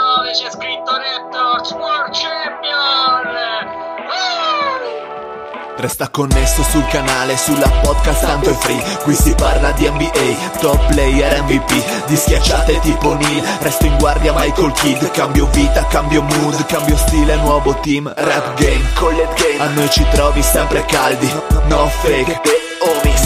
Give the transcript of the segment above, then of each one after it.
9 c'è scritto Raptors World Champion! Woo! Resta connesso sul canale, sulla podcast tanto è free. Qui si parla di NBA, top player MVP Di schiacciate tipo Neil, resto in guardia Michael Kidd. Cambio vita, cambio mood, cambio stile, nuovo team Rap game, collet game, a noi ci trovi sempre caldi No fake,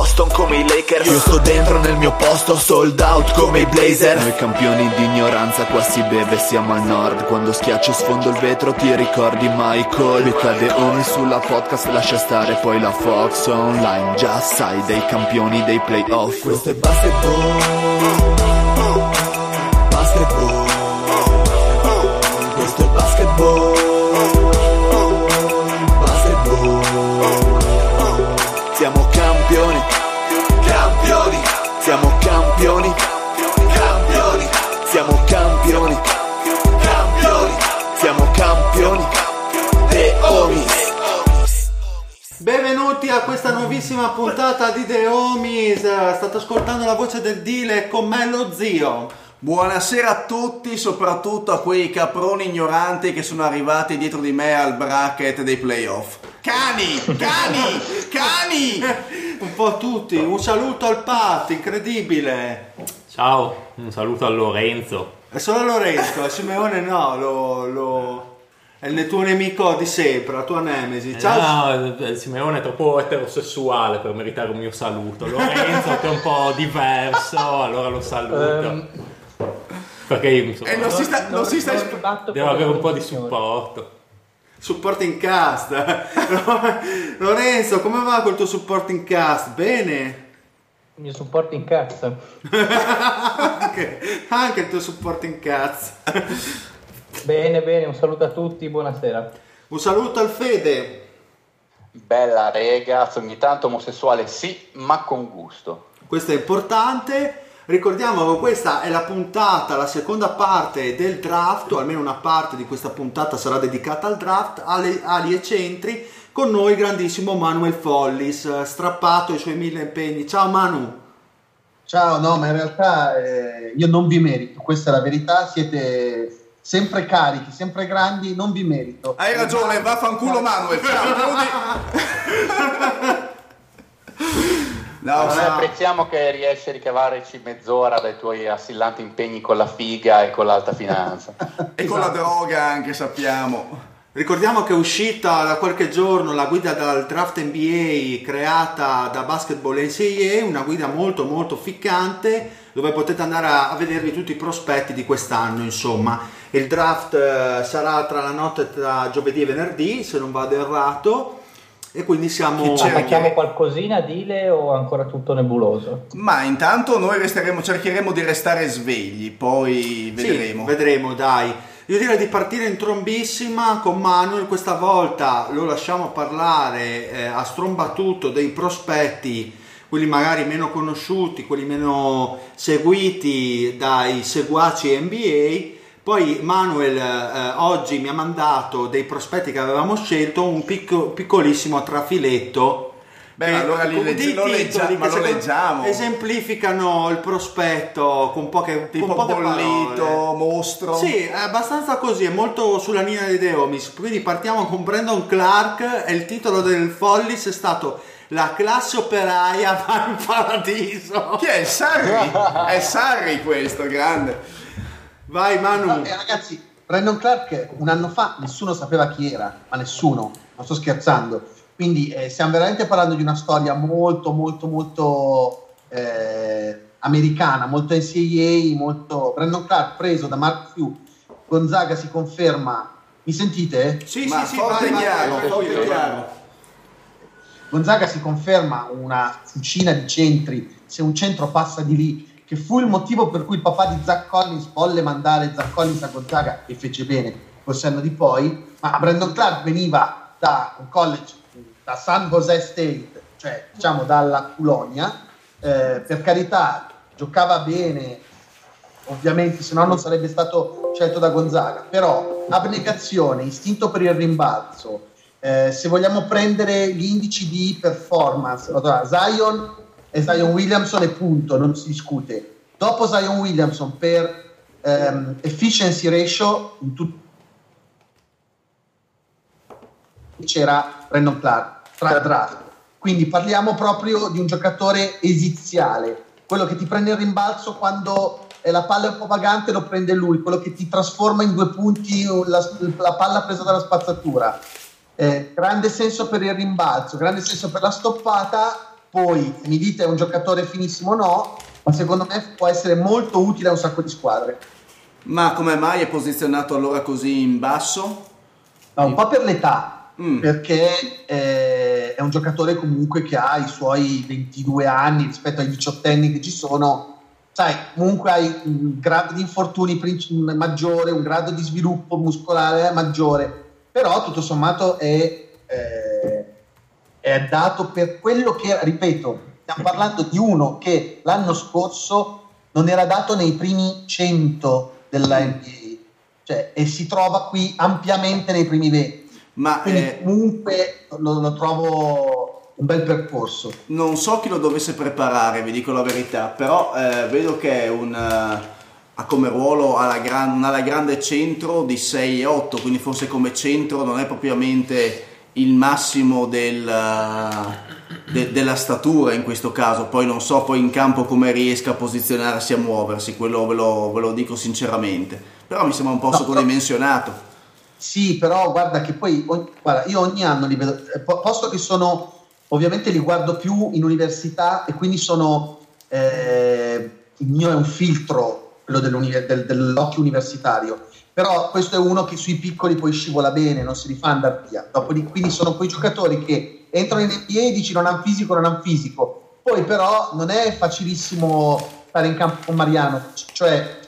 Boston, come i Lakers. Io sto dentro nel mio posto Sold out come i Blazer Noi campioni di ignoranza Qua si beve, siamo al nord. Quando schiaccio sfondo il vetro Ti ricordi Michael? Mi cade ogni sulla podcast Lascia stare poi la Fox online. Già sai dei campioni dei playoff. Questo è basketball Basketball questa nuovissima puntata di The Homies. State ascoltando la voce del Dile con me lo zio. Buonasera a tutti, soprattutto a quei caproni ignoranti che sono arrivati dietro di me al bracket dei playoff. Cani, cani, cani! Un po' tutti. Un saluto al Pat, incredibile. Ciao, un saluto a Lorenzo. È solo Lorenzo, a Simeone no, lo, lo- è il tuo nemico di sempre, la tua nemesi. Ciao. No, eh, Simeone è troppo eterosessuale per meritare un mio saluto. Lorenzo che è un po' diverso, allora lo saluto. Perché io insomma, E non si sta, non si sta ribatto devo avere un po' di opinioni. supporto. Supporting cast. Lorenzo, come va col tuo supporting cast? Bene? Il mio supporto in cazzo. Anche, anche il tuo supporting cast. Bene, bene, un saluto a tutti, buonasera. Un saluto al Fede. Bella rega, ogni tanto omosessuale sì, ma con gusto. Questo è importante. Ricordiamo che questa è la puntata, la seconda parte del draft, o almeno una parte di questa puntata sarà dedicata al draft, alle ali e centri, con noi il grandissimo Manuel Follis, strappato ai suoi mille impegni. Ciao Manu. Ciao, no, ma in realtà eh, io non vi merito, questa è la verità, siete sempre carichi, sempre grandi, non vi merito. Hai ragione, vaffanculo Manuel. No, Noi apprezziamo che riesci a ricavarci mezz'ora dai tuoi assillanti impegni con la figa e con l'alta finanza. E con la droga anche sappiamo. Ricordiamo che è uscita da qualche giorno la guida dal draft NBA creata da Basketball NCAA, una guida molto molto ficcante dove potete andare a, a vedervi tutti i prospetti di quest'anno, insomma. Il draft eh, sarà tra la notte tra giovedì e venerdì, se non vado errato, e quindi siamo... C'è? Attacchiamo qualcosina, Dile, o ancora tutto nebuloso? Ma intanto noi resteremo, cercheremo di restare svegli, poi Sì, vedremo. vedremo, dai. Io direi di partire in trombissima con Manuel, questa volta lo lasciamo parlare eh, a strombattuto dei prospetti, quelli magari meno conosciuti, quelli meno seguiti dai seguaci NBA. Poi Manuel eh, oggi mi ha mandato dei prospetti che avevamo scelto, un picco- piccolissimo trafiletto. Beh, che- allora li legge- lo leggia- ma lo leggiamo. Esemplificano il prospetto con poche, Tipo con poche bollito, parole. mostro. Sì, è abbastanza così, è molto sulla linea di The Homies. Quindi partiamo con Brandon Clark e il titolo del Follis è stato La classe operaia va in paradiso. Chi è Sarri? è Sarri questo, grande. Vai Manu. Eh, ragazzi, Brandon Clark un anno fa nessuno sapeva chi era, ma nessuno, non sto scherzando. Quindi eh, stiamo veramente parlando di una storia molto, molto, molto eh, americana, molto NCAA, molto... Brandon Clark preso da Mark Few, Gonzaga si conferma... Mi sentite? Sì, Ma sì, sì, forte vai, chiaro, vai, forte vai. chiaro. Gonzaga si conferma una fucina di centri, se un centro passa di lì, che fu il motivo per cui il papà di Zach Collins volle mandare Zach Collins a Gonzaga e fece bene senno di poi, ma Brandon Clark veniva da un college, da San Jose State, cioè diciamo dalla Culonia, eh, per carità giocava bene, ovviamente, se no non sarebbe stato scelto da Gonzaga. Però abnegazione, istinto per il rimbalzo, eh, se vogliamo prendere gli indici di performance, allora, Zion e Zion Williamson e punto, non si discute. Dopo Zion Williamson per ehm, efficiency ratio in tutto c'era Brandon Clark tra draft. Quindi parliamo proprio di un giocatore esiziale, quello che ti prende il rimbalzo quando la palla è un po' vagante lo prende lui, quello che ti trasforma in due punti la, la palla presa dalla spazzatura. Eh, grande senso per il rimbalzo, grande senso per la stoppata, poi mi dite è un giocatore finissimo o no, ma secondo me può essere molto utile a un sacco di squadre. Ma come mai è posizionato allora così in basso? Ma un po' per l'età, mm. perché eh, è un giocatore comunque che ha i suoi 22 anni rispetto ai 18 anni che ci sono. Sai, comunque hai un grado di infortuni maggiore, un grado di sviluppo muscolare maggiore, però tutto sommato è, eh, è dato per quello che, ripeto, stiamo parlando di uno che l'anno scorso non era dato nei primi 100 della NBA cioè, e si trova qui ampiamente nei primi 20. Ma Quindi eh, comunque lo, lo, trovo un bel percorso. Non so chi lo dovesse preparare, vi dico la verità, però eh, vedo che è un... Ha come ruolo alla gran, alla grande centro di 6 e 8, quindi forse come centro non è propriamente il massimo del, de, della statura in questo caso, poi non so poi in campo come riesca a posizionarsi, a muoversi, quello ve lo, ve lo dico sinceramente, però mi sembra un po' no, sottodimensionato. Sì, però guarda che poi guarda, io ogni anno li vedo, eh, posto che sono, ovviamente li guardo più in università e quindi sono, eh, il mio è un filtro, quello del, dell'occhio universitario, però questo è uno che sui piccoli poi scivola bene, non si rifà andare via. Dopodiché, quindi sono quei giocatori che entrano in NBA e dici non hanno fisico, non hanno fisico. Poi però non è facilissimo stare in campo con Mariano, cioè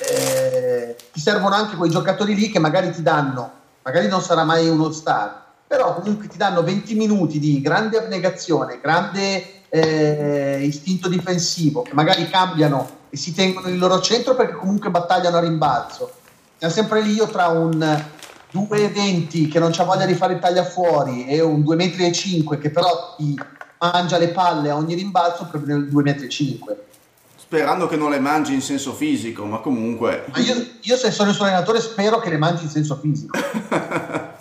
eh, ti servono anche quei giocatori lì che magari ti danno, magari non sarà mai uno star, però comunque ti danno 20 minuti di grande abnegazione, grande eh, istinto difensivo, che magari cambiano e si tengono il loro centro perché comunque battagliano a rimbalzo siamo sempre lì io tra un 2,20 che non c'ha voglia di fare taglia fuori e un 2,5 m che però ti mangia le palle a ogni rimbalzo per il 2,5 m. Sperando che non le mangi in senso fisico, ma comunque... Ma io, io se sono il suo allenatore spero che le mangi in senso fisico.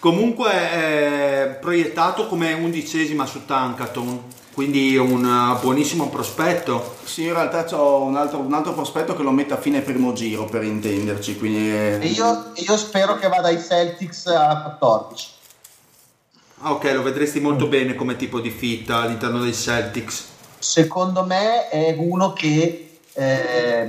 comunque è proiettato come undicesima su Tankaton quindi un uh, buonissimo prospetto. Sì, in realtà ho un altro, un altro prospetto che lo mette a fine primo giro per intenderci. Quindi è... e io, io, spero che vada ai Celtics a 14. Ah, ok, lo vedresti molto mm. bene come tipo di fit all'interno dei Celtics. Secondo me è uno che. Eh,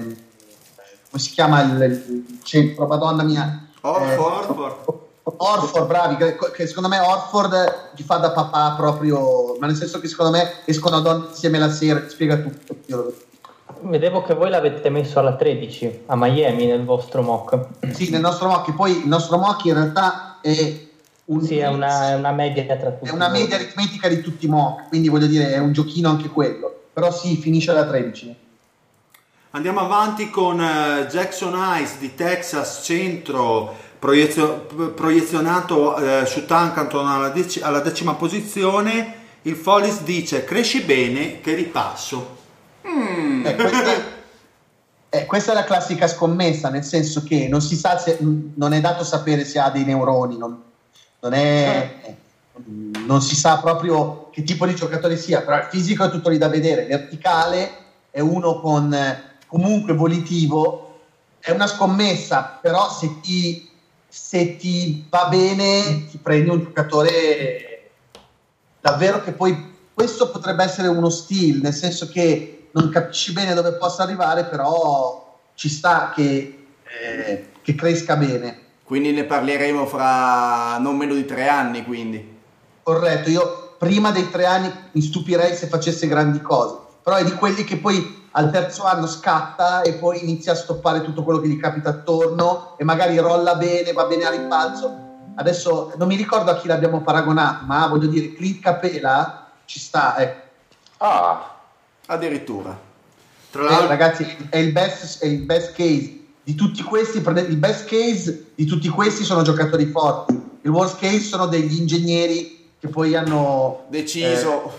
come si chiama il, il centro? Madonna mia. Orford. Eh, Orford. Bravi, che, che, secondo me Orford gli fa da papà proprio, ma nel senso che secondo me escono a donne insieme la sera, spiega tutto. Vedevo che voi l'avete messo alla 13 a Miami nel vostro mock. Sì, nel nostro mock, poi il nostro mock in realtà è un sì, è una, una, media tra tutti. È una media aritmetica di tutti i mock, quindi voglio dire, è un giochino anche quello. Però sì, finisce alla 13. Andiamo avanti con uh, Jackson Ice di Texas, centro proiezio, proiezionato eh, su Tankanton alla, dec- alla, decima posizione, il Follis dice cresci bene che ripasso. Mm. Eh, questa, eh, questa, è la classica scommessa, nel senso che non si sa se, non è dato sapere se ha dei neuroni, non, non, è, eh, non si sa proprio che tipo di giocatore sia, però il fisico è tutto lì da vedere, verticale è uno con comunque volitivo, è una scommessa, però se ti se ti va bene ti prendi un giocatore davvero che poi questo potrebbe essere uno stile, nel senso che non capisci bene dove possa arrivare, però ci sta che, eh, che cresca bene. Quindi ne parleremo fra non meno di tre anni, quindi. Corretto, io prima dei tre anni mi stupirei se facesse grandi cose, però è di quelli che poi al terzo anno scatta e poi inizia a stoppare tutto quello che gli capita attorno e magari rolla bene, va bene a rimpalzo. Adesso non mi ricordo a chi l'abbiamo paragonato, ma voglio dire, Clint Capela ci sta, ecco. Ah, addirittura. Tra Eh, l'altro, ragazzi, è il, best, è il best case di tutti questi. Il best case di tutti questi sono giocatori forti. Il worst case sono degli ingegneri che poi hanno Deciso.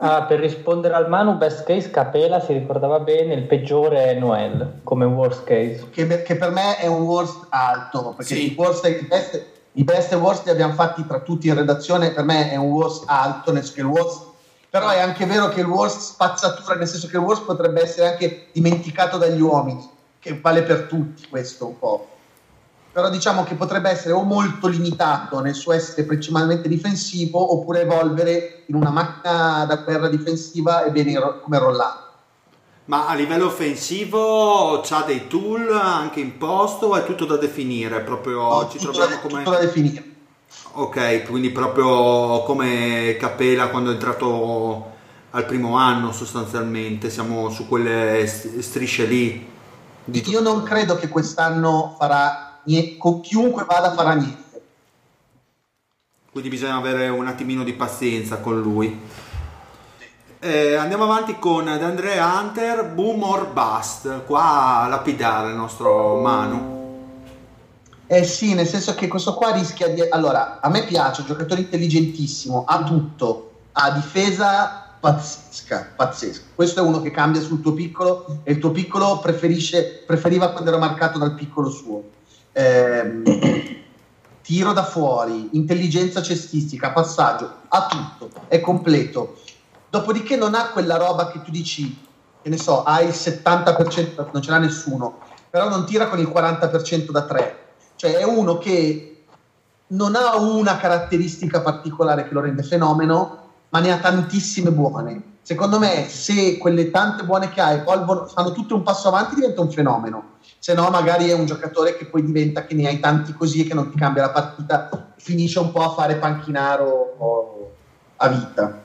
Ah, per rispondere al Manu, best case Capela si ricordava bene, il peggiore è Noel come worst case. che, che per me è un worst alto perché Sì. i, worst, i, best, i best e worst li abbiamo fatti tra tutti in redazione per me è un worst alto nel senso che il worst però è anche vero che il worst spazzatura nel senso che il worst potrebbe essere anche dimenticato dagli uomini che vale per tutti questo un po' però diciamo che potrebbe essere o molto limitato nel suo essere principalmente difensivo oppure evolvere in una macchina da guerra difensiva e bene come Rollando ma a livello offensivo c'ha dei tool anche in posto o è tutto da definire? Proprio ci tutto, troviamo da, come... tutto da definire Ok, quindi proprio come Capela quando è entrato al primo anno sostanzialmente, siamo su quelle st- strisce lì. Io non credo che quest'anno farà con chiunque vada farà niente. Quindi bisogna avere un attimino di pazienza con lui. Eh, andiamo avanti con Andre Hunter, Boom or Bust. Qua a lapidare il nostro Manu. Eh sì, nel senso che questo qua rischia di... Allora, a me piace, giocatore intelligentissimo, ha tutto, ha difesa pazzesca, pazzesca. Questo è uno che cambia sul tuo piccolo e il tuo piccolo preferisce, preferiva quando era marcato dal piccolo suo. Ehm, tiro da fuori, intelligenza cestistica, passaggio, ha tutto, è completo. Dopodiché non ha quella roba che tu dici, che ne so, ha il 70%, non ce l'ha nessuno, però non tira con il 40% da 3. Cioè è uno che non ha una caratteristica particolare che lo rende fenomeno, ma ne ha tantissime buone. Secondo me, se quelle tante buone che ha evolvono, fanno tutte un passo avanti, diventa un fenomeno. Se no, magari è un giocatore che poi diventa che ne hai tanti così e che non ti cambia la partita, finisce un po' a fare panchinaro o- a vita.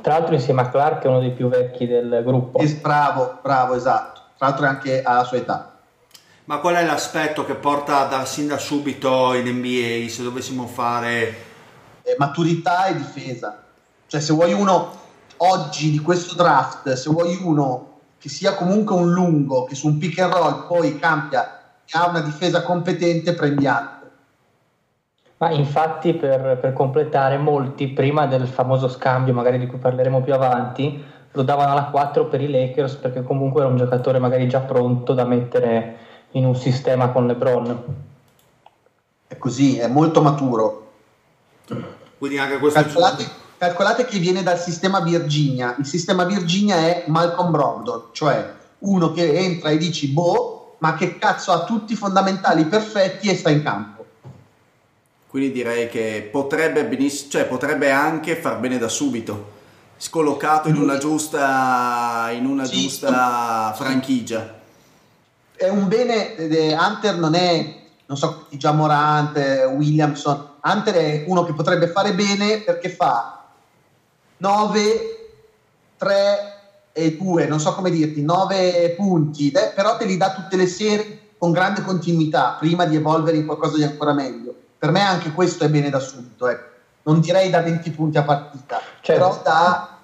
Tra l'altro insieme a Clark è uno dei più vecchi del gruppo. Es- bravo, bravo, esatto. Tra l'altro è anche alla sua età. Ma qual è l'aspetto che porta da, sin da subito in NBA se dovessimo fare... Eh, maturità e difesa. Cioè, se vuoi uno oggi di questo draft, se vuoi uno che sia comunque un lungo, che su un pick and roll poi cambia e ha una difesa competente, prendi altro. Ma infatti per, per completare molti prima del famoso scambio, magari di cui parleremo più avanti, lo davano alla 4 per i Lakers perché comunque era un giocatore magari già pronto da mettere in un sistema con LeBron. È così, è molto maturo. Quindi anche questo... Calcolate, calcolate che viene dal sistema Virginia. Il sistema Virginia è Malcolm Brogdon, cioè uno che entra e dici boh, ma che cazzo ha tutti i fondamentali perfetti e sta in campo. Quindi direi che potrebbe, beniss- cioè, potrebbe anche far bene da subito, scollocato in una giusta, in una Sì. giusta franchigia. è un bene, eh, Hunter non è, non so, già Morante, Williamson, Hunter è uno che potrebbe fare bene perché fa 9, 3 e 2, non so come dirti, 9 punti, eh, però te li dà tutte le serie con grande continuità prima di evolvere in qualcosa di ancora meglio. Per me anche questo è bene da subito, ecco. non direi da 20 punti a partita, Certo. però da,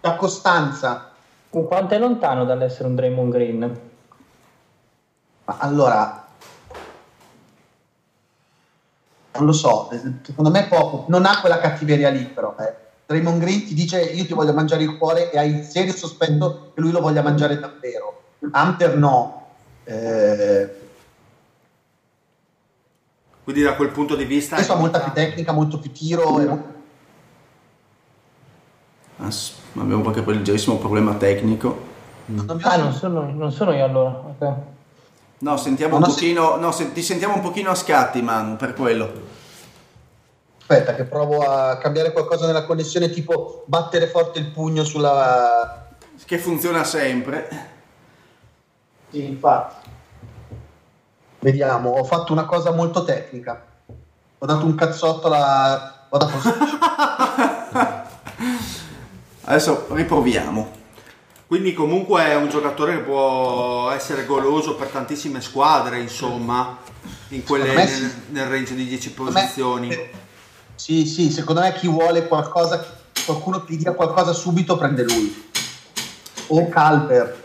da costanza. Quanto è lontano dall'essere un Draymond Green? Ma allora, non lo so, secondo me poco, non ha quella cattiveria lì però. Eh. Draymond Green ti dice io ti voglio mangiare il cuore e hai il serio sospetto che lui lo voglia mangiare davvero. Hunter no. Eh, Quindi da quel punto di vista... questo ha molta più tecnica, molto più tiro. e- Ah, s- abbiamo qualche leggerissimo problema tecnico. Ah, non sono, non sono io allora. ok. No, sentiamo un ho pochino, no, se- ti sentiamo un pochino a scatti, Manu, per quello. Aspetta che provo a cambiare qualcosa nella connessione, tipo battere forte il pugno sulla... Che funziona sempre. Sì, infatti. Vediamo, ho fatto una cosa molto tecnica. Ho dato un cazzotto alla... Ho dato... Adesso riproviamo. Quindi comunque è un giocatore che può essere goloso per tantissime squadre, insomma, in quelle, nel, sì. nel range di 10 Secondo me- posizioni. Sì, sì, secondo me chi vuole qualcosa, qualcuno che gli dia qualcosa subito prende lui. O Calver.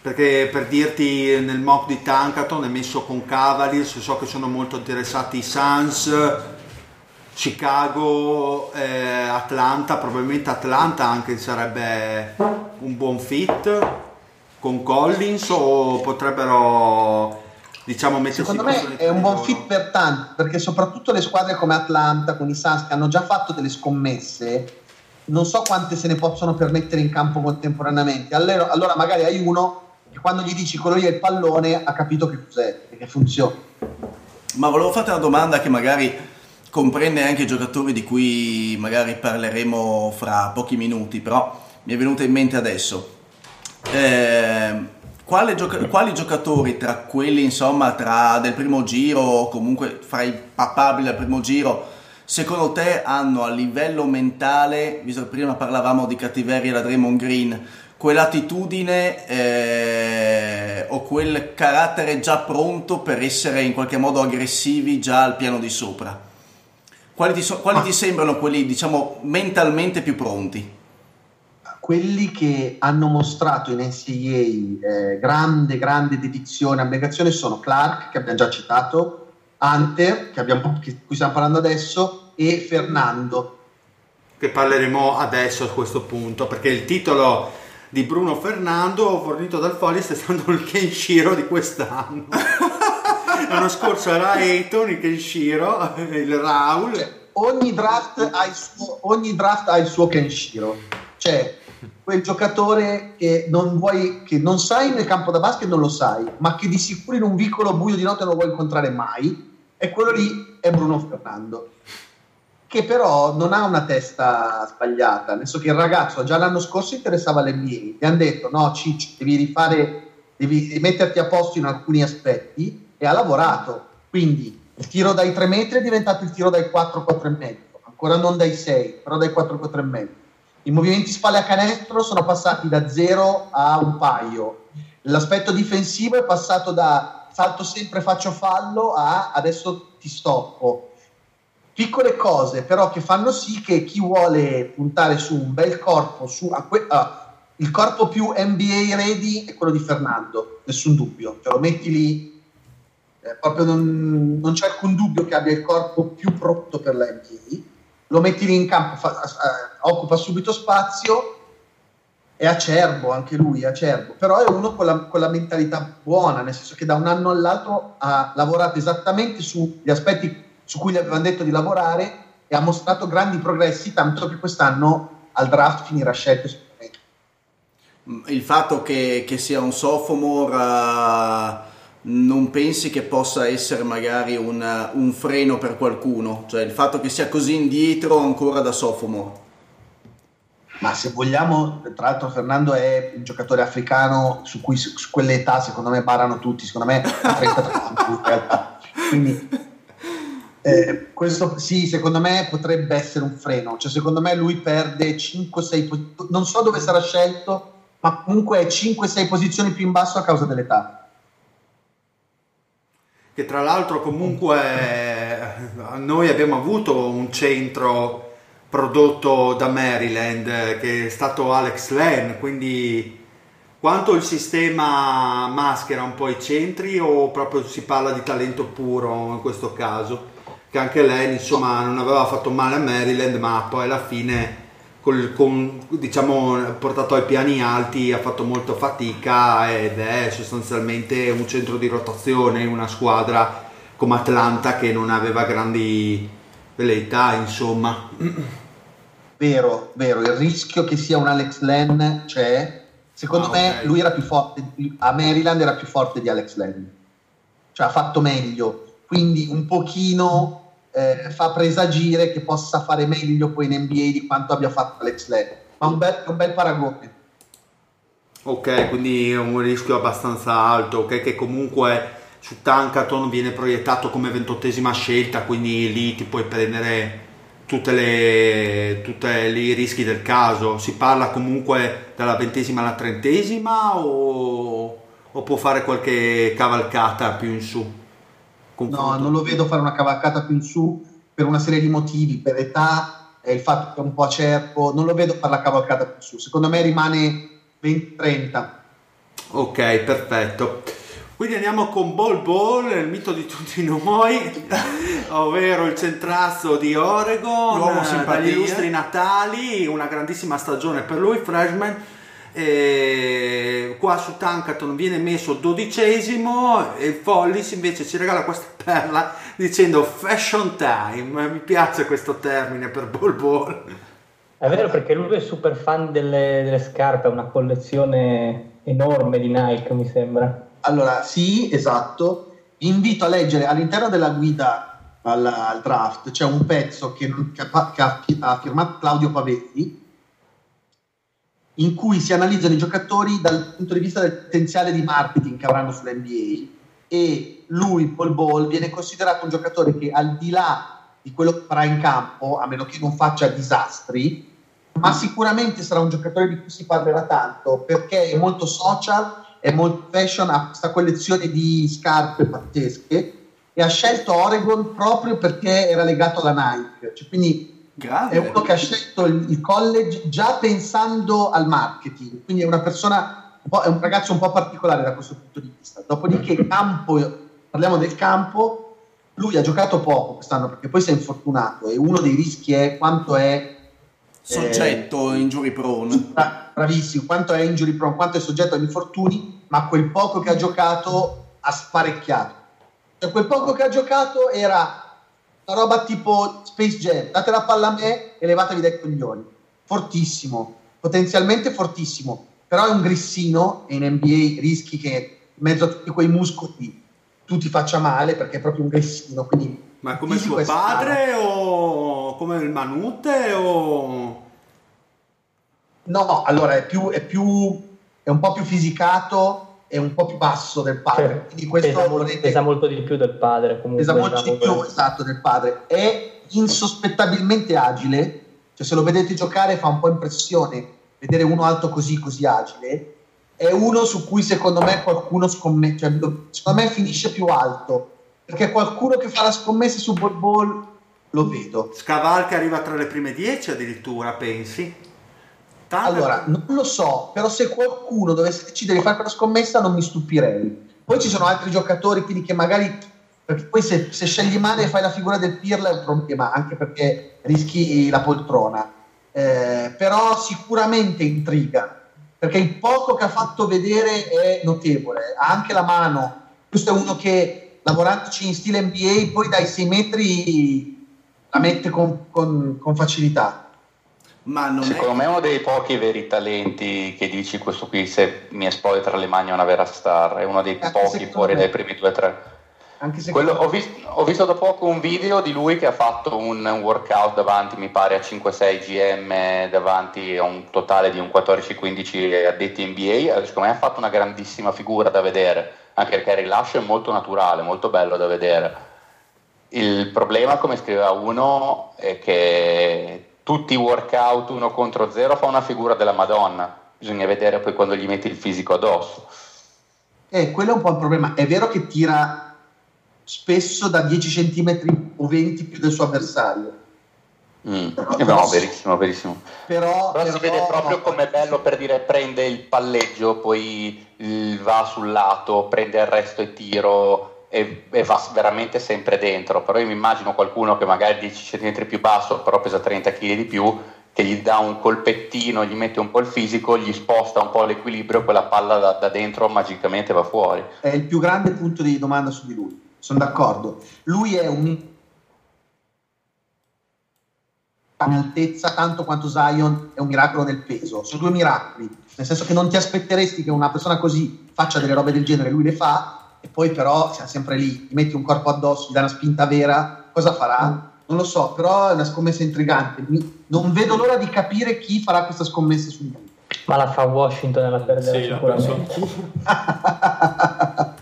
Perché per dirti nel mock di Tankaton è messo con Cavaliers, so che sono molto interessati i Suns, Chicago, eh, Atlanta, probabilmente Atlanta anche sarebbe un buon fit con Collins o potrebbero diciamo mettersi Secondo me è un buon loro. fit per tanti, perché soprattutto le squadre come Atlanta, con i Suns che hanno già fatto delle scommesse, non so quante se ne possono permettere in campo contemporaneamente. Allora, allora magari hai uno che quando gli dici quello è il pallone ha capito che cos'è e che funziona. Ma volevo farti una domanda che magari comprende anche giocatori di cui magari parleremo fra pochi minuti, però mi è venuta in mente adesso. Eh, gioca- quali giocatori tra quelli, insomma, tra del primo giro o comunque fra i papabili al primo giro, secondo te hanno a livello mentale, visto che prima parlavamo di cattiveria da Draymond Green, quell'attitudine eh, o quel carattere già pronto per essere in qualche modo aggressivi già al piano di sopra? Quali ti, so- quali ti sembrano quelli, diciamo, mentalmente più pronti? Quelli che hanno mostrato in NCAA eh, grande, grande dedizione e abnegazione sono Clark, che abbiamo già citato, Hunter, che abbiamo, di cui stiamo parlando adesso, e Fernando. che parleremo adesso a questo punto perché il titolo di Bruno Fernando fornito dal Follis è stato il Kenshiro di quest'anno l'anno scorso era Eiton il Kenshiro il Raul Cioè, ogni draft ha il suo, ogni draft ha il suo Kenshiro. Cioè, quel giocatore che non vuoi, che non sai nel campo da basket, non lo sai, ma che di sicuro in un vicolo buio di notte non lo vuoi incontrare mai, e quello lì è Bruno Fernando. Che però non ha una testa sbagliata, nel senso che il ragazzo già l'anno scorso interessava l'NBA, gli hanno detto no Ciccio, devi rifare, devi metterti a posto in alcuni aspetti, e ha lavorato. Quindi il tiro dai 3 metri è diventato il tiro dai 4, 4 e mezzo, ancora non dai 6, però dai 4, 4 e mezzo. I movimenti spalle a canestro sono passati da 0 a un paio. L'aspetto difensivo è passato da salto sempre, faccio fallo a adesso ti stoppo. Piccole cose però che fanno sì che chi vuole puntare su un bel corpo, su, a que- ah, il corpo più NBA ready è quello di Fernando, nessun dubbio. Cioè, lo metti lì eh, proprio non, non c'è alcun dubbio che abbia il corpo più pronto per la NBA. Lo metti lì in campo, fa- eh, occupa subito spazio, è acerbo anche lui, è acerbo, però è uno con la, con la mentalità buona, nel senso che da un anno all'altro ha lavorato esattamente sugli aspetti su cui gli avevano detto di lavorare e ha mostrato grandi progressi, tanto che quest'anno al draft finirà scelto sicuramente. Il fatto che, che sia un sophomore eh, non pensi che possa essere magari un, un freno per qualcuno? Cioè il fatto che sia così indietro ancora da sophomore? Ma se vogliamo, tra l'altro Fernando è un giocatore africano su cui su quell'età secondo me barano tutti, secondo me ha 33 anni in realtà. Quindi eh, questo sì, secondo me potrebbe essere un freno, cioè secondo me lui perde 5-6 posizioni, non so dove sarà scelto, ma comunque è 5-6 posizioni più in basso a causa dell'età. che tra l'altro comunque eh, noi abbiamo avuto un centro prodotto da Maryland che è stato Alex Len quindi quanto il sistema maschera un po' i centri o proprio si parla di talento puro in questo caso? Che anche lei insomma non aveva fatto male a Maryland ma poi alla fine col, con, diciamo portato ai piani alti ha fatto molto fatica ed è sostanzialmente un centro di rotazione in una squadra come Atlanta che non aveva grandi velleità insomma Vero, vero, il rischio che sia un Alex Len c'è. Secondo Ah, me ok. lui era più forte, a Maryland era più forte di Alex Len. Cioè ha fatto meglio, quindi un pochino eh, fa presagire che possa fare meglio poi in NBA di quanto abbia fatto Alex Len. Ma un bel, un bel paragone. ok quindi è un rischio abbastanza alto ok che comunque su Tankaton viene proiettato come ventottesima scelta quindi lì ti puoi prendere tutte le, tutte i rischi del caso si parla comunque dalla ventesima alla trentesima o, o può fare qualche cavalcata più in su No, Confronto. non lo vedo fare una cavalcata più in su per una serie di motivi, per età e il fatto che è un po' acerbo, non lo vedo fare la cavalcata più in su. Secondo me rimane 20-30. Ok, perfetto. Quindi andiamo con Ball Ball, il mito di tutti noi, ovvero il centrazzo di Oregon, L'uomo simpatia. dagli illustri natali, una grandissima stagione per lui, freshman. E qua su Tankaton viene messo dodicesimo e il Follis invece ci regala questa perla dicendo fashion time. Mi piace questo termine per Ball Ball. È vero perché lui è super fan delle, delle scarpe, ha una collezione enorme di Nike, mi sembra. Allora, sì, esatto. Vi invito a leggere all'interno della guida al, al draft, c'è un pezzo che, che che ha firmato Claudio Pavetti, in cui si analizzano i giocatori dal punto di vista del potenziale di marketing che avranno sull'NBA e lui, Paul Ball, viene considerato un giocatore che al di là di quello che farà in campo, a meno che non faccia disastri, ma sicuramente sarà un giocatore di cui si parlerà tanto perché è molto social, è molto fashion, ha questa collezione di scarpe pazzesche e ha scelto Oregon proprio perché era legato alla Nike. Cioè, quindi Grande. è uno che ha scelto il, il college già pensando al marketing, quindi è una persona, un è un ragazzo un po' particolare da questo punto di vista. Dopodiché, campo, parliamo del campo, lui ha giocato poco quest'anno perché poi si è infortunato e uno dei rischi è quanto è Soggetto injury prone. Bra- bravissimo, quanto è injury prone, quanto è soggetto agli infortuni, ma quel poco che ha giocato ha sparecchiato. Cioè, quel poco che ha giocato era una roba tipo Space Jam, date la palla a me e levatevi dai coglioni. Fortissimo, potenzialmente fortissimo, però è un grissino e in NBA rischi che in mezzo a tutti quei muscoli tu ti faccia male perché è proprio un grissino, quindi Ma come fisico suo strano. padre o come il Manute o... No, allora è più, è più è un po' più fisicato e un po' più basso del padre. Cioè, Quindi questo pesa, molto, volete- pesa molto di più del padre. Comunque, pesa molto diciamo, di più esatto del padre. È insospettabilmente agile, cioè se lo vedete giocare fa un po' impressione vedere uno alto così così agile. È uno su cui secondo me qualcuno scommette, cioè, secondo me finisce più alto, perché qualcuno che fa la scommessa su Ball Ball lo vedo. Scavalca arriva tra le prime 10 addirittura, pensi? Tanto- Allora, non lo so, però se qualcuno dovesse decidere di fare quella scommessa non mi stupirei. Poi ci sono altri giocatori, quindi che magari... Perché poi se, se scegli male e fai la figura del Pirla è un problema, anche perché rischi la poltrona. Eh, però sicuramente intriga, perché il poco che ha fatto vedere è notevole. Ha anche la mano. Questo è uno che lavorandoci in stile NBA, poi dai 6 metri la mette con, con, con facilità. Secondo è... me è uno dei pochi veri talenti che dici questo qui se mi esplode tra le mani è una vera star, è uno dei Anche pochi fuori me. dai primi 2-3. Quello- ho, vis- ho visto da poco un video di lui che ha fatto un, un workout davanti, mi pare, a 5-6 GM, davanti a un totale di un 14-15 addetti NBA. Secondo me ha fatto una grandissima figura da vedere, anche perché il rilascio è molto naturale, molto bello da vedere. Il problema, come scriveva uno, è che tutti i workout uno contro zero fa una figura della Madonna. Bisogna vedere poi quando gli metti il fisico addosso. Eh, quello è un po' il problema. È vero che tira spesso da 10 cm o 20 più del suo avversario, Mm. Però- No, verissimo, verissimo. però, Però si però- vede proprio come bello per dire prende il palleggio, poi va sul lato, prende il resto e tiro e, e va veramente sempre dentro. Però io mi immagino qualcuno che magari è 10 cm più basso, però pesa 30 kg di più, che gli dà un colpettino, gli mette un po' il fisico, gli sposta un po' l'equilibrio, quella palla da, da dentro magicamente va fuori. è il più grande punto di domanda su di lui. Sono d'accordo. Lui è un in altezza tanto quanto Zion è un miracolo nel peso. Sono due miracoli, nel senso che non ti aspetteresti che una persona così faccia delle robe del genere, lui le fa e poi però siamo sempre lì, gli metti un corpo addosso, gli dai una spinta vera, cosa farà? Non lo so, però è una scommessa intrigante. Mi- non vedo l'ora di capire chi farà questa scommessa su di lui. Ma la fa Washington e la perderà Sì, sicuramente.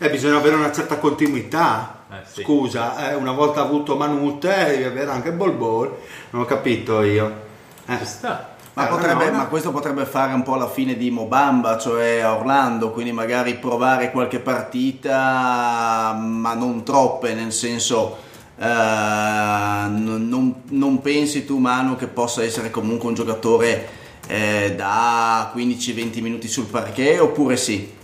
Eh, bisogna avere una certa continuità. Eh, sì. Scusa, eh, una volta avuto Manute, devi avere anche Bol Bol. Non ho capito io. Eh. Ci sta. Ma, Eh, potrebbe- ma questo potrebbe fare un po' la fine di Mobamba, cioè a Orlando, quindi magari provare qualche partita, ma non troppe, nel senso eh, non, non- non pensi tu Manu che possa essere comunque un giocatore eh, da 15-20 minuti sul parquet oppure sì?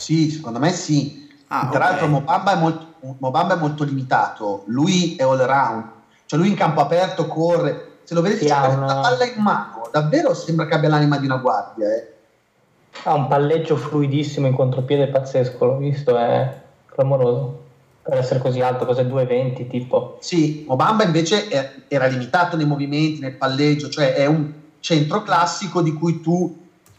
Sì, secondo me sì. Ah, Tra ok. l'altro Mobamba è, molto, Mobamba è molto limitato, lui è all round, cioè lui in campo aperto corre, se lo vedete Sì, ha giocare una- la palla in mano, davvero sembra che abbia l'anima di una guardia. eh. Ha un palleggio fluidissimo in contropiede pazzesco, l'ho visto, è clamoroso. Per essere così alto, cos'è 2,20 tipo. Sì, Mobamba invece è- era limitato nei movimenti, nel palleggio, cioè è un centro classico di cui tu,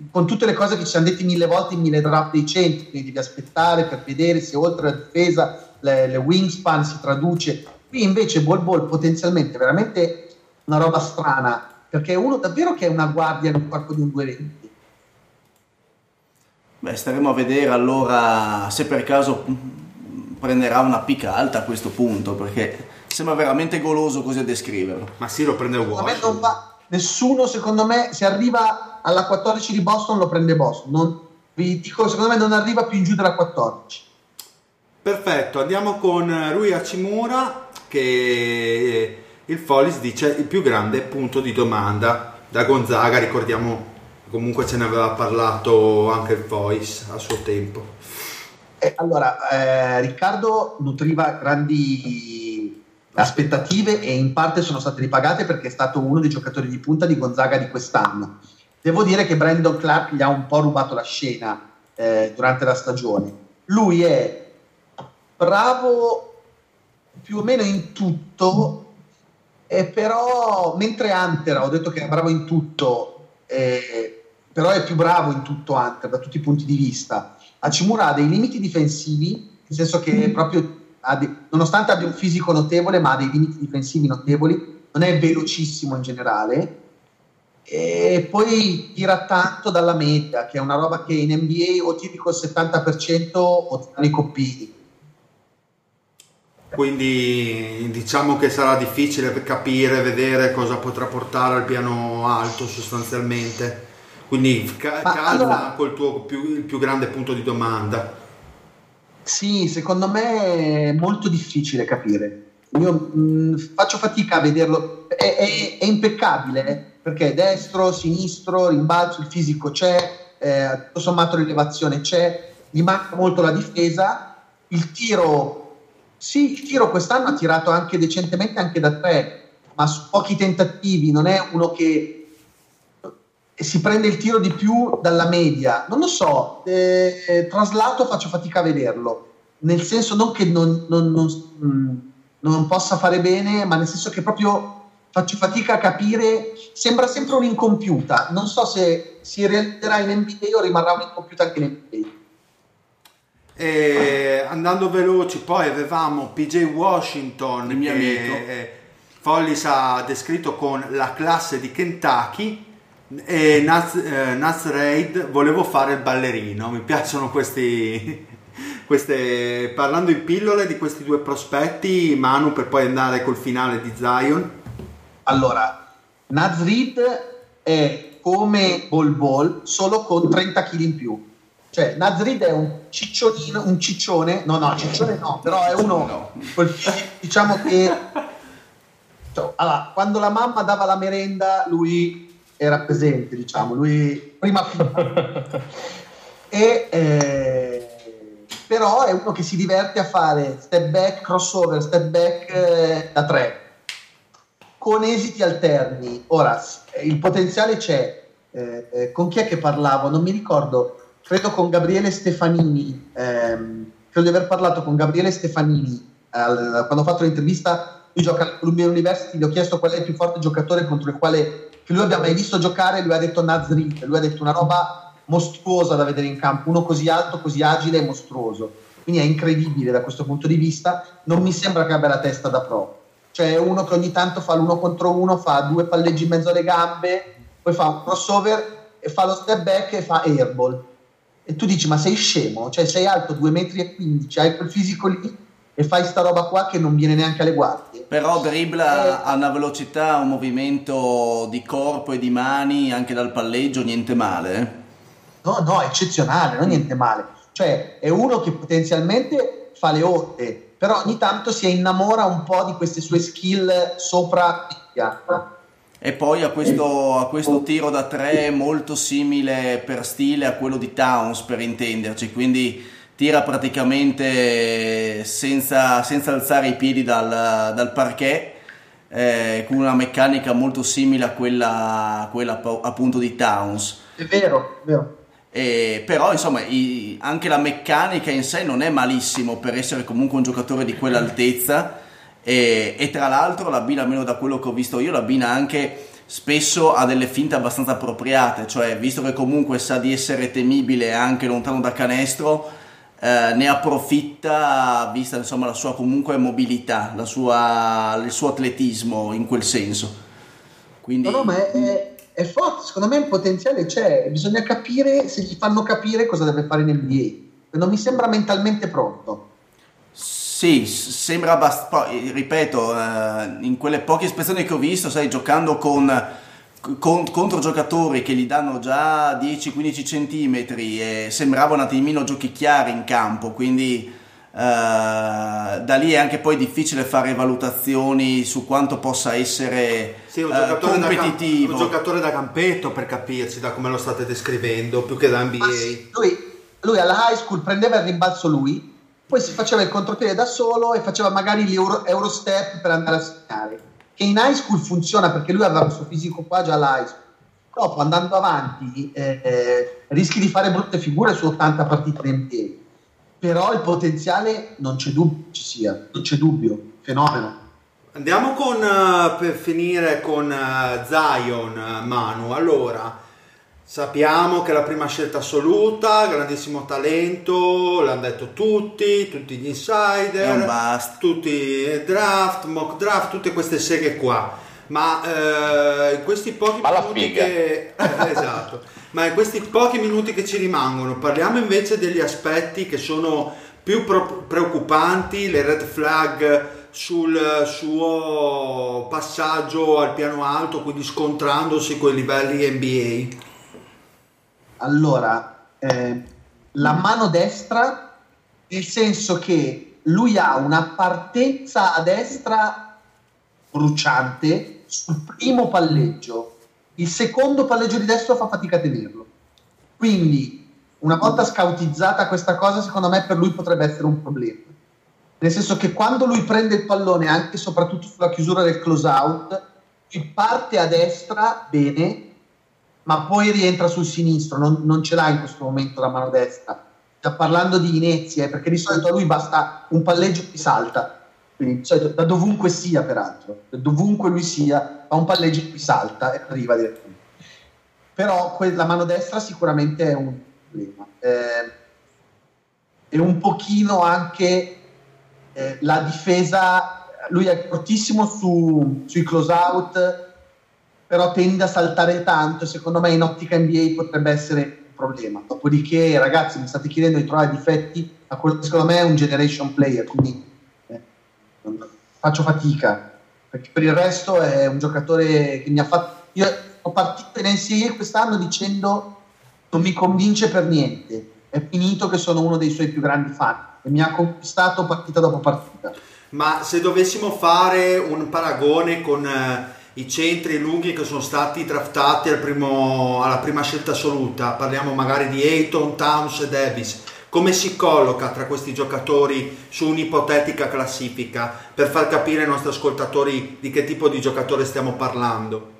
con tutte le cose che ci siamo detti mille volte in mille draft dei centri, quindi devi aspettare per vedere se oltre la difesa le, le wingspan si traduce. Qui invece Ball Ball potenzialmente veramente una roba strana, perché è uno davvero che è una guardia nel corpo di un 220. Beh, staremo a vedere allora se per caso prenderà una picca alta a questo punto, perché sembra veramente goloso così a descriverlo. Ma sì, lo prende va, nessuno secondo me se arriva alla 14 di Boston lo prende Boston. Non- vi dico, secondo me non arriva più in giù della 14. Perfetto, andiamo con Rui Hachimura che il Follis dice il più grande punto di domanda da Gonzaga, ricordiamo comunque ce ne aveva parlato anche il Fois a suo tempo. Eh, allora, eh, Riccardo nutriva grandi aspettative e in parte sono state ripagate perché è stato uno dei giocatori di punta di Gonzaga di quest'anno. Devo dire che Brandon Clark gli ha un po' rubato la scena eh, durante la stagione. Lui è bravo più o meno in tutto, eh, però mentre Hunter ho detto che è bravo in tutto, eh, però è più bravo in tutto Hunter da tutti i punti di vista. Hachimura ha dei limiti difensivi, nel senso che proprio ha dei- nonostante abbia un fisico notevole, ma ha dei limiti difensivi notevoli, non è velocissimo in generale. E poi tira tanto dalla media, che è una roba che in NBA o tiri col 70% o ti danno i coppini. Quindi diciamo che sarà difficile capire, vedere cosa potrà portare al piano alto sostanzialmente. Quindi ca- Ma calma allora- col tuo più, il più grande punto di domanda. Sì, secondo me è molto difficile capire. Io mh, faccio fatica a vederlo, è, è- è impeccabile eh, perché destro, sinistro, rimbalzo, il fisico c'è, eh, tutto sommato l'elevazione c'è, gli manca molto la difesa, il tiro, sì, il tiro quest'anno ha tirato anche decentemente anche da tre, ma su pochi tentativi, non è uno che si prende il tiro di più dalla media. Non lo so, eh, traslato faccio fatica a vederlo, nel senso non che non, non- non- mm, non possa fare bene, ma nel senso che proprio faccio fatica a capire, sembra sempre un'incompiuta. Non so se si realizzerà in NBA o rimarrà un'incompiuta anche in NBA. E andando veloci, poi avevamo PJ Washington Il mio che amico. eh, Follis ha descritto con la classe di Kentucky e Naz, eh, Naz Raid volevo fare il ballerino. Mi piacciono questi, queste parlando in pillole di questi due prospetti, Manu per poi andare col finale di Zion. Allora, Naz Reid è come Bol Bol, solo con 30 kg in più. Cioè, Naz Reid è un ciccionino, un ciccione, no, no, ciccione no, però è uno, col fisico, diciamo che, cioè, allora, quando la mamma dava la merenda, lui era presente, diciamo, lui prima fila. e, eh, però è uno che si diverte a fare step back, crossover, step back eh, da tre con esiti alterni. Ora, eh, il potenziale c'è. Eh, eh, con chi è che parlavo? Non mi ricordo. Credo con Gabriele Stefanini. ehm, credo di aver parlato con Gabriele Stefanini al- quando ho fatto l'intervista. Lui gioca Columbia University. Gli ho chiesto qual è il più forte giocatore contro il quale lui abbia mai visto giocare. Lui ha detto Nazrit. Lui ha detto una roba mostruosa da vedere in campo. Uno così alto, così agile e mostruoso. Quindi è incredibile da questo punto di vista. Non mi sembra che abbia la testa da pro cioè uno che ogni tanto fa l'uno contro uno, fa due palleggi in mezzo alle gambe, poi fa un crossover e fa lo step back e fa airball. E tu dici, ma sei scemo? Cioè sei alto 2,15 metri, hai quel fisico lì e fai sta roba qua che non viene neanche alle guardie. Però dribbla Eh. a una velocità, un movimento di corpo e di mani anche dal palleggio, niente male. eh. No, no, eccezionale, non niente male. Cioè è uno che potenzialmente fa le otte, però ogni tanto si innamora un po' di queste sue skill sopra media. e poi ha questo, ha questo tiro da tre molto simile per stile a quello di Towns per intenderci, quindi tira praticamente senza, senza alzare i piedi dal, dal parquet eh, con una meccanica molto simile a quella, quella appunto di Towns. È vero, è vero. Eh, però insomma i, anche la meccanica in sé non è malissimo per essere comunque un giocatore di quell'altezza. E, e tra l'altro l'abbina almeno da quello che ho visto io l'abbina anche spesso a delle finte abbastanza appropriate. Cioè visto che comunque sa di essere temibile anche lontano da canestro eh, ne approfitta vista insomma la sua comunque mobilità la sua, il suo atletismo in quel senso. Quindi no, no ma è è forte, secondo me il potenziale c'è, bisogna capire se gli fanno capire cosa deve fare in NBA. Non mi sembra mentalmente pronto. Sì, sembra abbastanza, ripeto, eh, in quelle poche espressioni che ho visto, sai, giocando con, con, contro giocatori che gli danno già 10-15 centimetri e sembrava un attimino giochicchiare in campo, quindi Uh, da lì è anche poi difficile fare valutazioni su quanto possa essere sì, un, uh, giocatore competitivo. Da, un giocatore da campetto per capirsi, da come lo state descrivendo, più che da NBA. Sì, lui, lui, alla high school prendeva il rimbalzo lui, poi si faceva il contropiede da solo e faceva magari gli euro, Eurostep per andare a segnare. Che in high school funziona perché lui aveva questo fisico qua già alla high school. Dopo andando avanti eh, eh, rischi di fare brutte figure su 80 partite in NBA però il potenziale non c'è dubbio ci sia, non c'è dubbio, fenomeno. Andiamo con, uh, per finire con uh, Zion, uh, Manu. Allora, sappiamo che è la prima scelta assoluta, grandissimo talento, l'hanno detto tutti, tutti gli insider, tutti i draft, mock draft, tutte queste seghe qua. Ma in questi pochi Ma minuti che... esatto. Ma in questi pochi minuti che ci rimangono parliamo invece degli aspetti che sono più pro- preoccupanti, le red flag sul suo passaggio al piano alto, quindi scontrandosi con i livelli NBA. Allora, eh, la mano destra, nel senso che lui ha una partenza a destra bruciante sul primo palleggio il secondo palleggio di destro fa fatica a tenerlo. Quindi, una volta scautizzata questa cosa, secondo me per lui potrebbe essere un problema. Nel senso che quando lui prende il pallone, anche e soprattutto sulla chiusura del close out, parte a destra bene, ma poi rientra sul sinistro, non, non ce l'ha in questo momento la mano destra. Sta parlando di inezie, perché di solito a lui basta un palleggio e salta quindi da dovunque sia peraltro, da dovunque lui sia, fa un palleggio e salta e arriva direttamente. Però la mano destra sicuramente è un problema. Eh, e un pochino anche eh, la difesa, lui è fortissimo su, sui close out, però tende a saltare tanto, secondo me in ottica NBA potrebbe essere un problema. Dopodiché ragazzi mi state chiedendo di trovare difetti a quello che secondo me è un generation player, quindi faccio fatica, perché per il resto è un giocatore che mi ha fatto... Io ho partito in NCAA quest'anno dicendo non mi convince per niente, è finito che sono uno dei suoi più grandi fan e mi ha conquistato partita dopo partita. Ma se dovessimo fare un paragone con eh, i centri lunghi che sono stati draftati al primo, alla prima scelta assoluta, parliamo magari di Ayton, Towns e Davis, come si colloca tra questi giocatori su un'ipotetica classifica per far capire ai nostri ascoltatori di che tipo di giocatore stiamo parlando?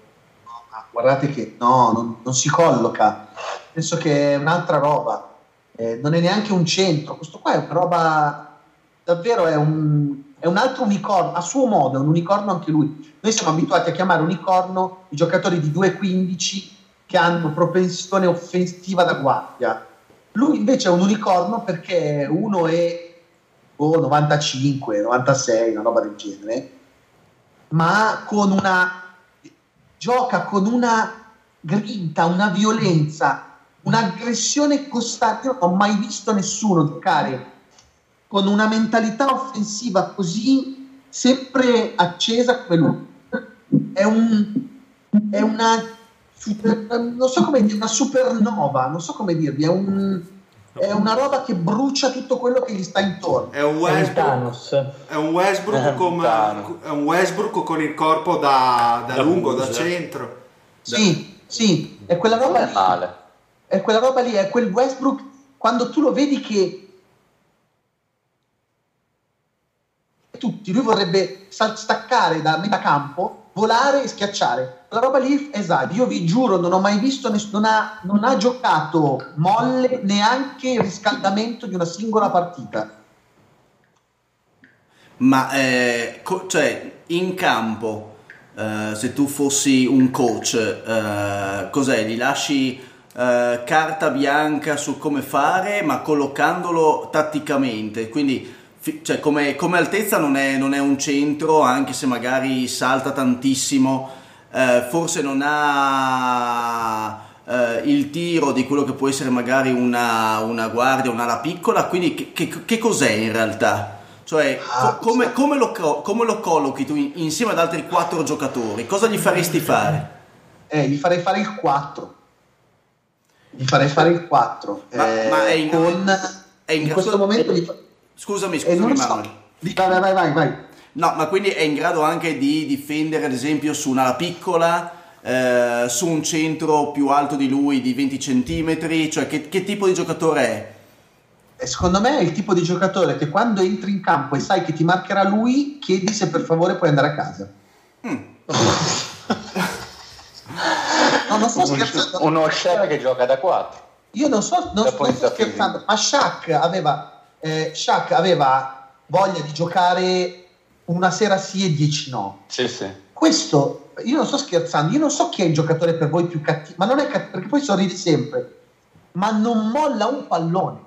Guardate che no, non, non si colloca, penso che è un'altra roba, eh, non è neanche un centro, questo qua è una roba, davvero è un, è un altro unicorno, a suo modo è un unicorno anche lui. Noi siamo abituati a chiamare unicorno i giocatori di 2-15 che hanno propensione offensiva da guardia lui invece è un unicorno perché uno è oh, 95, 96, una roba del genere, ma con una gioca con una grinta, una violenza, un'aggressione costante. Io non ho mai visto nessuno giocare con una mentalità offensiva così sempre accesa come lui. È, un, è una super, non so come dire, una supernova, non so come dirvi, è un, È una roba che brucia tutto quello che gli sta intorno. È un È un Westbrook, è un Westbrook, come- Thanos. è un Westbrook con il corpo da, da Da lungo, da centro. Sì, sì, è quella roba Non è lì. male. È quella roba lì, è quel Westbrook quando tu lo vedi che tutti, lui vorrebbe staccare da metà campo, volare e schiacciare. Quella roba lì, esatto, io vi giuro, non ho mai visto, ness- non, ha, non ha giocato molle neanche il riscaldamento di una singola partita. Ma eh, co- cioè, in campo, eh, se tu fossi un coach, eh, cos'è? Gli lasci eh, carta bianca su come fare, ma collocandolo tatticamente. Quindi, fi- cioè, come, come altezza non è, non è un centro, anche se magari salta tantissimo. eh, forse non ha eh, il tiro di quello che può essere magari una, una guardia, un'ala piccola. Quindi, che, che- che cos'è in realtà? Cioè, Ah, co- come, come lo, co- come lo collochi tu in- insieme ad altri quattro giocatori? Cosa gli faresti fare? Eh, gli farei fare il 4. Gli farei fare il 4. Ma- ma è in- con... è in- in questo momento gli fa- Scusami, eh, scusami, so. Manuel. Di- Vai, vai, vai, vai. No, ma quindi è in grado anche di difendere, ad esempio, su un'ala piccola, eh, su un centro più alto di lui di 20 centimetri? Cioè, che, che tipo di giocatore è? E secondo me è il tipo di giocatore che quando entri in campo e sai che ti marcherà lui, chiedi se per favore puoi andare a casa. Mm. No, non sto Un- scherzando. uno chef che gioca da 4. Io non, so, non, sto scherzando, ma Shaq aveva, eh, Shaq aveva voglia di giocare una sera sì e 10 no. Sì, sì. Questo, io non sto scherzando, io non so chi è il giocatore per voi più cattivo, ma non è cattivo, perché poi sorride sempre, ma non molla un pallone.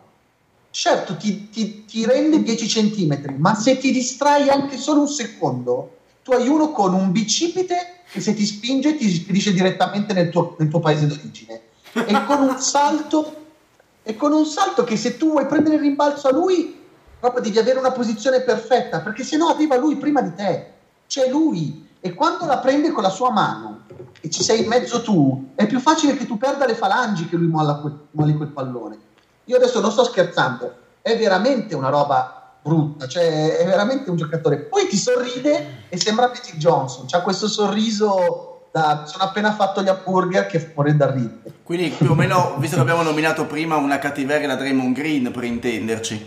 Certo, ti, ti- ti rende 10 centimetri, ma se ti distrai anche solo un secondo, tu hai uno con un bicipite che se ti spinge ti spedisce direttamente nel tuo, nel tuo paese d'origine. E con un salto, e con un salto che se tu vuoi prendere il rimbalzo a lui, proprio devi avere una posizione perfetta, perché se no arriva lui prima di te. C'è lui. E quando la prende con la sua mano e ci sei in mezzo tu, è più facile che tu perda le falangi che lui molla quel, molli quel pallone. Io adesso non sto scherzando, è veramente una roba brutta, cioè è veramente un giocatore. Poi ti sorride e sembra Magic Johnson, c'ha questo sorriso da sono appena fatto gli hamburger che fuori da ridere. Quindi, più o meno, visto che abbiamo nominato prima una cattiveria da Draymond Green, per intenderci.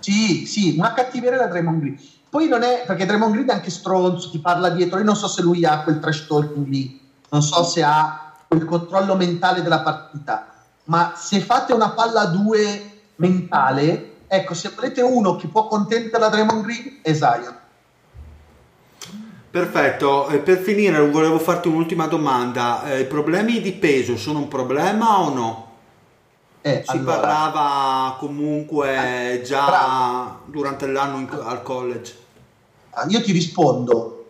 Sì, sì, una cattiveria da Draymond Green. Poi non è perché Draymond Green è anche stronzo, ti parla dietro. Io non so se lui ha quel trash talking lì, non so se ha quel controllo mentale della partita. Ma se fate una palla a due mentale, ecco, se volete uno che può contentare la Draymond Green, è Zion. Perfetto, e per finire volevo farti un'ultima domanda. Eh, I problemi di peso sono un problema o no? Eh, Si allora, parlava comunque già bravo. durante l'anno in- al college. Io ti rispondo.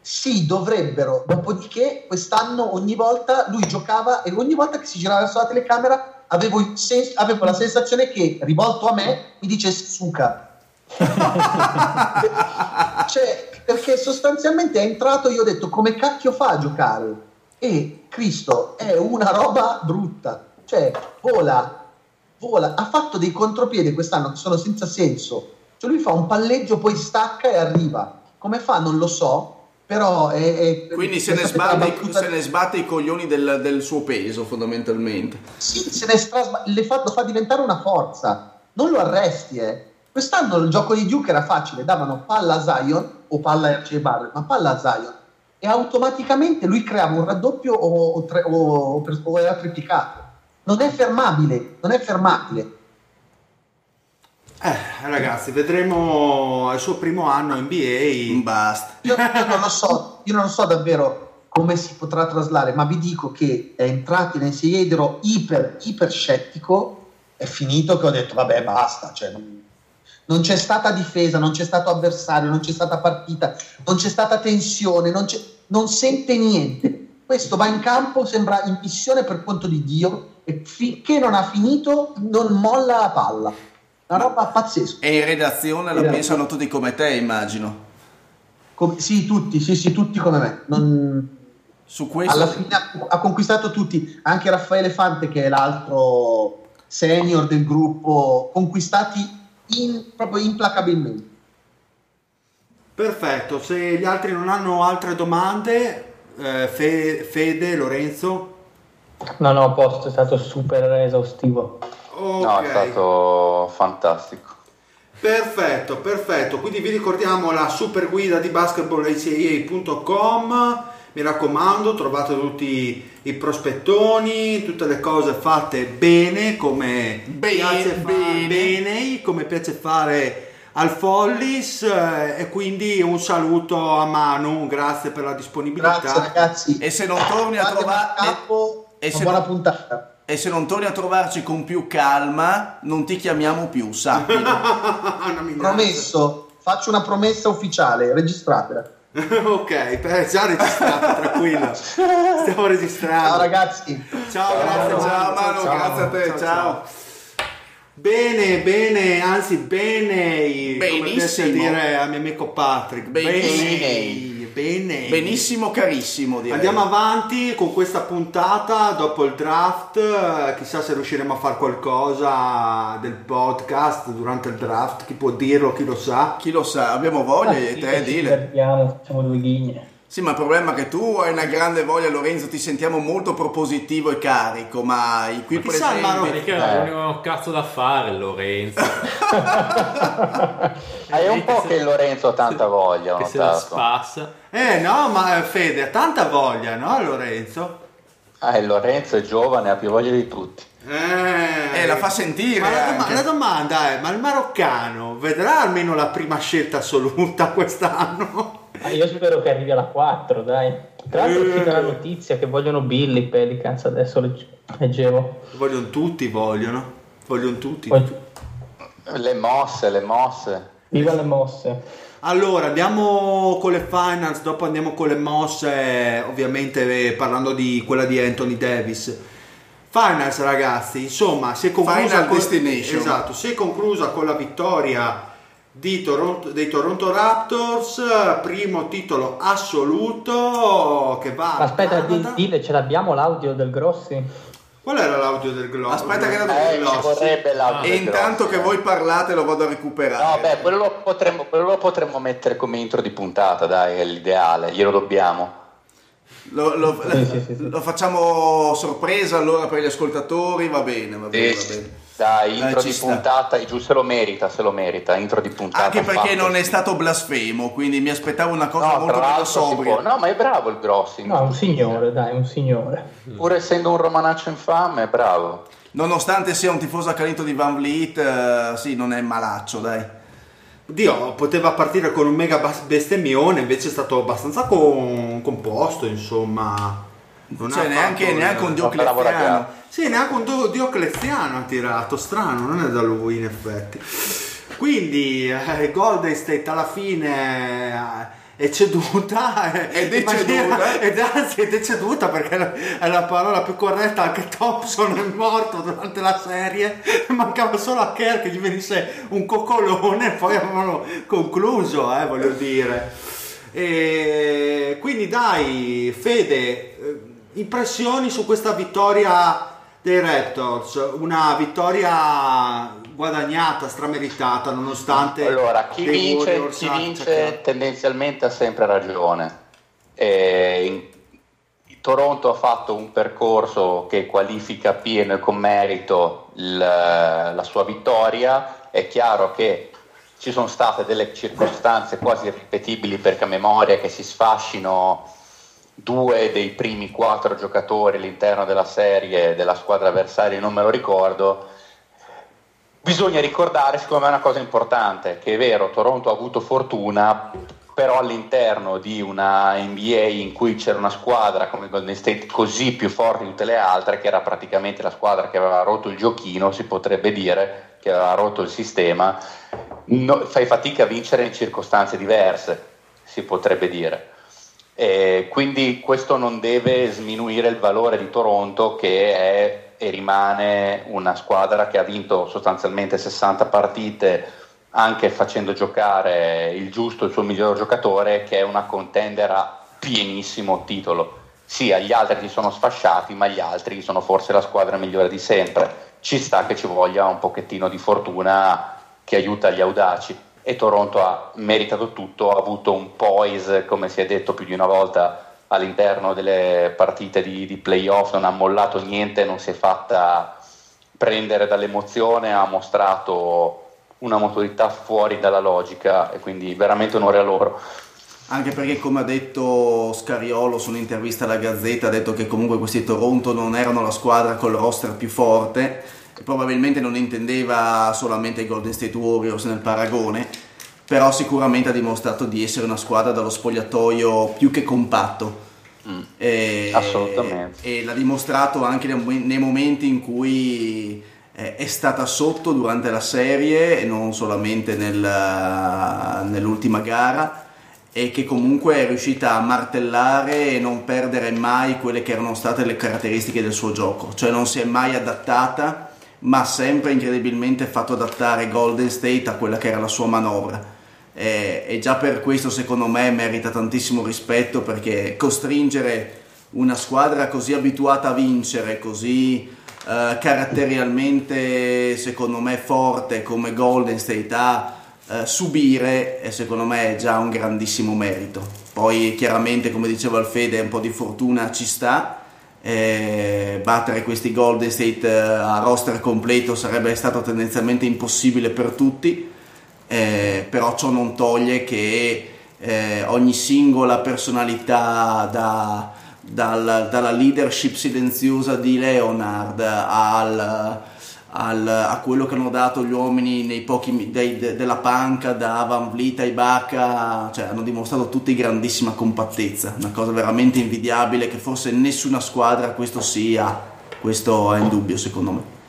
Sì, dovrebbero. Dopodiché, quest'anno ogni volta lui giocava e ogni volta che si girava verso la telecamera avevo, sens- avevo la sensazione che, rivolto a me, mi dice Suka. cioè, perché sostanzialmente è entrato e io ho detto come cacchio fa a giocare? E Cristo è una roba brutta. Cioè, vola, vola. Ha fatto dei contropiedi quest'anno che sono senza senso. Cioè lui fa un palleggio, poi stacca e arriva. Come fa non lo so, però è... è- Quindi se ne, sbatte, battuta- se ne sbatte i coglioni del, del suo peso, fondamentalmente. Sì, se ne le fa, lo fa diventare una forza. Non lo arresti, eh. Quest'anno il gioco di Duke era facile, davano palla a Zion o palla a RJ Barrett, ma palla a Zion. E automaticamente lui creava un raddoppio o, o tre- o- o- o era triplicato. Non è fermabile, non è fermabile. Eh, ragazzi, vedremo al suo primo anno NBA. Basta. Io, io non lo so, io non so davvero come si potrà traslare, ma vi dico che è entrato in NCAA ed ero iper, iper scettico, è finito che ho detto vabbè basta, cioè, non, non c'è stata difesa, non c'è stato avversario, non c'è stata partita, non c'è stata tensione, non, c'è- non sente niente. Questo va in campo, sembra in missione per conto di Dio e finché non ha finito non molla la palla. Una roba pazzesca. E in redazione la pensano tutti come te, immagino. Com- sì, tutti, sì, sì, tutti come me. Non, Su questo... alla fine ha, ha conquistato tutti, anche Raffaele Fante che è l'altro senior del gruppo, conquistati in- proprio implacabilmente. Perfetto, se gli altri non hanno altre domande, eh, Fe- Fede, Lorenzo. No, no, a posto, è stato super esaustivo. Ok. No, è stato fantastico. Perfetto, perfetto. Quindi vi ricordiamo la super guida di basketballacaa.com. Mi raccomando, trovate tutti i prospettoni, tutte le cose fatte bene, come Bene, piace fare, bene. bene, come piace fare al Follis. eh, E quindi un saluto a Manu, grazie per la disponibilità. Grazie ragazzi. E se non torni a trovare... capo, e se buona non- puntata. E se non torni a trovarci con più calma, non ti chiamiamo più, minaccia. Promesso, faccio una promessa ufficiale, registratela. ok, per- già registrato, tranquillo. Stiamo registrando. Ciao ragazzi. Ciao, grazie Ciao, Manu, grazie a te, ciao. Bene, bene, anzi bene, come piace Benissimo. dire al mio amico Patrick. Benissimo. Bene, bene. Benissimo, carissimo, direi. Andiamo avanti con questa puntata dopo il draft, eh, chissà se riusciremo a fare qualcosa del podcast durante il draft, chi può dirlo, chi lo sa. Chi lo sa, abbiamo voglia di Sì, te, ci dile. divertiamo, facciamo due ghigne. Sì, ma il problema è che tu hai una grande voglia, Lorenzo, ti sentiamo molto propositivo e carico, ma i qui Ma presenti... Manu- Vedi che è l'unico cazzo da fare Lorenzo. È un po' che Lorenzo ha tanta voglia, ho che se la notato. spassa. Eh no, ma eh, Fede ha tanta voglia, no Lorenzo? Ah, Lorenzo è giovane, ha più voglia di tutti. Eh, Eh, la fa sentire Ma la, doma- la domanda è, ma il maroccano vedrà almeno la prima scelta assoluta quest'anno? Io spero che arrivi alla 4, dai. Tra l'altro è uscita la notizia che vogliono Billy Pelicans, adesso legge- leggevo. Vogliono tutti, vogliono. Vogliono tutti. Poi, Le mosse, le mosse. viva le mosse. Allora, andiamo con le finals, dopo andiamo con le mosse, ovviamente eh, parlando di quella di Anthony Davis. Finals ragazzi, insomma, si è conclusa Final con, destination. Esatto, si è conclusa con la vittoria Toronto- dei Toronto Raptors, primo titolo assoluto che va Aspetta, di, Canada. dile, ce l'abbiamo l'audio del Grossi? Qual era l'audio del globo? Aspetta che la- Eh, ci vorrebbe l'audio E del intanto Grossi, che eh. voi parlate lo vado a recuperare. No, beh, quello lo, potremmo, quello lo potremmo mettere come intro di puntata, dai, è l'ideale, glielo dobbiamo. Lo, lo- Sì, sì, sì, sì. lo facciamo sorpresa allora per gli ascoltatori, va bene, va bene, va bene. Dai, Dai, intro ci di sta. puntata, giù se lo merita, se lo merita, intro di puntata. Anche perché fatto. non è stato blasfemo, quindi mi aspettavo una cosa No, molto meno sobria. può- No, ma è bravo il Grossi. No, un signore, dai, un signore. Pur essendo un romanaccio infame, è bravo. Nonostante sia un tifoso accanito di Van Vliet, eh, sì, non è malaccio, dai. Dio, poteva partire con un mega bestemmione, invece è stato abbastanza con- composto, insomma. Non Cioè, neanche, fatto- neanche un Diocleziano. Sì, neanche un Dio- Diocleziano ha tirato, strano, non è da lui in effetti. Quindi eh, Golden State alla fine eh, è ceduta È deceduta. ed anzi è deceduta perché è la parola più corretta anche Thompson è morto durante la serie mancava solo a Kerr che gli venisse un coccolone e poi avevano concluso eh, voglio dire e quindi dai Fede eh, impressioni su questa vittoria dei Raptors una vittoria guadagnata strameritata nonostante Allora, chi vince, Warriors chi vince tendenzialmente ha sempre ragione. E Toronto ha fatto un percorso che qualifica pieno e con merito il- la sua vittoria. È chiaro che ci sono state delle circostanze quasi irripetibili perché a memoria che si sfascino due dei primi quattro giocatori all'interno della serie della squadra avversaria, non me lo ricordo. Bisogna ricordare, secondo me, una cosa importante, che è vero, Toronto ha avuto fortuna, però all'interno di una NBA in cui c'era una squadra come Golden State così più forte di tutte le altre, che era praticamente la squadra che aveva rotto il giochino, si potrebbe dire, che aveva rotto il sistema, no- fai fatica a vincere in circostanze diverse, si potrebbe dire. E quindi questo non deve sminuire il valore di Toronto che è e rimane una squadra che ha vinto sostanzialmente 60 partite anche facendo giocare il giusto il suo miglior giocatore che è una contender a pienissimo titolo. Sì, agli altri si sono sfasciati, ma gli altri sono forse la squadra migliore di sempre. ci sta che ci voglia un pochettino di fortuna che aiuta gli audaci e Toronto ha meritato tutto, ha avuto un poise, come si è detto più di una volta, all'interno delle partite di, di playoff, non ha mollato niente, non si è fatta prendere dall'emozione, ha mostrato una maturità fuori dalla logica e quindi veramente onore a loro. Anche perché come ha detto Scariolo su un'intervista alla Gazzetta, ha detto che comunque questi Toronto non erano la squadra col roster più forte, e probabilmente non intendeva solamente i Golden State Warriors nel paragone, però sicuramente ha dimostrato di essere una squadra dallo spogliatoio più che compatto. Mm, e, assolutamente. E l'ha dimostrato anche nei momenti in cui eh, è stata sotto durante la serie e non solamente nel, nell'ultima gara e che comunque è riuscita a martellare e non perdere mai quelle che erano state le caratteristiche del suo gioco, cioè non si è mai adattata ma sempre incredibilmente fatto adattare Golden State a quella che era la sua manovra e, e già per questo secondo me merita tantissimo rispetto perché costringere una squadra così abituata a vincere, così uh, caratterialmente secondo me forte come Golden State a uh, subire è secondo me già un grandissimo merito. Poi chiaramente come diceva Alfede un po' di fortuna ci sta, eh, battere questi Golden State uh, a roster completo sarebbe stato tendenzialmente impossibile per tutti eh, però ciò non toglie che eh, ogni singola personalità da, dal, dalla leadership silenziosa di Leonard al, al, a quello che hanno dato gli uomini nei pochi dei, de, della panca da Van Vliet a Ibaka cioè hanno dimostrato tutti grandissima compattezza. Una cosa veramente invidiabile che forse nessuna squadra questo sia questo è indubbio secondo me.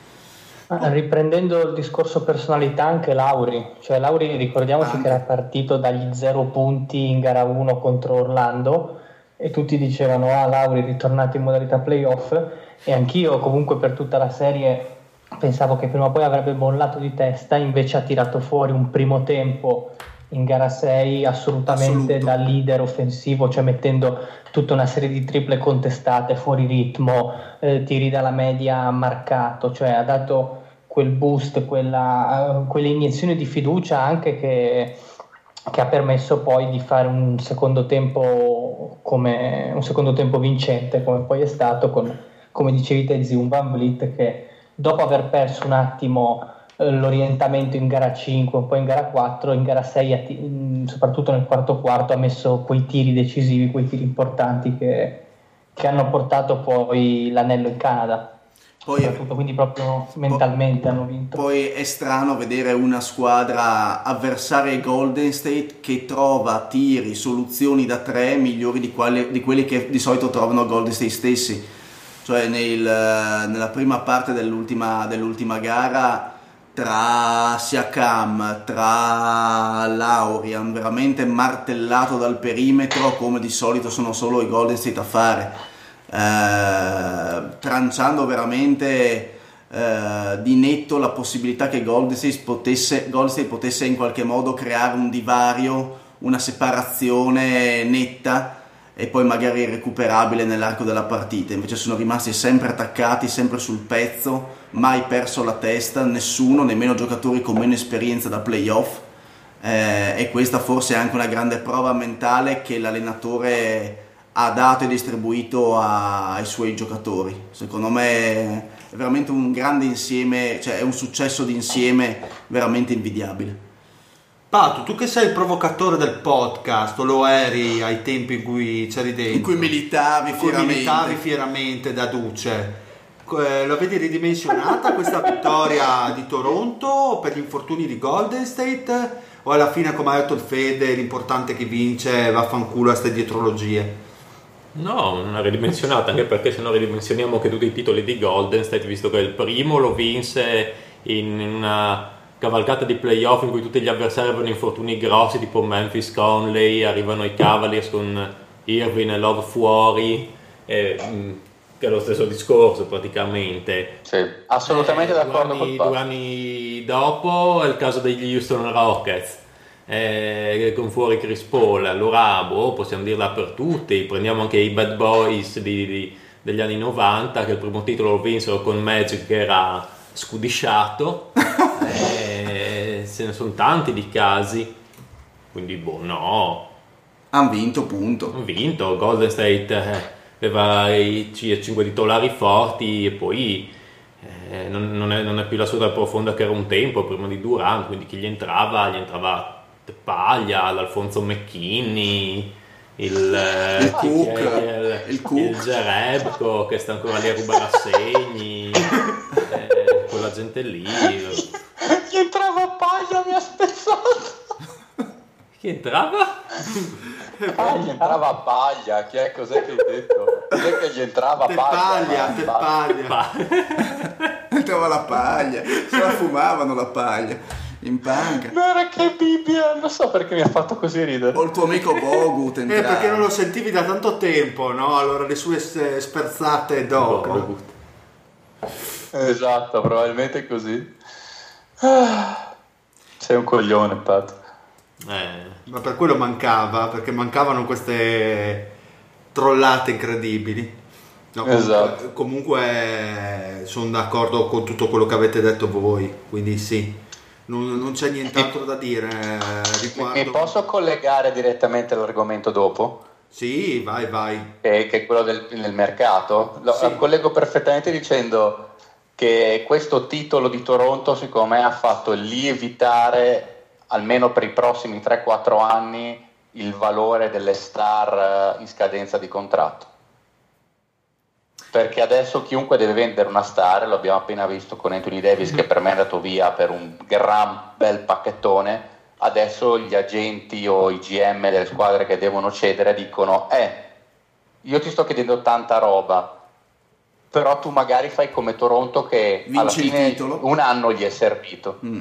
Riprendendo il discorso personalità, anche Lauri, cioè Lauri ricordiamoci che era partito dagli zero punti in gara 1 contro Orlando e tutti dicevano ah Lauri è ritornato in modalità playoff. E anch'io comunque per tutta la serie pensavo che prima o poi avrebbe bollato di testa, invece ha tirato fuori un primo tempo in gara 6 assolutamente Assoluto. da leader offensivo, cioè mettendo tutta una serie di triple contestate fuori ritmo, eh, tiri dalla media marcato, cioè ha dato quel boost, quella, uh, quell'iniezione di fiducia anche che, che, ha permesso poi di fare un secondo tempo come un secondo tempo vincente come poi è stato con, come dicevi te, Zion Van Vliet che dopo aver perso un attimo eh, l'orientamento in gara 5, poi in gara 4, in gara 6, soprattutto nel quarto quarto, ha messo quei tiri decisivi, quei tiri importanti che, che hanno portato poi l'anello in Canada. Poi, quindi proprio mentalmente poi, hanno vinto. Poi è strano vedere una squadra avversaria Golden State che trova tiri, soluzioni da tre migliori di, quali, di quelli che di solito trovano Golden State stessi. Cioè nel, nella prima parte dell'ultima, dell'ultima gara tra Siakam, tra Laurian, veramente martellato dal perimetro come di solito sono solo i Golden State a fare, eh, tranciando veramente eh, di netto la possibilità che Golden State, potesse, Golden State potesse in qualche modo creare un divario, una separazione netta e poi magari recuperabile nell'arco della partita. Invece sono rimasti sempre attaccati, sempre sul pezzo, mai perso la testa, nessuno, nemmeno giocatori con meno esperienza da playoff. Eh, e questa forse è anche una grande prova mentale che l'allenatore ha dato e distribuito a, ai suoi giocatori. Secondo me è veramente un grande insieme, cioè è un successo di insieme veramente invidiabile. Pato, tu che sei il provocatore del podcast, o lo eri ai tempi in cui c'eri dentro? In cui militavi in cui fieramente. militavi fieramente da Duce. Eh, lo vedi ridimensionata questa vittoria di Toronto per gli infortuni di Golden State? O alla fine, come ha detto il Fede, l'importante che vince vaffanculo a queste dietrologie? No, non è ridimensionata, anche perché se no ridimensioniamo che tutti i titoli di Golden State, visto che il primo lo vinse in una cavalcata di playoff in cui tutti gli avversari avevano infortuni grossi tipo Memphis Conley, arrivano i Cavaliers con Irving e Love fuori, e, mm, che è lo stesso discorso praticamente. Sì, assolutamente eh, d'accordo due anni, con Due anni dopo è il caso degli Houston Rockets. Eh, con fuori Chris Paul, allora boh, possiamo dirla per tutti, prendiamo anche i bad boys di, di, degli anni 90 che il primo titolo lo vinsero con Magic che era scudisciato, ce ne sono tanti di casi, quindi boh, no, hanno vinto, punto. hanno vinto, Golden State eh, aveva i 5 titolari forti e poi eh, non, non è, non è più la squadra profonda che era un tempo prima di Durant, quindi chi gli entrava, gli entrava Paglia, l'Alfonso McKinney, il, eh, Il chi- Cook, è- il Cook. il Gerebko che sta ancora lì a rubare assegni, eh, quella gente lì. Gli entrava a paglia, mi ha spezzato. Chi entrava? Ah, gli entrava a paglia, chi è cos'è che hai detto? Chi è che gli entrava a Te paglia? paglia, paglia. Entrava la paglia, se la fumavano la paglia, in panca. Guarda che Bibbia, non so perché mi ha fatto così ridere. O il tuo amico Bogut Eh, perché non lo sentivi da tanto tempo, no? Allora le sue sperzate dopo. Bogut. Esatto, probabilmente così. Ah, Sei un coglione, Pat. Eh, Ma per quello mancava, perché mancavano queste trollate incredibili. No, comunque, Esatto. comunque sono d'accordo con tutto quello che avete detto voi, quindi sì, non, non c'è nient'altro da dire eh, Mi riguardo. posso collegare direttamente all'argomento dopo? Sì, vai, vai. che, che è quello del, del mercato, lo Sì. collego perfettamente dicendo che questo titolo di Toronto secondo me ha fatto lievitare almeno per i prossimi 3-4 anni il valore delle star eh, in scadenza di contratto. Perché adesso chiunque deve vendere una star, lo abbiamo appena visto con Anthony Davis che per me è andato via per un gran bel pacchettone, adesso gli agenti o i GM delle squadre che devono cedere dicono eh, io ti sto chiedendo tanta roba, però tu magari fai come Toronto che alla Vinci il fine titolo. un anno gli è servito. Mm.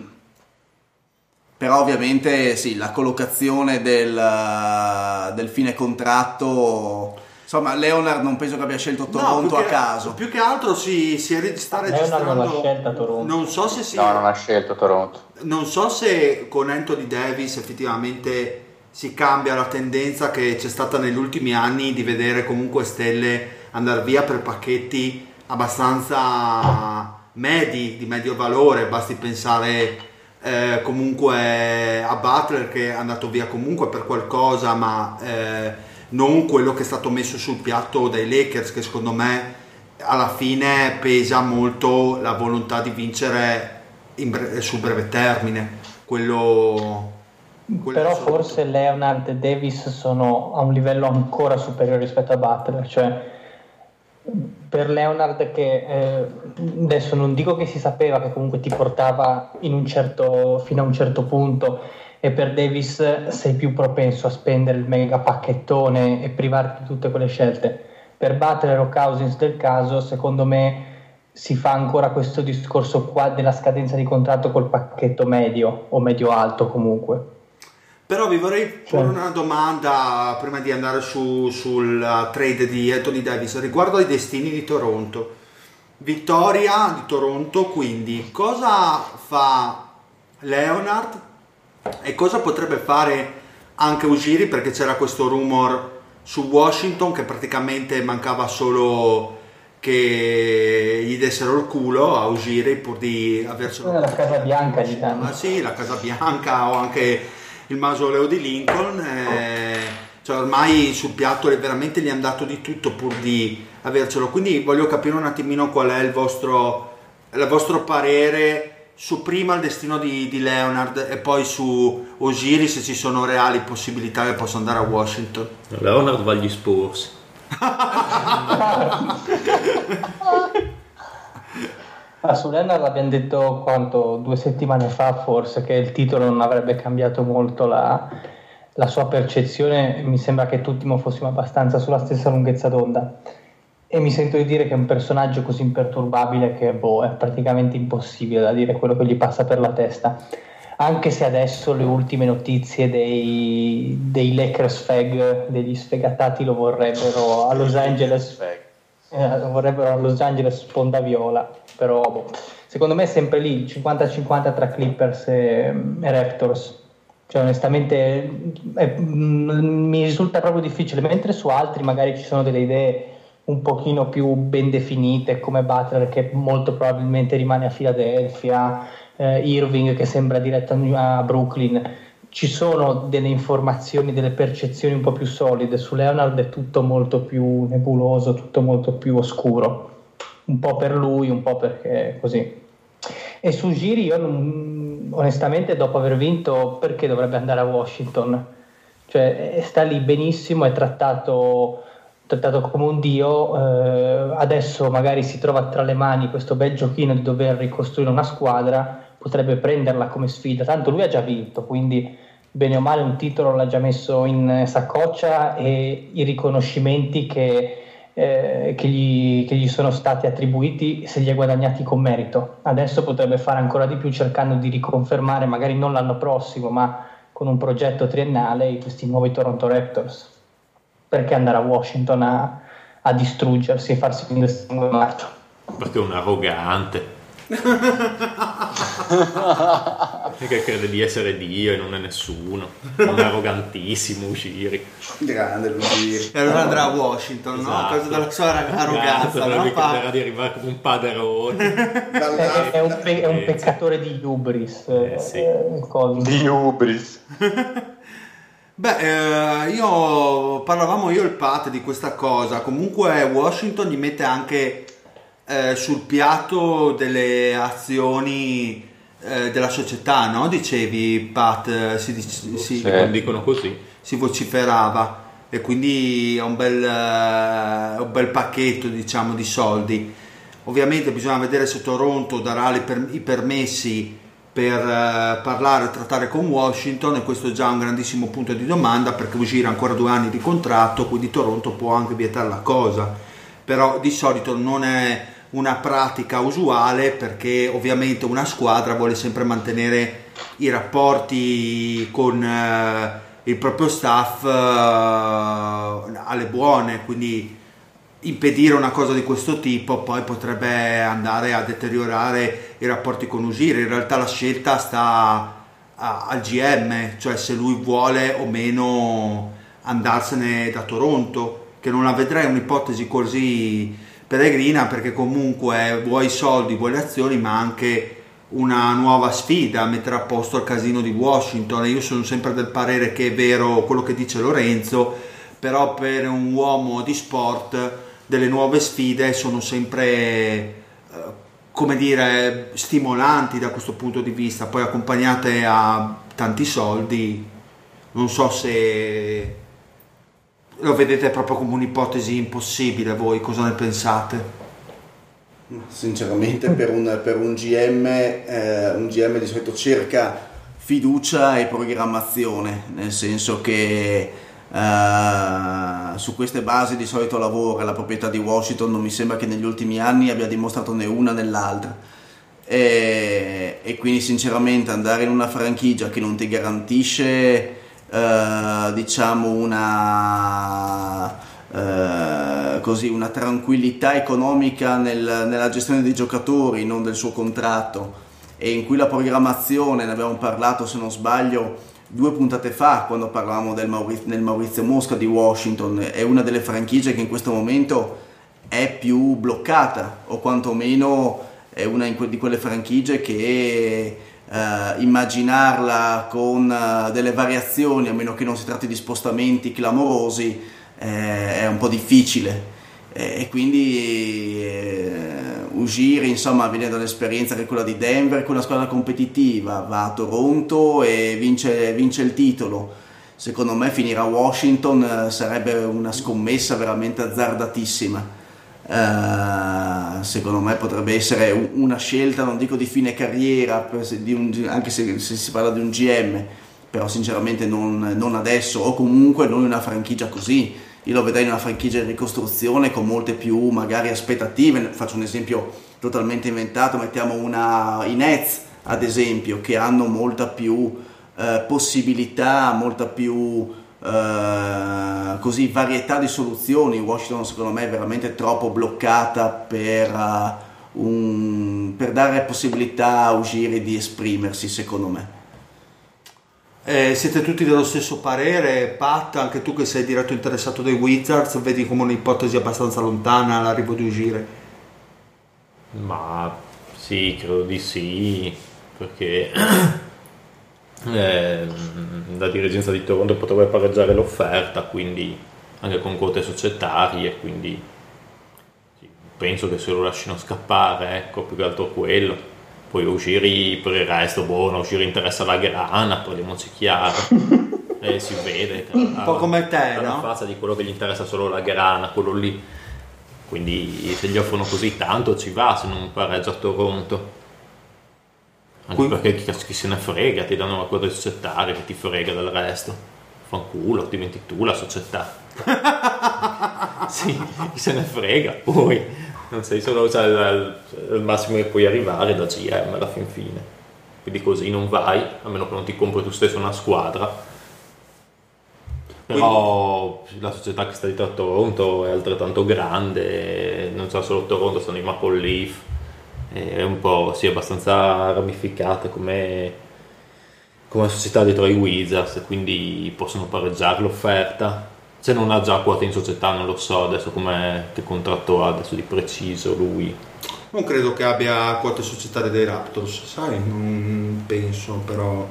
Però ovviamente sì, la collocazione del, del fine contratto... Insomma, Leonard non penso che abbia scelto Toronto più a che- caso. Più che altro si, si re- sta Leonard registrando. non l'ha scelta Toronto. Non so se si. No, non ha scelto Toronto. Non so se con Anthony Davis effettivamente si cambia la tendenza che c'è stata negli ultimi anni di vedere comunque stelle andare via per pacchetti abbastanza medi, di medio valore, basti pensare eh, comunque a Butler che è andato via comunque per qualcosa, ma eh, non quello che è stato messo sul piatto dai Lakers che secondo me alla fine pesa molto la volontà di vincere in bre- sul breve termine, quello... quello Però forse Leonard e Davis sono a un livello ancora superiore rispetto a Butler, cioè per Leonard che eh, adesso non dico che si sapeva che comunque ti portava certo, fino a un certo punto e per Davis sei più propenso a spendere il mega pacchettone e privarti di tutte quelle scelte. Per Butler o Cousins del caso, secondo me si fa ancora questo discorso qua della scadenza di contratto col pacchetto medio o medio alto comunque. Però vi vorrei porre una domanda prima di andare su, sul trade di Anthony Davis riguardo ai destini di Toronto. Vittoria di Toronto, quindi cosa fa Leonard e cosa potrebbe fare anche Ujiri perché c'era questo rumor su Washington che praticamente mancava solo che gli dessero il culo a Ujiri pur di avercelo La Casa Bianca gli danno. Ah, sì, la Casa Bianca o anche il mausoleo di Lincoln. eh, cioè ormai sul piatto è veramente gli hanno dato di tutto pur di avercelo. Quindi voglio capire un attimino qual è il vostro, il vostro parere su prima il destino di, di Leonard e poi su Osiris se ci sono reali possibilità che possa andare a Washington. Leonard va agli Spurs. Ah, su Leonard l'abbiamo detto quanto, due settimane fa forse che il titolo non avrebbe cambiato molto la, la sua percezione, mi sembra che tutti fossimo abbastanza sulla stessa lunghezza d'onda. E mi sento di dire che è un personaggio così imperturbabile che boh, è praticamente impossibile da dire quello che gli passa per la testa. Anche se adesso le ultime notizie dei, dei Lakers Fag, degli sfegatati, lo vorrebbero a Los Angeles eh, vorrebbero Los Angeles sponda viola, però boh. secondo me è sempre lì il 50-50 tra Clippers e, e Raptors. Cioè, onestamente è- mm, mi risulta proprio difficile, mentre su altri magari ci sono delle idee un pochino più ben definite come Butler che molto probabilmente rimane a Philadelphia, eh, Irving che sembra diretto a Brooklyn. Ci sono delle informazioni, delle percezioni un po' più solide. Su Leonard è tutto molto più nebuloso, tutto molto più oscuro. Un po' per lui, un po' perché così. E su Giri io non, onestamente dopo aver vinto perché dovrebbe andare a Washington? Cioè sta lì benissimo, è trattato trattato come un dio, eh, adesso magari si trova tra le mani questo bel giochino di dover ricostruire una squadra, potrebbe prenderla come sfida, tanto lui ha già vinto, quindi bene o male un titolo l'ha già messo in saccoccia e i riconoscimenti che, eh, che, gli, che gli sono stati attribuiti se li ha guadagnati con merito. Adesso potrebbe fare ancora di più cercando di riconfermare, magari non l'anno prossimo, ma con un progetto triennale, questi nuovi Toronto Raptors perché andare a Washington a, a distruggersi e farsi prendere sangue marcio? Perché è un arrogante. perché crede di essere Dio e non è nessuno. È un arrogantissimo Usciri. Grande Usciri. E allora andrà a Washington, Esatto. no? Cosa della sua arroganza, Esatto, no? crederà di arrivare come un paderone. È, è un, pe- è un peccatore di hubris, eh, sì. eh. Di Ubris. Beh, eh, io parlavamo io e il Pat di questa cosa. Comunque Washington gli mette anche eh, sul piatto delle azioni eh, della società, no? Dicevi, Pat, eh, si, si- Sì. Non dicono così. si vociferava e quindi è un bel, eh, un bel pacchetto, diciamo, di soldi. Ovviamente bisogna vedere se Toronto darà le per- i permessi per eh, parlare e trattare con Washington e questo è già un grandissimo punto di domanda perché uscire ancora due anni di contratto, quindi Toronto può anche vietare la cosa, però di solito non è una pratica usuale perché ovviamente una squadra vuole sempre mantenere i rapporti con eh, il proprio staff eh, alle buone, quindi impedire una cosa di questo tipo poi potrebbe andare a deteriorare i rapporti con Usire. In realtà la scelta sta a- al GM, cioè se lui vuole o meno andarsene da Toronto, che non la vedrei un'ipotesi così peregrina perché comunque vuoi soldi, vuoi le azioni, ma anche una nuova sfida, mettere a posto il casino di Washington. Io sono sempre del parere che è vero quello che dice Lorenzo, però per un uomo di sport delle nuove sfide sono sempre eh, come dire stimolanti da questo punto di vista poi accompagnate a tanti soldi non so se lo vedete proprio come un'ipotesi impossibile voi cosa ne pensate Sinceramente per un, per un GM, eh, un GM di solito cerca fiducia e programmazione, nel senso che eh, su queste basi di solito lavora. La proprietà di Washington non mi sembra che negli ultimi anni abbia dimostrato né una né l'altra. E, e quindi sinceramente andare in una franchigia che non ti garantisce eh, diciamo una eh, così una tranquillità economica nel- nella gestione dei giocatori, non del suo contratto, e in cui la programmazione, ne abbiamo parlato se non sbaglio due puntate fa, quando parlavamo del, Mauri- del Maurizio Mosca di Washington, è una delle franchigie che in questo momento è più bloccata, o quantomeno è una di quelle franchigie che eh, immaginarla con eh, delle variazioni, a meno che non si tratti di spostamenti clamorosi, eh, è un po' difficile. E quindi eh, uscire, insomma, venendo dall'esperienza che è quella di Denver, è una squadra competitiva, va a Toronto e vince, vince il titolo. Secondo me finire a Washington eh, sarebbe una scommessa veramente azzardatissima. Eh, secondo me potrebbe essere un- una scelta, non dico di fine carriera, di un- anche se, se si parla di un GM, però sinceramente non, non adesso, o comunque non una franchigia così. Io lo vedrei in una franchigia in ricostruzione con molte più magari aspettative. Faccio un esempio totalmente inventato, mettiamo una i Nets ad esempio, che hanno molta più eh, possibilità, molta più eh, così varietà di soluzioni. Washington secondo me è veramente troppo bloccata per, eh, un- per dare possibilità a Ugiri di esprimersi, secondo me. Eh, siete tutti dello stesso parere, Pat, anche tu che sei diretto interessato dei Wizards, vedi come un'ipotesi abbastanza lontana l'arrivo di uscire? Ma sì, credo di sì, perché eh, la dirigenza di Toronto potrebbe pareggiare l'offerta, quindi anche con quote societarie, quindi sì, penso che se lo lasciano scappare, ecco, più che altro quello. Poi uscire per il resto, buono, uscire interessa la grana, parliamoci chiaro. Eh, si vede. Un po' come te, la no? faccia di quello che gli interessa solo la grana, quello lì. Quindi se gli offrono così tanto ci va se non pareggia a Toronto. Anche Qui- perché chi, chi se ne frega, ti danno una quota societaria che ti frega del resto. Fanculo, diventi tu la società. sì, chi se ne frega, poi non sei solo cioè, al, al massimo che puoi arrivare da GM alla fin fine. Quindi così non vai, a meno che non ti compri tu stesso una squadra. Però la società che sta dietro a Toronto è altrettanto grande, non c'è solo Toronto, sono i Maple Leaf, è un po' sì, abbastanza ramificata come, come società dietro ai Wizards, quindi possono pareggiare l'offerta. Se non ha già quote in società non lo so adesso come, che contratto ha adesso di preciso lui. Non credo che abbia quote societarie dei Raptors, sai, non penso, però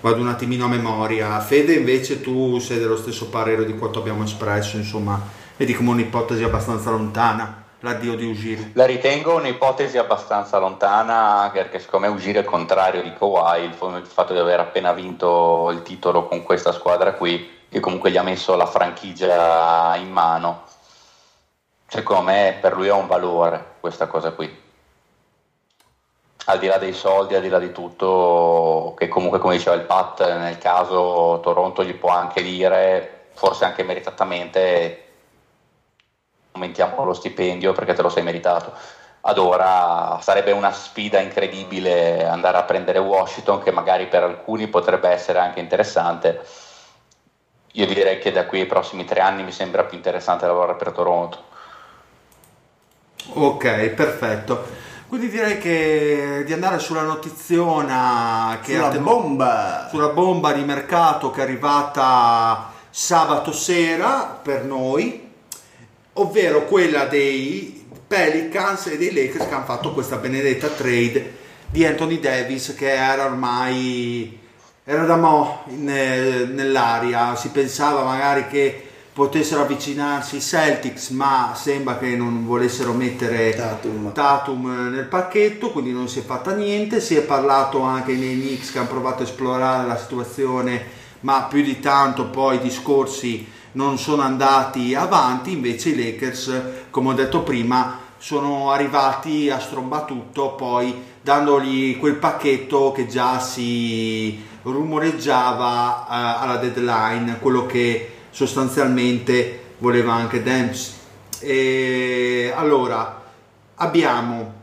vado un attimino a memoria. Fede, invece tu sei dello stesso parere di quanto abbiamo espresso, insomma, vedi come un'ipotesi abbastanza lontana l'addio di Usiri. La ritengo un'ipotesi abbastanza lontana perché secondo me uscire il contrario di Kawhi, il fatto di aver appena vinto il titolo con questa squadra qui, che comunque gli ha messo la franchigia in mano, secondo me per lui ha un valore questa cosa qui. Al di là dei soldi, al di là di tutto, che comunque come diceva il Pat, nel caso Toronto gli può anche dire, forse anche meritatamente, aumentiamo lo stipendio perché te lo sei meritato. Ad ora sarebbe una sfida incredibile andare a prendere Washington, che magari per alcuni potrebbe essere anche interessante. Io direi che da qui ai prossimi tre anni mi sembra più interessante lavorare per Toronto. Ok, perfetto. Quindi direi che di andare sulla notiziona che Sulla ha tem- bomba! sulla bomba di mercato che è arrivata sabato sera per noi, ovvero quella dei Pelicans e dei Lakers che hanno fatto questa benedetta trade di Anthony Davis che era ormai era da mo' in- nell'aria, si pensava magari che potessero avvicinarsi i Celtics, ma sembra che non volessero mettere Tatum. Tatum nel pacchetto, quindi non si è fatta niente. Si è parlato anche nei Knicks che hanno provato a esplorare la situazione, ma più di tanto poi i discorsi non sono andati avanti. Invece i Lakers, come ho detto prima, sono arrivati a strombatutto, poi dandogli quel pacchetto che già si rumoreggiava eh, alla deadline, quello che sostanzialmente voleva anche Dempsey. E allora abbiamo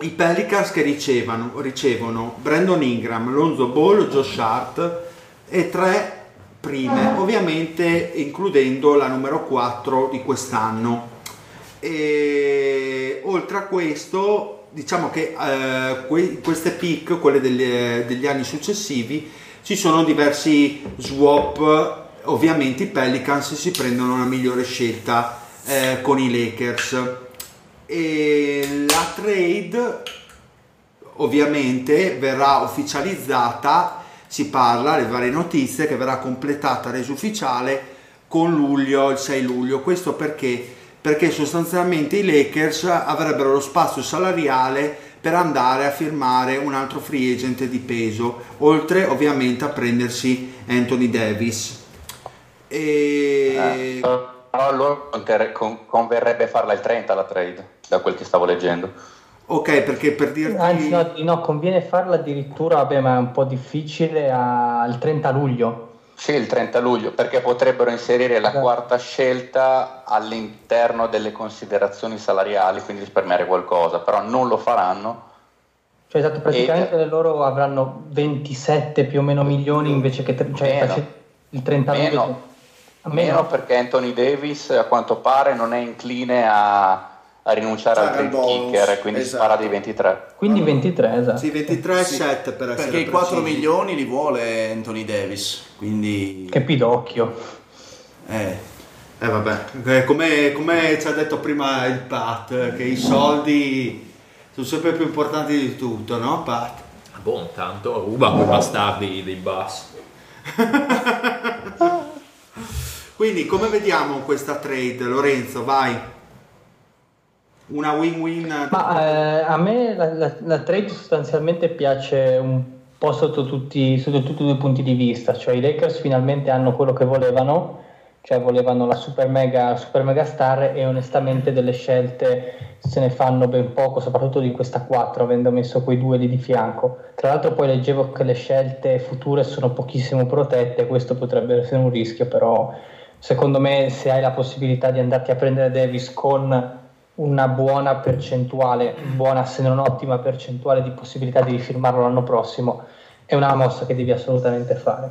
i Pelicans che ricevono, ricevono Brandon Ingram, Lonzo Ball, Josh Hart e tre prime, ovviamente includendo la numero 4 di quest'anno. E oltre a questo, diciamo che eh, que- queste pick, quelle degli, degli anni successivi, ci sono diversi swap. Ovviamente i Pelicans si prendono la migliore scelta eh, con i Lakers. E la trade ovviamente verrà ufficializzata, si parla, le varie notizie, che verrà completata, resa ufficiale con luglio, il 6 luglio. Questo perché? Perché sostanzialmente i Lakers avrebbero lo spazio salariale per andare a firmare un altro free agent di peso, oltre ovviamente a prendersi Anthony Davis. E... Eh, però a loro conter- con- converrebbe farla il 30 la trade, da quel che stavo leggendo. Ok, perché per dirti... Anzi, no, no, conviene farla addirittura, vabbè, ma è un po' difficile al 30 luglio. Sì, il 30 luglio, perché potrebbero inserire la Esatto. quarta scelta all'interno delle considerazioni salariali, quindi risparmiare qualcosa, però non lo faranno. Cioè, esatto, praticamente loro avranno 27 più o meno milioni invece che tre- cioè, Meno. il 30 luglio. Meno. A Meno meno perché Anthony Davis a quanto pare non è incline a a rinunciare al Cioè, al bonus, kicker, quindi esatto. parla di 23. Quindi 23, esatto. Sì, 23 e Sì, 7 per essere Perché i 4 precisi. milioni li vuole Anthony Davis, quindi... Che pidocchio. Eh, Eh vabbè, eh, come, come ci ha detto prima il Pat, che i soldi sono sempre più importanti di tutto, no Pat? Ah, Boh, tanto ruba quei bastardi dei bus. Quindi come vediamo questa trade, Lorenzo, vai. Una win-win. Ma eh, a me la, la- la trade sostanzialmente piace un po' sotto tutti, sotto tutti i due punti di vista, cioè i Lakers finalmente hanno quello che volevano, cioè volevano la super mega, super mega star e onestamente delle scelte se ne fanno ben poco, soprattutto di questa 4 avendo messo quei due lì di fianco. Tra l'altro poi leggevo che le scelte future sono pochissimo protette, questo potrebbe essere un rischio, però secondo me se hai la possibilità di andarti a prendere Davis con una buona percentuale, buona se non ottima percentuale di possibilità di rifirmarlo l'anno prossimo, è una mossa che devi assolutamente fare.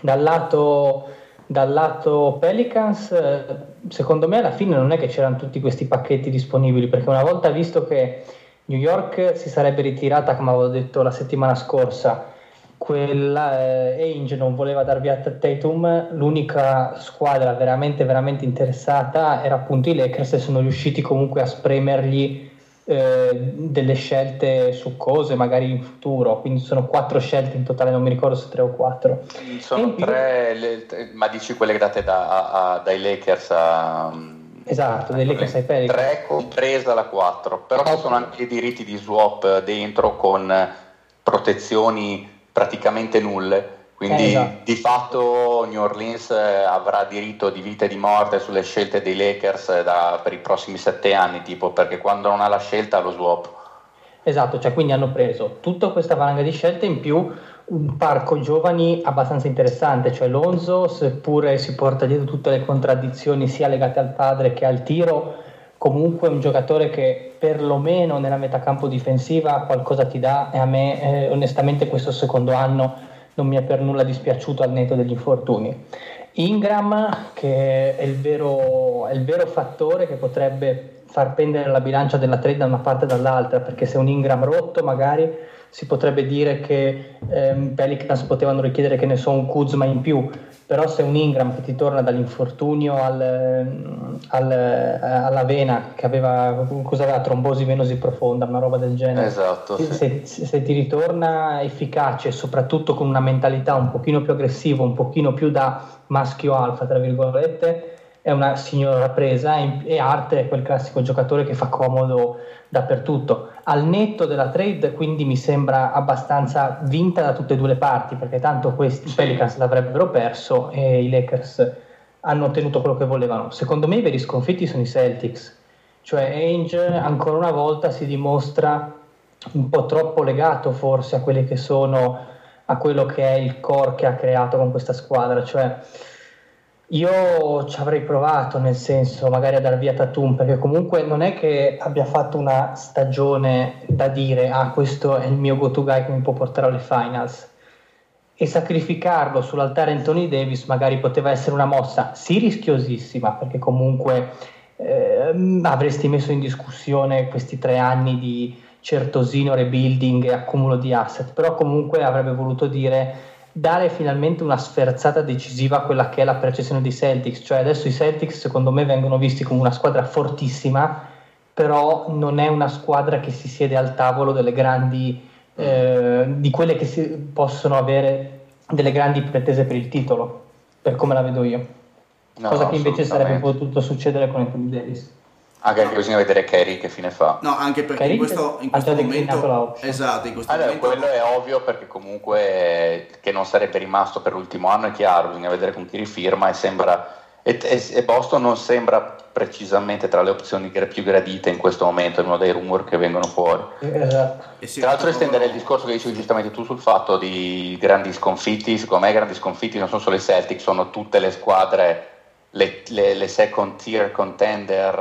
Dal lato, dal lato Pelicans, eh, secondo me alla fine non è che c'erano tutti questi pacchetti disponibili, perché una volta visto che New York si sarebbe ritirata, come avevo detto la settimana scorsa, quella eh, Ainge non voleva dar via a Tatum, l'unica squadra veramente veramente interessata era appunto i Lakers e sono riusciti comunque a spremergli eh, delle scelte su cose magari in futuro, quindi sono quattro scelte in totale, non mi ricordo se tre o quattro. Sono più- tre, le- ma dici quelle date da- a- a- dai Lakers a... Esatto, dei Lakers ai Pelicans. 3 compresa la 4, però ci sono anche i diritti di swap dentro con protezioni praticamente nulle, quindi Eh, esatto. di fatto New Orleans eh, avrà diritto di vita e di morte sulle scelte dei Lakers eh, da- per i prossimi sette anni, tipo perché quando non ha la scelta ha lo swap. Esatto, cioè quindi hanno preso tutta questa valanga di scelte in più un parco giovani abbastanza interessante, cioè Lonzo, seppure si porta dietro tutte le contraddizioni sia legate al padre che al tiro, comunque un giocatore che perlomeno nella metacampo difensiva qualcosa ti dà e a me eh, onestamente questo secondo anno non mi è per nulla dispiaciuto al netto degli infortuni. Ingram, che è il vero, è il vero fattore che potrebbe far pendere la bilancia della trade da una parte e dall'altra, perché se un Ingram rotto magari si potrebbe dire che ehm, Pelicans potevano richiedere che ne so un Kuzma in più, però se un Ingram che ti torna dall'infortunio al, al, eh, alla vena, che aveva, cosa aveva, trombosi venosi profonda, una roba del genere, Esatto, sì. se, se ti ritorna efficace, soprattutto con una mentalità un pochino più aggressiva, un pochino più da maschio alfa, tra virgolette, è una signora presa e, e Arte è quel classico giocatore che fa comodo dappertutto. Al netto della trade, quindi mi sembra abbastanza vinta da tutte e due le parti, perché tanto questi Pelicans l'avrebbero perso e i Lakers hanno ottenuto quello che volevano. Secondo me i veri sconfitti sono i Celtics, cioè Ainge ancora una volta si dimostra un po' troppo legato forse a quelli che sono a quello che è il core che ha creato con questa squadra, cioè io ci avrei provato nel senso magari a dar via Tatum perché comunque non è che abbia fatto una stagione da dire ah questo è il mio go to guy che mi può portare alle finals. E sacrificarlo sull'altare Anthony Davis magari poteva essere una mossa sì rischiosissima perché comunque ehm, avresti messo in discussione questi tre anni di certosino rebuilding e accumulo di asset. Però comunque avrebbe voluto dire dare finalmente una sferzata decisiva a quella che è la percezione dei Celtics, cioè adesso i Celtics secondo me vengono visti come una squadra fortissima, però non è una squadra che si siede al tavolo delle grandi, eh, di quelle che si possono avere delle grandi pretese per il titolo, per come la vedo io. No, Cosa che invece sarebbe potuto succedere con Anthony Davis. Anche perché bisogna vedere Kerry che fine fa. No, anche perché in Carrick questo, in questo momento... Esatto, in questo Allora, momento... quello è ovvio perché comunque che non sarebbe rimasto per l'ultimo anno è chiaro, bisogna vedere con chi rifirma e sembra e, e- e Boston non sembra precisamente tra le opzioni che più gradite in questo momento, è uno dei rumor che vengono fuori. Esatto. Tra l'altro estendere il discorso che dicevi giustamente tu sul fatto di grandi sconfitti, secondo me grandi sconfitti non sono solo i Celtics, sono tutte le squadre, le, le- le second tier contender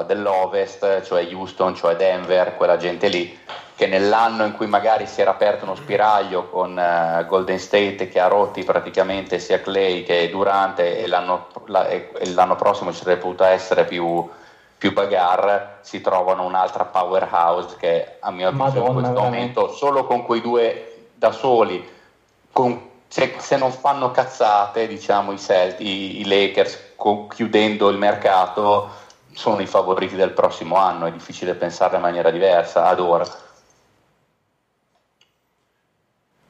eh, dell'Ovest, cioè Houston, cioè Denver, quella gente lì, che nell'anno in cui magari si era aperto uno spiraglio con eh, Golden State che ha rotti praticamente sia Clay che Durante e l'anno, la- e- e l'anno prossimo ci sarebbe potuta essere più più bagarre, si trovano un'altra powerhouse che a mio avviso Madonna, in questo veramente. momento solo con quei due da soli, con- se, se non fanno cazzate, diciamo i, Celt- i, i Lakers co- chiudendo il mercato, sono i favoriti del prossimo anno, è difficile pensarla in maniera diversa ad ora.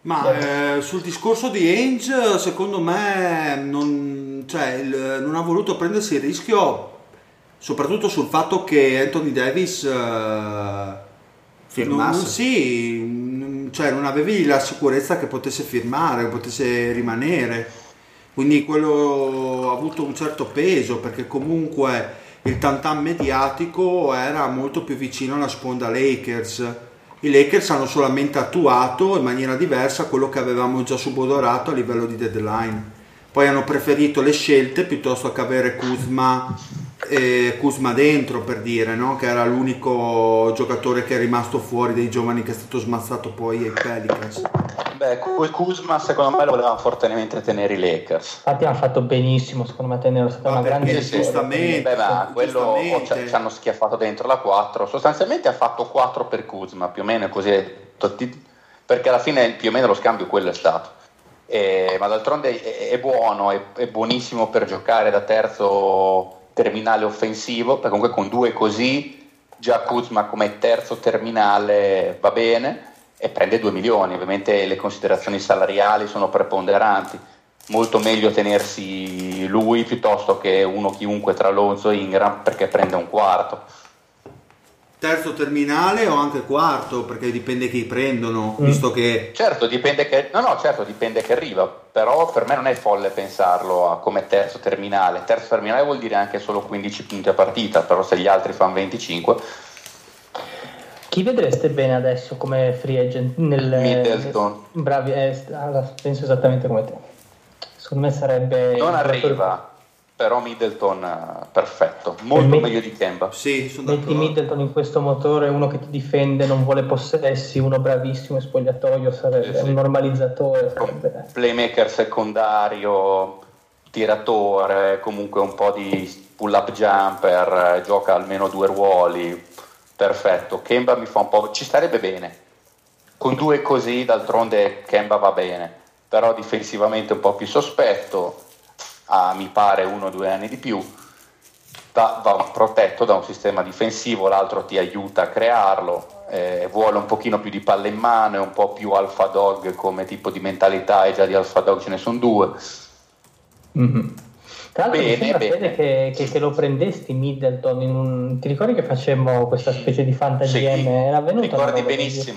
Ma eh, sul discorso di Ainge, secondo me non, cioè, il- non ha voluto prendersi il rischio, soprattutto sul fatto che Anthony Davis eh, non, Firmasse. non- sì, mm, cioè, non avevi la sicurezza che potesse firmare, che potesse rimanere. Quindi quello ha avuto un certo peso perché comunque il tantan mediatico era molto più vicino alla sponda Lakers. I Lakers hanno solamente attuato in maniera diversa quello che avevamo già subodorato a livello di deadline. Poi hanno preferito le scelte piuttosto che avere Kuzma, eh, Kuzma dentro per dire, no? che era l'unico giocatore che è rimasto fuori dei giovani che è stato smazzato poi ai Pelicans. Beh, Ku- Kuzma secondo me lo volevano fortemente tenere i Lakers. Infatti hanno fatto benissimo, secondo me, tenerlo, è stata Ma una grande giustamente- Beh, ma quello giustamente. ci, ci hanno schiaffato dentro la 4. Sostanzialmente ha fatto 4 per Kuzma, più o meno così, perché alla fine più o meno lo scambio quello è stato. E- ma d'altronde è, è buono, è, è buonissimo per giocare da terzo terminale offensivo, perché comunque con due così già Kuzma come terzo terminale va bene e prende 2 milioni, ovviamente le considerazioni salariali sono preponderanti, molto meglio tenersi lui piuttosto che uno chiunque tra Lonzo e Ingram perché prende un quarto. Terzo terminale o anche quarto, perché dipende chi prendono, Mm. visto che Certo, dipende che, no, no, certo, dipende che arriva, però per me non è folle pensarlo a- come terzo terminale. Terzo terminale vuol dire anche solo 15 punti a partita, però se gli altri fanno 25, Chi vedreste bene adesso come free agent? Nel, Middleton. Bravi, eh, penso esattamente come te. Secondo me sarebbe... non arriva, però Middleton eh, perfetto, molto E meglio di Kemba. sì, sono Metti d'accordo. Middleton in questo motore, uno che ti difende, non vuole possessi, uno bravissimo in spogliatoio, sarebbe Sì, sì. un normalizzatore. Sarebbe... playmaker secondario, tiratore, comunque un po' di pull-up jumper, eh, gioca almeno due ruoli, perfetto. Kemba mi fa un po'... ci starebbe bene. Con due così, d'altronde Kemba va bene, però difensivamente un po' più sospetto, ha mi pare uno o due anni di più, va, va protetto da un sistema difensivo, l'altro ti aiuta a crearlo, eh, vuole un pochino più di palle in mano, è un po' più alfa dog come tipo di mentalità, e già di alfa dog ce ne sono due. Mhm. Tra l'altro mi Bene, sembra bene. Fede, che, che- che lo prendesti Middleton in un... Ti ricordi che facemmo questa specie di fantasy Sì? Era una ricordi roba così?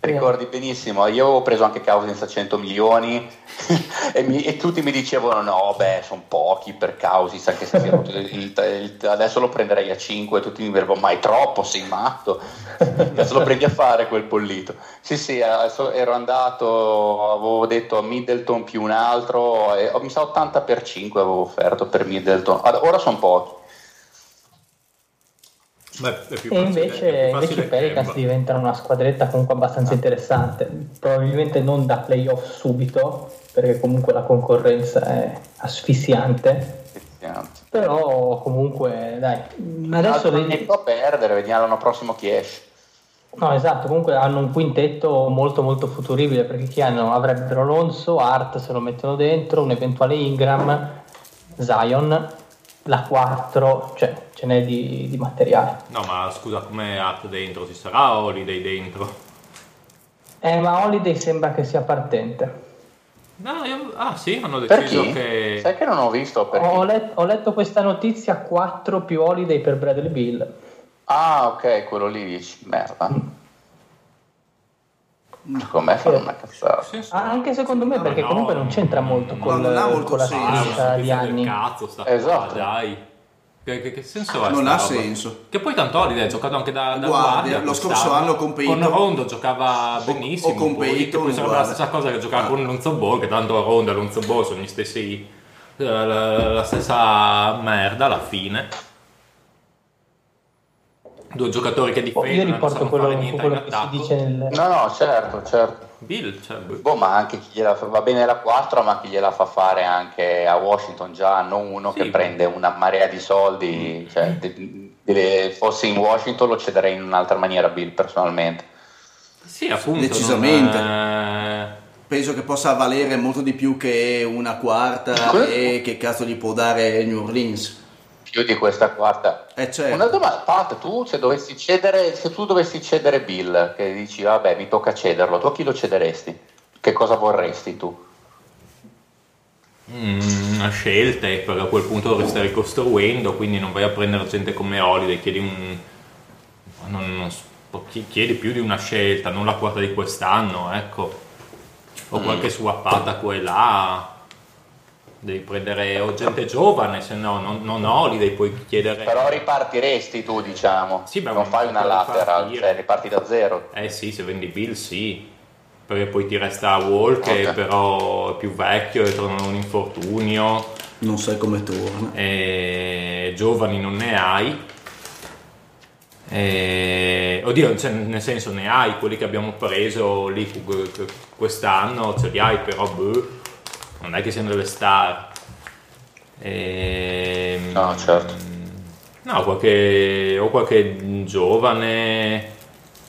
Ricordi benissimo, io ho preso anche Cousins a 100 milioni e, mi- e tutti mi dicevano no, beh, sono pochi per Cousins, anche se il- il- adesso lo prenderei a 5 e tutti mi dicevano ma è troppo, sei matto, adesso lo prendi a fare quel pollito. Sì, sì, ero andato, avevo detto a Middleton più un altro, e, mi sa 80 per 5 avevo offerto per Middleton, ora sono pochi. Beh, è più E facile- invece, invece facile i Pelicans diventano una squadretta comunque abbastanza interessante. Probabilmente non da playoff subito, perché comunque la concorrenza è asfissiante. Però comunque dai, adesso Adesso vedi- tempo a perdere, vediamo l'anno prossimo chi esce. No, esatto, comunque hanno un quintetto molto molto futuribile perché chi hanno? Avrebbero Alonso, Art se lo mettono dentro, un eventuale Ingram, Zion, la 4, cioè ce n'è di, di materiale. No, ma scusa, come Art dentro? Ci sarà Holiday dentro? Eh, ma Holiday sembra che sia partente. No, io- ah sì, hanno deciso che... Sai che non ho visto per Ho, let- ho letto questa notizia 4 più Holiday per Bradley Bill. Ah, ok, quello lì dici, merda. Secondo me fanno una cazzata. Sì, sì. Ah, anche secondo me No, perché no, comunque non c'entra molto no, con, non ha molto con la senso. Ah, di anni. cazzo sta Esatto. qua, dai. Che, che- che senso ha Non ha roba? senso. Che poi tanto Holiday ha giocato anche da, da Guardia, guardia. lo scorso anno con Payton. Con Rondo giocava benissimo. o con poi, Payton, che poi sarebbe la stessa cosa che giocava con Lonzo Ball, che tanto Rondo e Lonzo Ball sono gli stessi... La, la- la stessa merda alla fine. Due giocatori che Oh, difendono io e non riporto quello, quello che si attacco. dice nel... No, no, certo, certo. Bill, cioè, boh. Boh, ma anche chi gliela fa, va bene la 4, ma chi gliela fa fare anche a Washington già hanno uno Sì, che ma- prende una marea di soldi, cioè, de- Eh, Fossi in Washington lo cederei in un'altra maniera Bill personalmente. Sì, appunto. Decisamente. non è- Penso che possa valere molto di più che una quarta e che cazzo gli può dare New Orleans. Più di questa quarta. Eh certo. Una domanda, Pat, tu se dovessi cedere, se tu dovessi cedere Bill, che dici vabbè mi tocca cederlo, tu a chi lo cederesti? Che cosa vorresti tu? Mm, una scelta e per a quel punto dovresti ricostruendo, quindi non vai a prendere gente come Holiday, chiedi un... non- non so, chi- chiedi più di una scelta, non la quarta di quest'anno, ecco. O qualche swappata qua e là. Devi prendere o gente giovane, se no non, non Holiday, puoi chiedere... Però ripartiresti tu, diciamo. Sì, non ma fai una lateral, cioè riparti da zero. Eh sì, se vendi Bill sì, perché poi ti resta Wall che Ok. però è più vecchio e torna un infortunio, Non sai come torna. e giovani non ne hai. E... Oddio, cioè, nel senso ne hai quelli che abbiamo preso lì que- que- quest'anno, ce li hai, però boh, non è che siano delle star. E... No, certo. No, qualche, o qualche giovane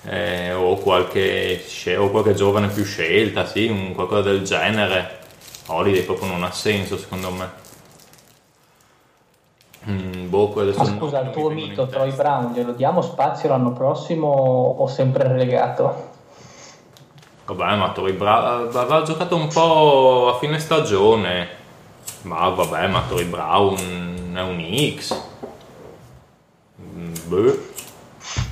eh, o, qualche, o qualche giovane più scelta, sì, un- qualcosa del genere. Holiday proprio non ha senso secondo me. Mm, boh, Ma scusa, il tuo mito Troy. Brown glielo diamo spazio l'anno prossimo o sempre relegato? Vabbè, ma Troy Brown aveva giocato un po' a fine stagione. Ma vabbè, ma Troy Brown è un X. Mm, Boh.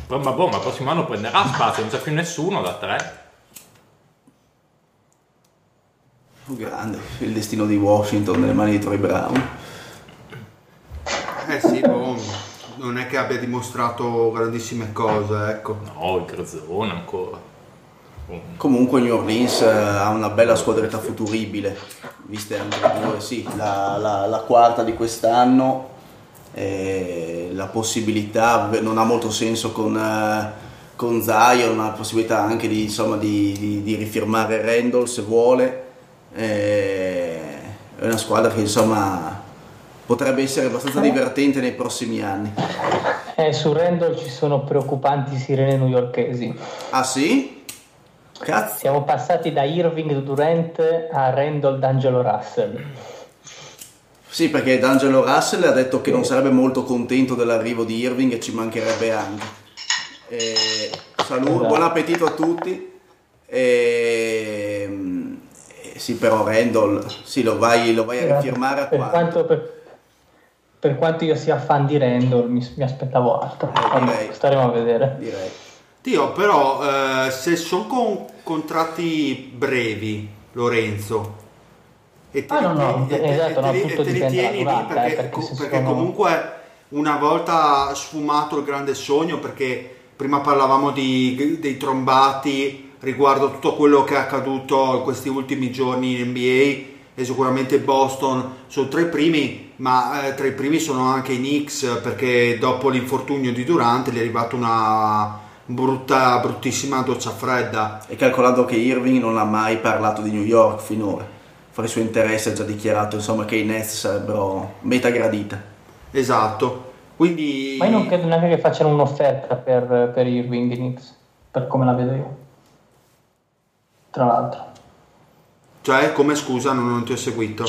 Ma, boh, ma il prossimo anno prenderà spazio, non c'è più nessuno da tre. Grande, il destino di Washington nelle mani di Troy Brown. Eh sì, boh, non è che abbia dimostrato grandissime cose, ecco. No, il Garzone ancora. Comunque New Orleans eh, ha una bella squadretta futuribile, viste anche due, sì, la, la- la quarta di quest'anno, eh, la possibilità, non ha molto senso con, eh, con Zion, ha la possibilità anche di, insomma, di, di- di rifirmare Randall se vuole, eh, è una squadra che insomma potrebbe essere abbastanza divertente nei prossimi anni. Eh, su Randall ci sono preoccupanti sirene newyorkesi. Ah sì? Cazzo! Siamo passati da Irving Durant a Randall D'Angelo Russell. Sì, perché D'Angelo Russell ha detto che non sarebbe molto contento dell'arrivo di Irving e ci mancherebbe anche. Eh, saluto, Esatto. buon appetito a tutti. Eh, sì, però Randall, sì, lo vai, lo vai a rifirmare a per quanto? per, per quanto io sia fan di Randall, mi, mi aspettavo altro. Vabbè, direi. staremo a vedere. Direi. Dio, però, eh, se sono con contratti brevi, Lorenzo, e te Ah, li no, no, tieni- e esatto, e te no, e te li lì perché, eh, perché co- perché sono- comunque una volta sfumato il grande sogno, perché prima parlavamo di- dei trombati riguardo tutto quello che è accaduto in questi ultimi giorni in NBA e sicuramente Boston sono tra i primi, ma eh, tra i primi sono anche i Knicks perché dopo l'infortunio di Durant gli è arrivata una brutta, bruttissima doccia fredda. E calcolando che Irving non ha mai parlato di New York finora, fra i suoi interessi ha già dichiarato insomma, che i Nets sarebbero meta gradita. Esatto. Quindi Ma io non credo neanche che facciano un'offerta per, per Irving i Knicks, per come la vedo io. Tra l'altro. Cioè, come scusa, non, non ti ho seguito.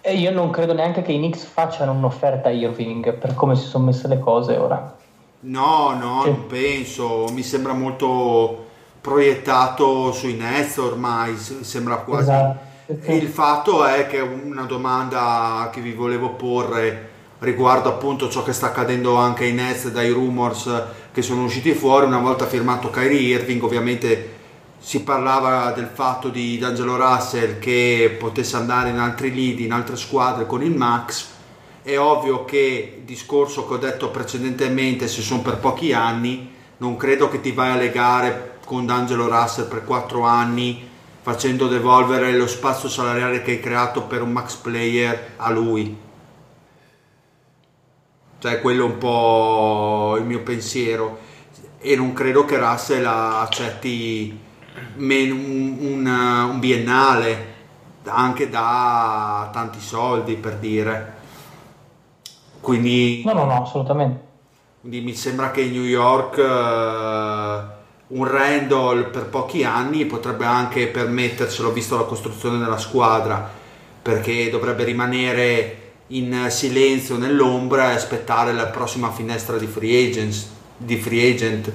E io non credo neanche che i Knicks facciano un'offerta a Irving per come si sono messe le cose ora. No, no, Sì. non penso. Mi sembra molto proiettato sui Nets ormai, sembra quasi. Esatto. E il fatto è che una domanda che vi volevo porre riguardo appunto ciò che sta accadendo anche ai Nets dai rumors che sono usciti fuori una volta firmato Kyrie Irving ovviamente si parlava del fatto di D'Angelo Russell che potesse andare in altri lead, in altre squadre con il Max è ovvio che il discorso che ho detto precedentemente se sono per pochi anni non credo che ti vai a legare con D'Angelo Russell per 4 anni facendo devolvere lo spazio salariale che hai creato per un max player a lui. Cioè quello è un po' il mio pensiero. E non credo che Russell accetti un, un- un biennale anche da tanti soldi per dire quindi No, no, no, assolutamente. Quindi mi sembra che New York eh, un Randall per pochi anni potrebbe anche permetterselo visto la costruzione della squadra perché dovrebbe rimanere in silenzio nell'ombra e aspettare la prossima finestra di free, agents, di free agent.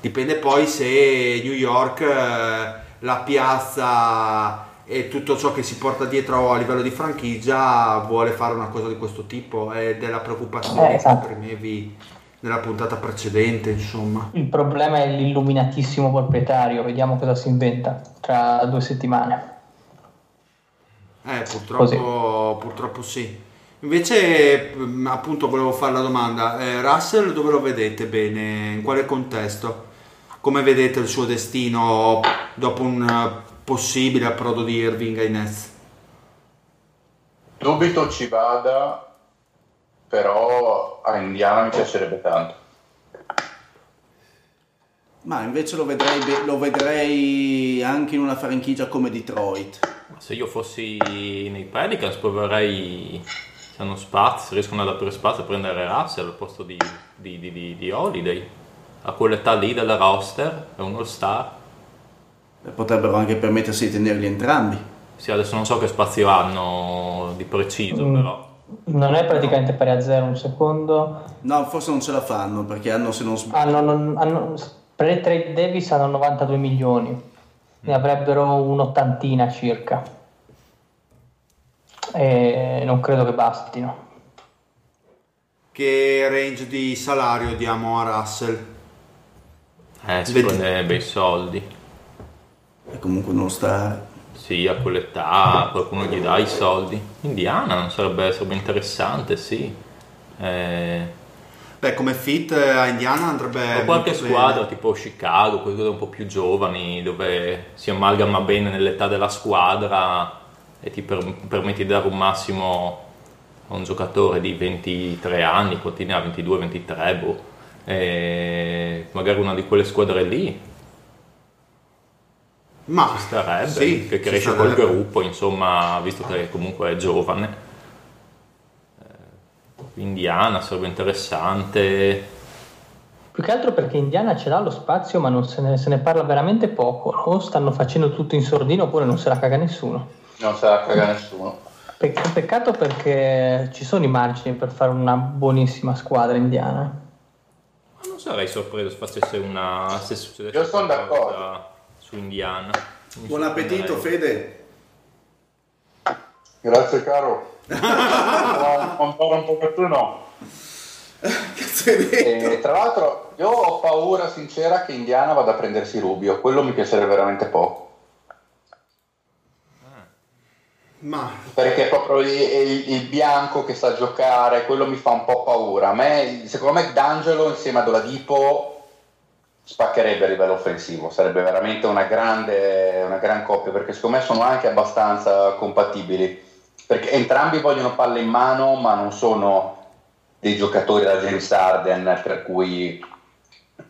Dipende poi se New York eh, la piazza e tutto ciò che si porta dietro a livello di franchigia vuole fare una cosa di questo tipo. Ed è la preoccupazione Eh, esatto. che esprimevi nella puntata precedente insomma. Il problema è l'illuminatissimo proprietario, vediamo cosa si inventa tra due settimane. eh purtroppo, purtroppo sì. Invece mm, appunto volevo fare la domanda. Eh, Russell dove lo vedete bene? In quale contesto? Come vedete il suo destino dopo un possibile approdo di Irving ai Nets Dubito ci vada, però a Indiana mi piacerebbe tanto. Ma invece lo vedrei, be- lo vedrei anche in una franchigia come Detroit. Se io fossi nei Pelicans proverei, se hanno spazio, riescono ad aprire spazio, a prendere Russell al posto di, di, di, di, di Holiday. A quell'età lì della roster, è un all-star. Potrebbero anche permettersi di tenerli entrambi. Sì, adesso non so che spazio hanno di preciso, Mm. però. Non è praticamente pari a zero un secondo. No, forse non ce la fanno perché hanno, se non sbaglio, Hanno, non- hanno- per trade Davis hanno 92 milioni, ne avrebbero un'ottantina circa. E non credo che bastino. che range di salario diamo a Russell Eh, si Vedi- prende bei soldi. È comunque uno star. Sì, a quell'età qualcuno gli dà i soldi. Indiana non sarebbe, sarebbe interessante, sì. Eh, beh come fit eh, a Indiana andrebbe o qualche molto bene. squadra tipo Chicago, quelle un po' più giovani, dove si amalgama bene nell'età della squadra e ti per- permetti di dare un massimo a un giocatore di 23 anni, quanti ne ha? 22-23, boh. E magari una di quelle squadre lì ma ci starebbe, sì, che cresce starebbe. col gruppo, insomma, visto che comunque è giovane. Eh, Indiana sarebbe interessante. Più che altro perché Indiana ce l'ha lo spazio, ma non se ne, se ne parla veramente poco. O stanno facendo tutto in sordino oppure non se la caga nessuno. Non se la caga nessuno. Pec- peccato perché ci sono i margini per fare una buonissima squadra indiana. Ma non sarei sorpreso se facesse una. se succedesse Io sono d'accordo. Su Indiana. Mi Buon appetito. Fede. Grazie caro. Ancora un pochettino. Cazzo hai detto? E, tra l'altro io ho paura sincera che Indiana vada a prendersi Rubio, quello mi piacerebbe veramente poco. ma Perché proprio il, il- il bianco che sa giocare, quello mi fa un po' paura. A me, secondo me D'Angelo insieme ad Oladipo spaccherebbe a livello offensivo, sarebbe veramente una grande, una gran coppia perché secondo me sono anche abbastanza compatibili. Perché entrambi vogliono palle in mano, ma non sono dei giocatori da James Harden per cui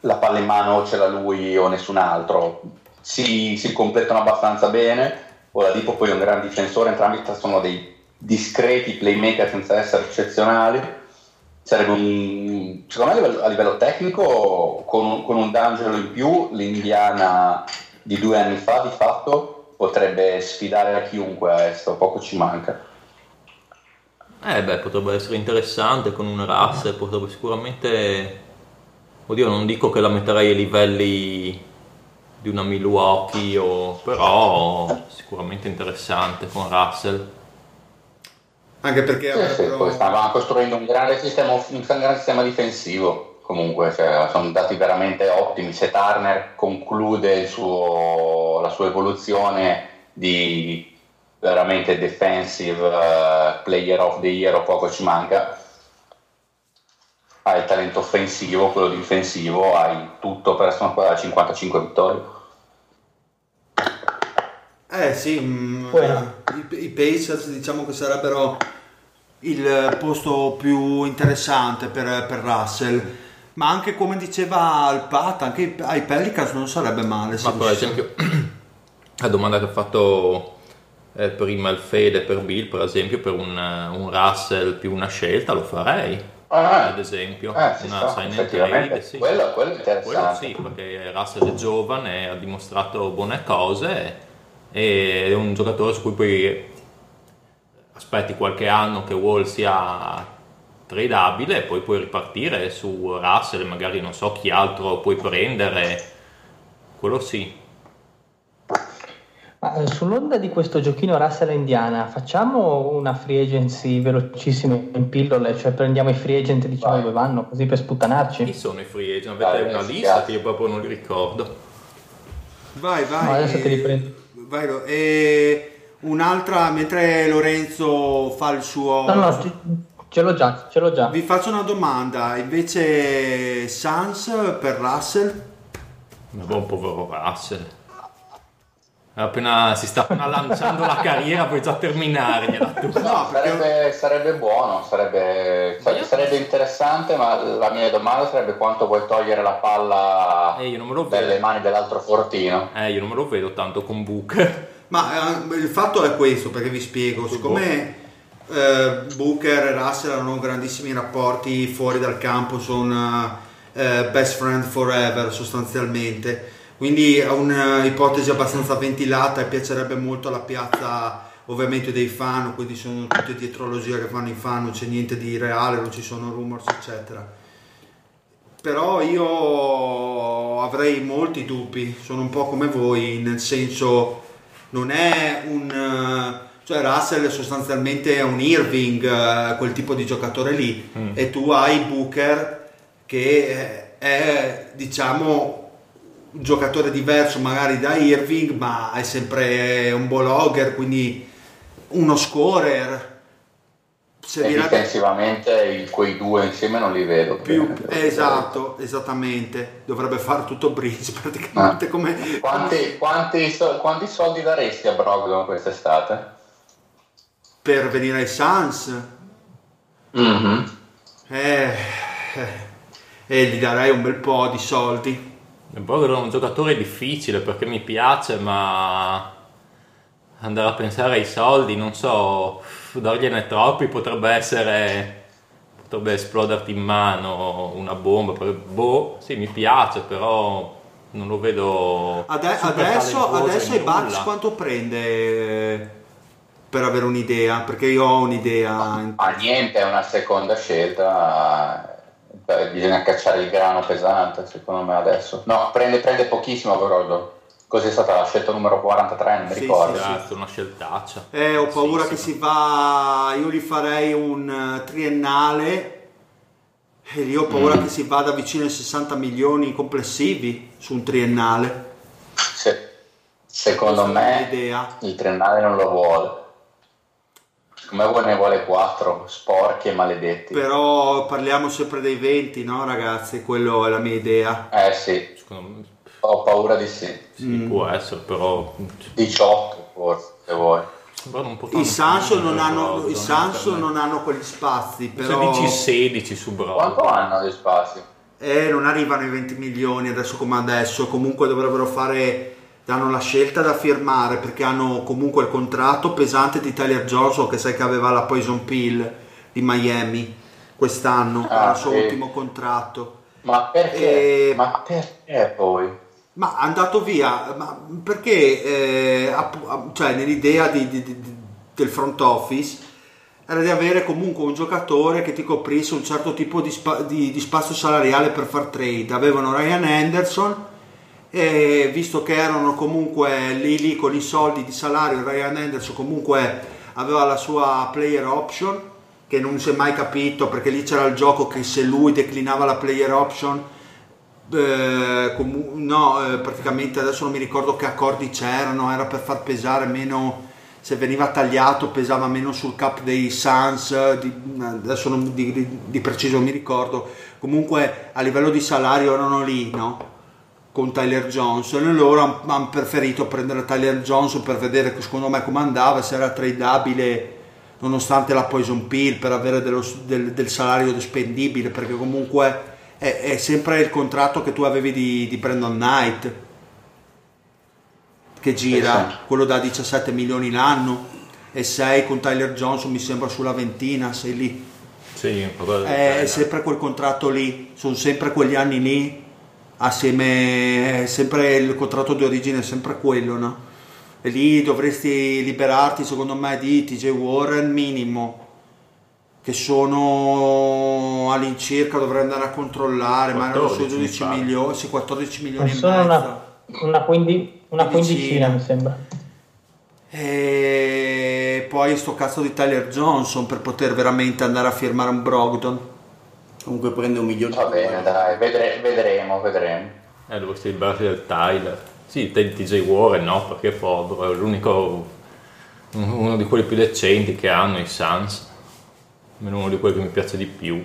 la palla in mano ce l'ha lui o nessun altro. Si, si completano abbastanza bene. Oladipo poi è un gran difensore, entrambi sono dei discreti playmaker senza essere eccezionali. Sarebbe un, secondo me a livello, a livello tecnico, con un, con un D'Angelo in più, l'Indiana di due anni fa di fatto potrebbe sfidare a chiunque a est, poco ci manca. Eh beh, potrebbe essere interessante con un Russell, potrebbe sicuramente... Oddio, non dico che la metterei ai livelli di una Milwaukee, o... però sicuramente interessante con Russell. Anche perché Sì, sì, avrebbero- poi stavano costruendo un grande sistema, un grande sistema difensivo. Comunque cioè, sono dati veramente ottimi. Se Turner conclude il suo- la sua evoluzione di veramente defensive eh, player of the year o poco ci manca, hai il talento offensivo, quello difensivo, hai tutto per essere una squadra da 55 vittorie. Eh sì, mm, Buono. eh, i, i Pacers diciamo che sarebbero il posto più interessante per, per Russell, ma anche come diceva il Pat, anche ai- Pelicans non sarebbe male. se Ma per esempio, la domanda che ha fatto eh, prima il Fede per Bill, per esempio, per un, eh, un Russell più una scelta, lo farei. Ah, ad esempio. eh, si una sign and trade, sì. Quello, quello è Quello interessante. sì, perché Russell è giovane, ha dimostrato buone cose e è un giocatore su cui poi aspetti qualche anno che Wall sia tradabile e poi puoi ripartire su Russell e magari non so chi altro puoi prendere. Quello sì. Ma eh, sull'onda di questo giochino Russell Indiana, facciamo una free agency velocissima in pillole, cioè prendiamo i free agent e diciamo Vai. dove vanno, così per Chi sputtanarci. sono i free agent? Avete Dai, una lista che io proprio non li ricordo. Vai, vai. No, adesso te li prendo. Vai, e un'altra, mentre Lorenzo fa il suo... No, no, ce- l'ho già, ce l'ho già. Vi faccio una domanda, invece Sans per Russell? Ma buon povero Russell. Appena si sta appena lanciando la carriera, puoi già terminargliela tu. No, Sarebbe, sarebbe buono, sarebbe, sa- sarebbe interessante, ma la mia domanda sarebbe quanto vuoi togliere la palla Eh, io non me lo dalle mani dell'altro fortino. Eh, io non me lo vedo tanto con Booker. Ma eh, il fatto è questo, perché vi spiego, siccome eh, Booker e Russell hanno grandissimi rapporti fuori dal campo, sono eh, best friend forever sostanzialmente, quindi è un'ipotesi abbastanza ventilata e piacerebbe molto alla piazza ovviamente dei fan, quindi sono tutte dietrologie che fanno i fan, non c'è niente di reale, non ci sono rumors eccetera. Però io avrei molti dubbi, sono un po' come voi, nel senso non è un... eh, cioè Russell sostanzialmente è un Irving, eh, quel tipo di giocatore lì, e tu hai Booker che è, è, diciamo un giocatore diverso magari da Irving, ma è sempre un ball hogger, quindi uno scorer. E Servirebbe difensivamente quei due insieme non li vedo. più bene. esatto, esattamente. Dovrebbe fare tutto Bridge praticamente come Quanti, quanti quanti soldi daresti a Brogdon quest'estate? per venire ai Suns. Mhm. Eh, eh, e gli darei un bel po' di soldi. Booker è un giocatore difficile perché mi piace, ma andare a pensare ai soldi, non so, dargliene troppi potrebbe essere potrebbe esploderti in mano una bomba. Boh, sì, mi piace, però non lo vedo. Ade- adesso adesso i Bucks quanto prende eh, per avere un'idea? Perché io ho un'idea. Ma niente, è una seconda scelta. Beh, bisogna cacciare il grano pesante, secondo me adesso. No, prende, prende pochissimo Brogdon. Così è stata la scelta numero 43, non mi Sì, ricordo. sì, sì. Esatto, una sceltaccia. Eh, ho paura Sì, che sì. si va. Io gli farei un eh, triennale. E lì ho paura Mm. che si vada vicino ai 60 milioni complessivi su un triennale. Se- secondo me il triennale non lo vuole. Secondo me vuole- ne vuole 4, sporchi e maledetti. Però parliamo sempre dei 20, no, ragazzi? Quello è la mia idea. Eh sì, Secondo me ho paura di sì. sì, Mm. può essere, però 18 forse, se vuoi. I Sanso non hanno, i Sanso non hanno quegli spazi, Se però dici 16 su Quanto Brogdon. hanno di spazio? eh, non arrivano i 20 milioni adesso come adesso. Comunque dovrebbero fare, danno la scelta da firmare perché hanno comunque il contratto pesante di Tyler Johnson che sai che aveva la Poison Pill di Miami quest'anno, Ah, il suo sì. ultimo contratto. Ma perché? Eh, Ma perché poi? Ma è andato via, ma perché eh, cioè, nell'idea di- di- di- del front office era di avere comunque un giocatore che ti coprisse un certo tipo di, spa- spazio salariale per far trade. Avevano Ryan Anderson e visto che erano comunque lì lì con i soldi di salario, Ryan Anderson comunque aveva la sua player option che non si è mai capito perché lì c'era il gioco che se lui declinava la player option eh, comu- no, eh, praticamente adesso non mi ricordo che accordi c'erano, era per far pesare meno, se veniva tagliato pesava meno sul cap dei Suns, di, adesso non, di, di- di preciso non mi ricordo, comunque a livello di salario erano lì, no? Con Tyler Johnson e loro hanno preferito prendere Tyler Johnson per vedere secondo me come andava, se era tradabile nonostante la Poison Pill per avere dello- del, del salario spendibile perché comunque è, è sempre il contratto che tu avevi di, di Brandon Knight che gira, sì. quello da 17 milioni l'anno e 6 con Tyler Johnson mi sembra sulla ventina, sei lì. Sì, È genere. sempre quel contratto lì, sono sempre quegli anni lì, assieme, è sempre il contratto di origine è sempre quello, no? E lì dovresti liberarti, secondo me, di TJ Warren minimo, che sono all'incirca, dovrei andare a controllare, ma erano sui 14 mi 12 pare. milioni, sì, 14 milioni e mezzo. una, una, quindi- una Quindicina. quindicina, mi sembra. E poi sto cazzo di Tyler Johnson per poter veramente andare a firmare un Brogdon. Comunque prende un milione Va di bene, dai, vedre- vedremo, vedremo. Eh, dovresti liberarti del Tyler. Sì, te- TJ Warren no, perché è povero, è l'unico, uno di quelli più decenti che hanno i Suns. Almeno uno di quelli che mi piace di più.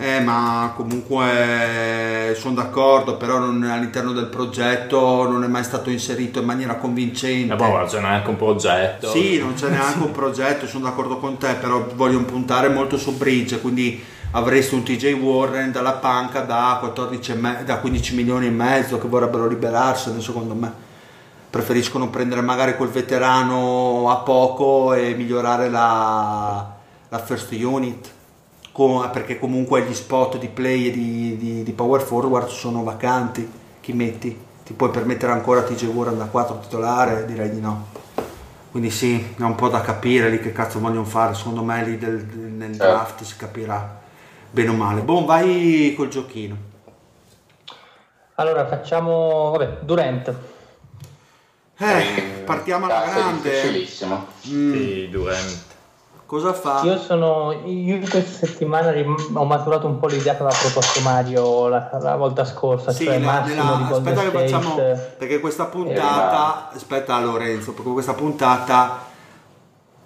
Eh, ma comunque sono d'accordo, però non- all'interno del progetto non è mai stato inserito in maniera convincente. E poi c'è neanche un progetto. Sì, non c'è neanche un progetto, sono d'accordo con te, però voglio puntare molto su Bridge, quindi avresti un TJ Warren dalla panca da, 14 e me- da 15 milioni e mezzo che vorrebbero liberarsene, secondo me. Preferiscono prendere magari quel veterano a poco e migliorare la, la first unit, perché comunque gli spot di play e di, di- di power forward sono vacanti, chi metti? Ti puoi permettere ancora TJ Warren da 4 titolare? Direi di no. Quindi sì, è un po' da capire lì che cazzo vogliono fare, secondo me lì del- del- nel Certo. draft si capirà bene o male. Boh, vai col giochino. Allora facciamo, vabbè, Durant. Eh, partiamo alla grande. difficilissimo. Mm, Sì, Durant. Cosa fa? Io sono, io questa settimana rim- ho maturato un po' l'idea che aveva proposto Mario la, la volta scorsa, Sì, cioè di Golden aspetta che State. facciamo perché questa puntata aspetta Lorenzo perché questa puntata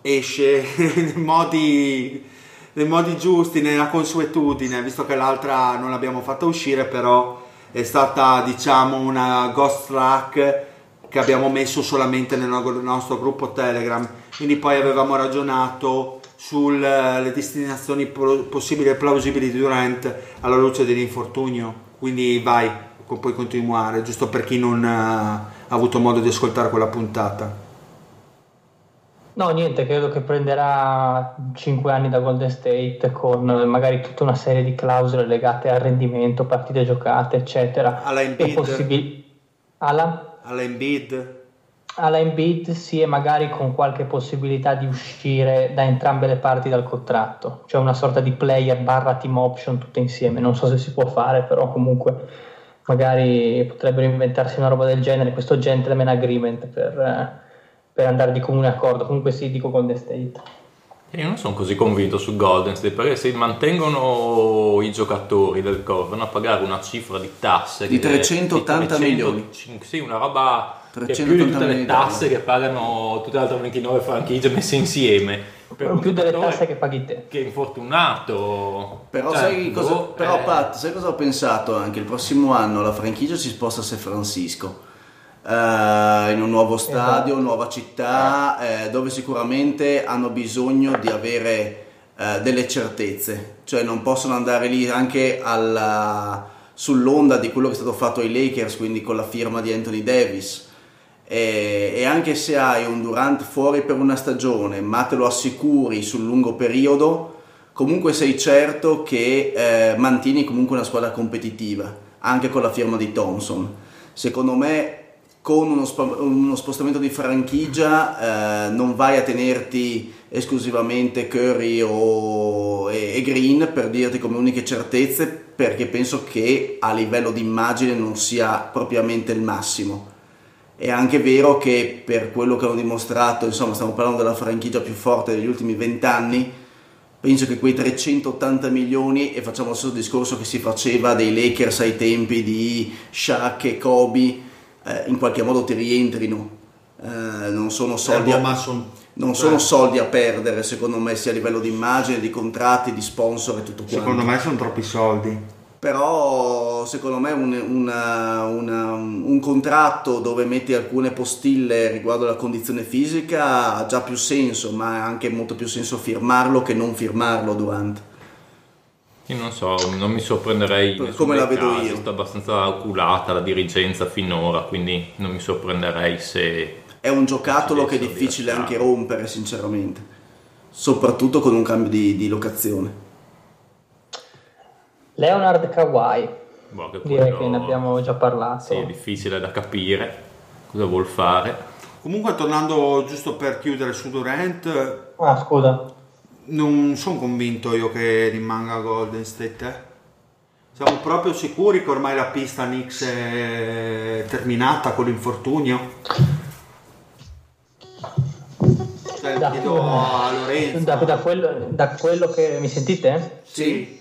esce nei modi nei modi giusti nella consuetudine visto che l'altra non l'abbiamo fatta uscire però è stata diciamo una ghost track che abbiamo messo solamente nel no- nostro gruppo Telegram quindi poi avevamo ragionato sulle destinazioni pro- possibili e plausibili di Durant alla luce dell'infortunio quindi vai pu- puoi continuare giusto per chi non eh, ha avuto modo di ascoltare quella puntata No, niente, credo che prenderà 5 anni da Golden State con eh, magari tutta una serie di clausole legate al rendimento, partite giocate, eccetera. Alla Embiid? possibil- alla, alla Embiid alla Embiid sì e magari con qualche possibilità di uscire da entrambe le parti dal contratto, cioè una sorta di player barra team option tutte insieme. Non so se si può fare, però comunque magari potrebbero inventarsi una roba del genere, questo gentleman agreement per, eh, per andare di comune accordo. Comunque sì, dico Golden State. Io non sono così convinto su Golden State perché se mantengono i giocatori del core vanno a pagare una cifra di tasse Di che- 380 di milioni. Sì, una roba che è più 380 di tutte le tasse dollari. che pagano tutte le altre 29 franchigie messe insieme. Per più delle tasse che paghi te. Che è infortunato. Però, Cioè, sai cosa, boh, però eh, Pat, sai cosa ho pensato anche? Il prossimo anno la franchigia si sposta a San Francisco. eh, in un nuovo stadio, nuova città, eh, dove sicuramente hanno bisogno di avere eh, delle certezze, cioè non possono andare lì anche alla- sull'onda di quello che è stato fatto ai Lakers, quindi con la firma di Anthony Davis. E, e anche se hai un Durant fuori per una stagione, ma te lo assicuri sul lungo periodo, comunque sei certo che eh, mantieni comunque una squadra competitiva, anche con la firma di Thompson. Secondo me, con uno, spa- uno spostamento di franchigia, eh, non vai a tenerti esclusivamente Curry o, e, e Green per dirti come uniche certezze, perché penso che a livello di immagine non sia propriamente il massimo. È anche vero che per quello che hanno dimostrato, insomma, stiamo parlando della franchigia più forte degli ultimi vent'anni, penso che quei 380 milioni, e facciamo lo stesso discorso che si faceva dei Lakers ai tempi di Shaq e Kobe, eh, in qualche modo ti rientrino. Eh, non sono soldi Eh, a- ma son- non sono soldi a perdere, secondo me, sia a livello di immagine, di contratti, di sponsor e tutto quanto. secondo me sono troppi soldi Però secondo me un, una- una- un contratto dove metti alcune postille riguardo alla condizione fisica ha già più senso, ma ha anche molto più senso firmarlo che non firmarlo durante. Io non so, non mi sorprenderei. Come la vedo casi, io. Sta abbastanza oculata la dirigenza finora, quindi non mi sorprenderei se. È un giocattolo che è difficile anche rompere, sinceramente. soprattutto con un cambio di, di locazione. Leonard Kawhi, Boh, che direi quello- che ne abbiamo già parlato. Sì, è difficile da capire cosa vuol fare. Comunque, tornando giusto per chiudere su Durant, Ah, scusa. non sono convinto io che rimanga Golden State. eh. Siamo proprio sicuri che ormai la pista Knicks è terminata con l'infortunio? Cioè, Da- chiedo a Lorenzo. Da, da quello, da quello che mi sentite? Sì.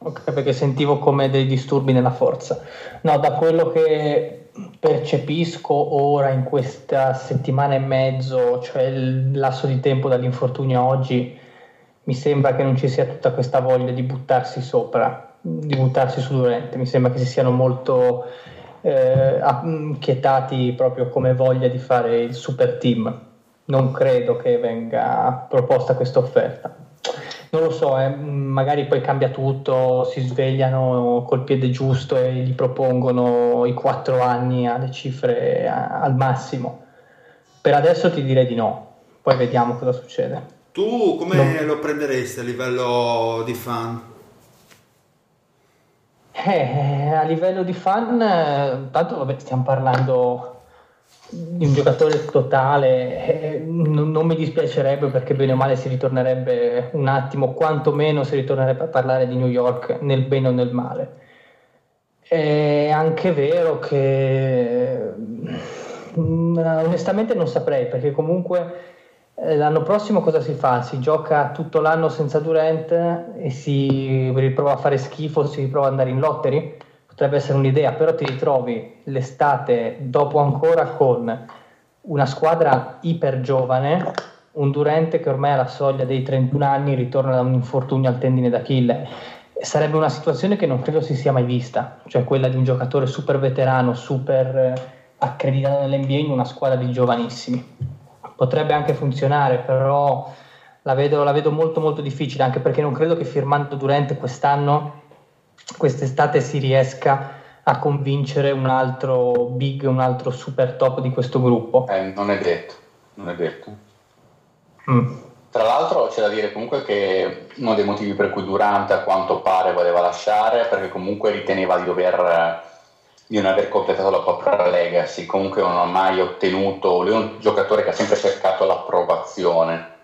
Ok, perché sentivo come dei disturbi nella forza. No, da quello che percepisco ora in questa settimana e mezzo, cioè il lasso di tempo dall'infortunio a oggi, mi sembra che non ci sia tutta questa voglia di buttarsi sopra, di buttarsi su Durante. Mi sembra che si siano molto eh, inquietati proprio come voglia di fare il super team. Non credo che venga proposta questa offerta. Non lo so, eh, magari poi cambia tutto, si svegliano col piede giusto e gli propongono i quattro anni alle cifre a- al massimo. Per adesso ti direi di no, poi vediamo cosa succede. Tu come No. lo prenderesti a livello di fan? Eh, a livello di fan, eh, tanto vabbè, stiamo parlando un giocatore totale, eh, non, non mi dispiacerebbe perché bene o male si ritornerebbe un attimo, quantomeno si ritornerebbe a parlare di New York nel bene o nel male. È anche vero che mm, onestamente non saprei perché comunque eh, l'anno prossimo cosa si fa? Si gioca tutto l'anno senza Durant e si riprova a fare schifo, si riprova ad andare in lottery? Potrebbe essere un'idea, però ti ritrovi l'estate dopo ancora con una squadra iper giovane, un Durant che ormai ha la soglia dei 31 anni, ritorna da un infortunio al tendine d'Achille. Sarebbe una situazione che non credo si sia mai vista, cioè quella di un giocatore super veterano, super eh, accreditato nell'NBA in una squadra di giovanissimi potrebbe anche funzionare, però la vedo, la vedo molto molto difficile, anche perché non credo che firmando Durante quest'anno, quest'estate si riesca a convincere un altro big, un altro super top di questo gruppo. Eh, non è detto, non è detto. Mm. Tra l'altro c'è da dire comunque che uno dei motivi per cui Durant a quanto pare voleva lasciare perché comunque riteneva di dover di non aver completato la propria legacy, comunque non ha mai ottenuto, lui è un giocatore che ha sempre cercato l'approvazione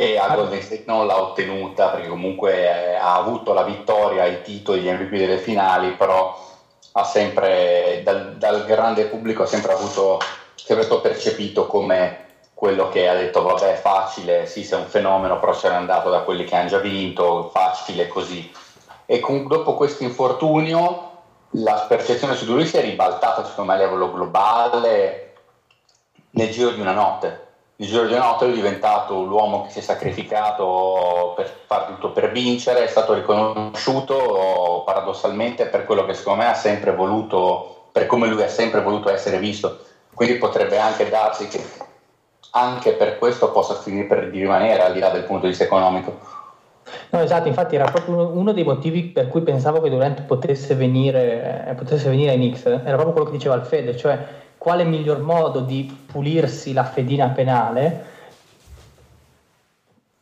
e a Golden State non l'ha ottenuta perché comunque eh, ha avuto la vittoria, i titoli, gli MVP delle finali, però ha sempre, dal, dal grande pubblico ha sempre avuto, sempre stato percepito come quello che ha detto vabbè facile, sì sei un fenomeno, però sei andato da quelli che hanno già vinto, facile così. E con, dopo questo infortunio la percezione su di lui si è ribaltata secondo me a livello globale nel giro di una notte. Notte lui è diventato l'uomo che si è sacrificato per fare tutto per vincere, è stato riconosciuto paradossalmente per quello che secondo me ha sempre voluto, per come lui ha sempre voluto essere visto. Quindi potrebbe anche darsi che anche per questo possa finire per rimanere al di là del punto di vista economico. No, esatto, infatti era proprio uno, dei motivi per cui pensavo che Durant potesse venire, eh, potesse venire ai Knicks, era proprio quello che diceva il Fede, cioè quale miglior modo di pulirsi la fedina penale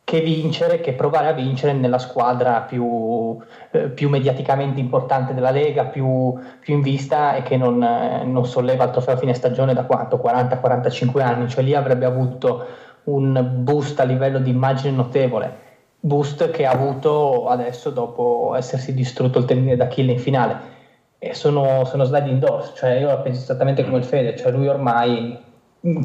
che vincere, che provare a vincere nella squadra più, eh, più mediaticamente importante della Lega, più, più in vista e che non, eh, non solleva il trofeo a fine stagione da quanto? 40-45 anni, cioè lì avrebbe avuto un boost a livello di immagine notevole boost che ha avuto adesso dopo essersi distrutto il tendine d'Achille in finale e sono, sono sliding doors cioè io la penso esattamente come il Fede cioè lui ormai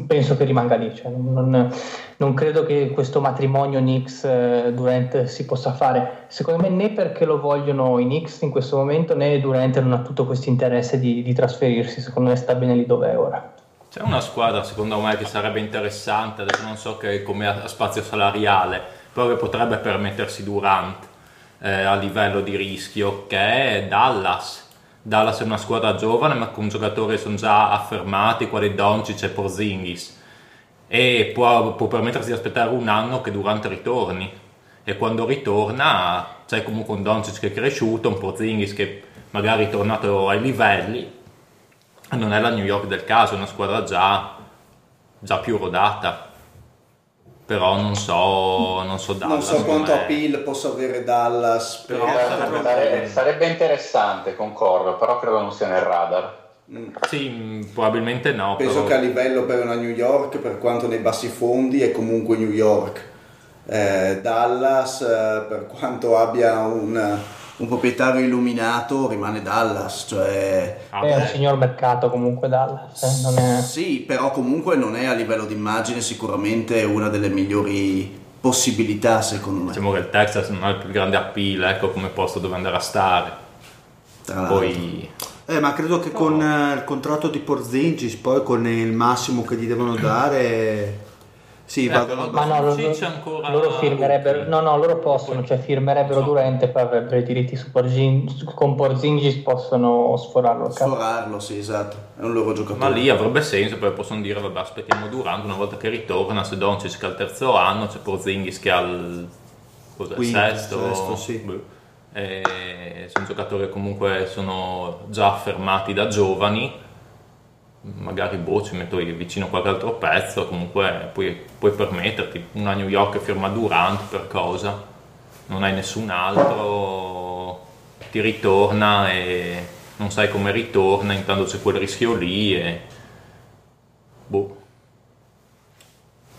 penso che rimanga lì cioè non, non, credo che questo matrimonio Knicks eh, Durant si possa fare. Secondo me né perché lo vogliono i Knicks in questo momento né Durant non ha tutto questo interesse di, di trasferirsi secondo me sta bene lì dove è ora. C'è una squadra secondo me che sarebbe interessante adesso non so che come a spazio salariale però che potrebbe permettersi Durant eh, a livello di rischio, che è Dallas. Dallas è una squadra giovane, ma con giocatori sono già affermati, quali Doncic e Porzingis, e può, può permettersi di aspettare un anno che Durant ritorni. E quando ritorna c'è comunque un Doncic che è cresciuto, un Porzingis che magari è tornato ai livelli, non è la New York del caso, è una squadra già, già più rodata. Però non so, non so Dallas. non so quanto com'è. appeal possa avere Dallas, però Sarebbe, sarebbe- sarebbe interessante, concordo, però credo non sia nel radar. Sì, mh, probabilmente no. penso però- che a livello per una New York, per quanto nei bassi fondi, è comunque New York. Eh, Dallas, eh, per quanto abbia un, un proprietario illuminato, rimane Dallas, cioè Ah, è un signor mercato comunque Dallas, eh, non è... Sì, però comunque non è a livello di immagine sicuramente una delle migliori possibilità secondo me. Diciamo che il Texas non ha il più grande appeal, ecco, come posto dove andare a stare. Tra. Poi Eh, ma credo che con eh, il contratto di Porzingis, poi con il massimo che gli devono dare, sì, Eh, però- Ma no, c'è ancora- loro firmerebbero, no, no, loro possono, cioè firmerebbero So. Durante, poi avrebbero i diritti su Porzingis, con Porzingis possono sforarlo. Sforarlo, sì, esatto, è un loro giocatore. Ma lì avrebbe senso, perché possono dire, vabbè, aspettiamo Durant una volta che ritorna, se Doncic che ha il terzo anno, c'è Porzingis che ha il, cos'è, Quinto, sesto, sesto, sì. Boh. E sono giocatori che comunque sono già affermati da giovani, magari boh, ci metto vicino a qualche altro pezzo, comunque puoi, puoi permetterti una New York firma Durant per cosa, non hai nessun altro, ti ritorna e non sai come ritorna, intanto c'è quel rischio lì e boh.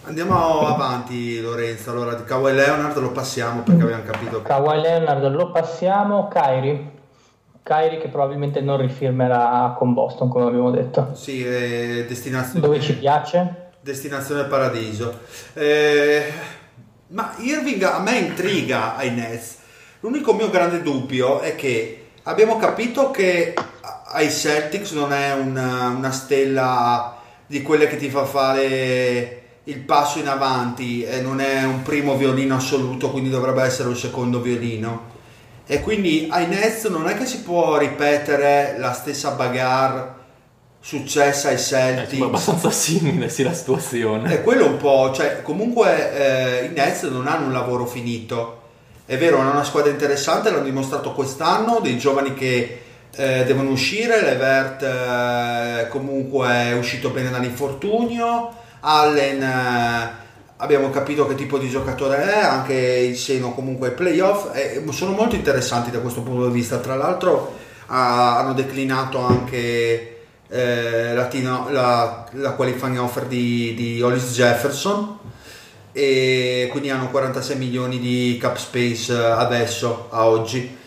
Andiamo avanti Lorenzo, allora di Kawhi Leonard lo passiamo perché abbiamo capito che... Kawhi Leonard lo passiamo, Kyrie. Kyrie che probabilmente non rifirmerà con Boston come abbiamo detto. Sì, è destinazione, Dove ci piace? destinazione paradiso. Eh, ma Irving a me intriga ai Nets. L'unico mio grande dubbio è che abbiamo capito che ai Celtics non è una, una stella di quelle che ti fa fare il passo in avanti e non è un primo violino assoluto, quindi dovrebbe essere un secondo violino. E quindi ai Nets non è che si può ripetere la stessa bagarre successa ai È Celtics. tipo abbastanza simile sì la situazione. È quello un po', cioè comunque eh, i Nets non hanno un lavoro finito. È vero, hanno una squadra interessante, l'hanno dimostrato quest'anno, dei giovani che eh, devono uscire, Levert eh, comunque è uscito bene dall'infortunio, Allen eh, abbiamo capito che tipo di giocatore è, anche il seno comunque ai playoff, e sono molto interessanti da questo punto di vista, tra l'altro ah, hanno declinato anche eh, la, tino- la, la qualifying offer di, di Hollis Jefferson e quindi hanno 46 milioni di cap space adesso a oggi.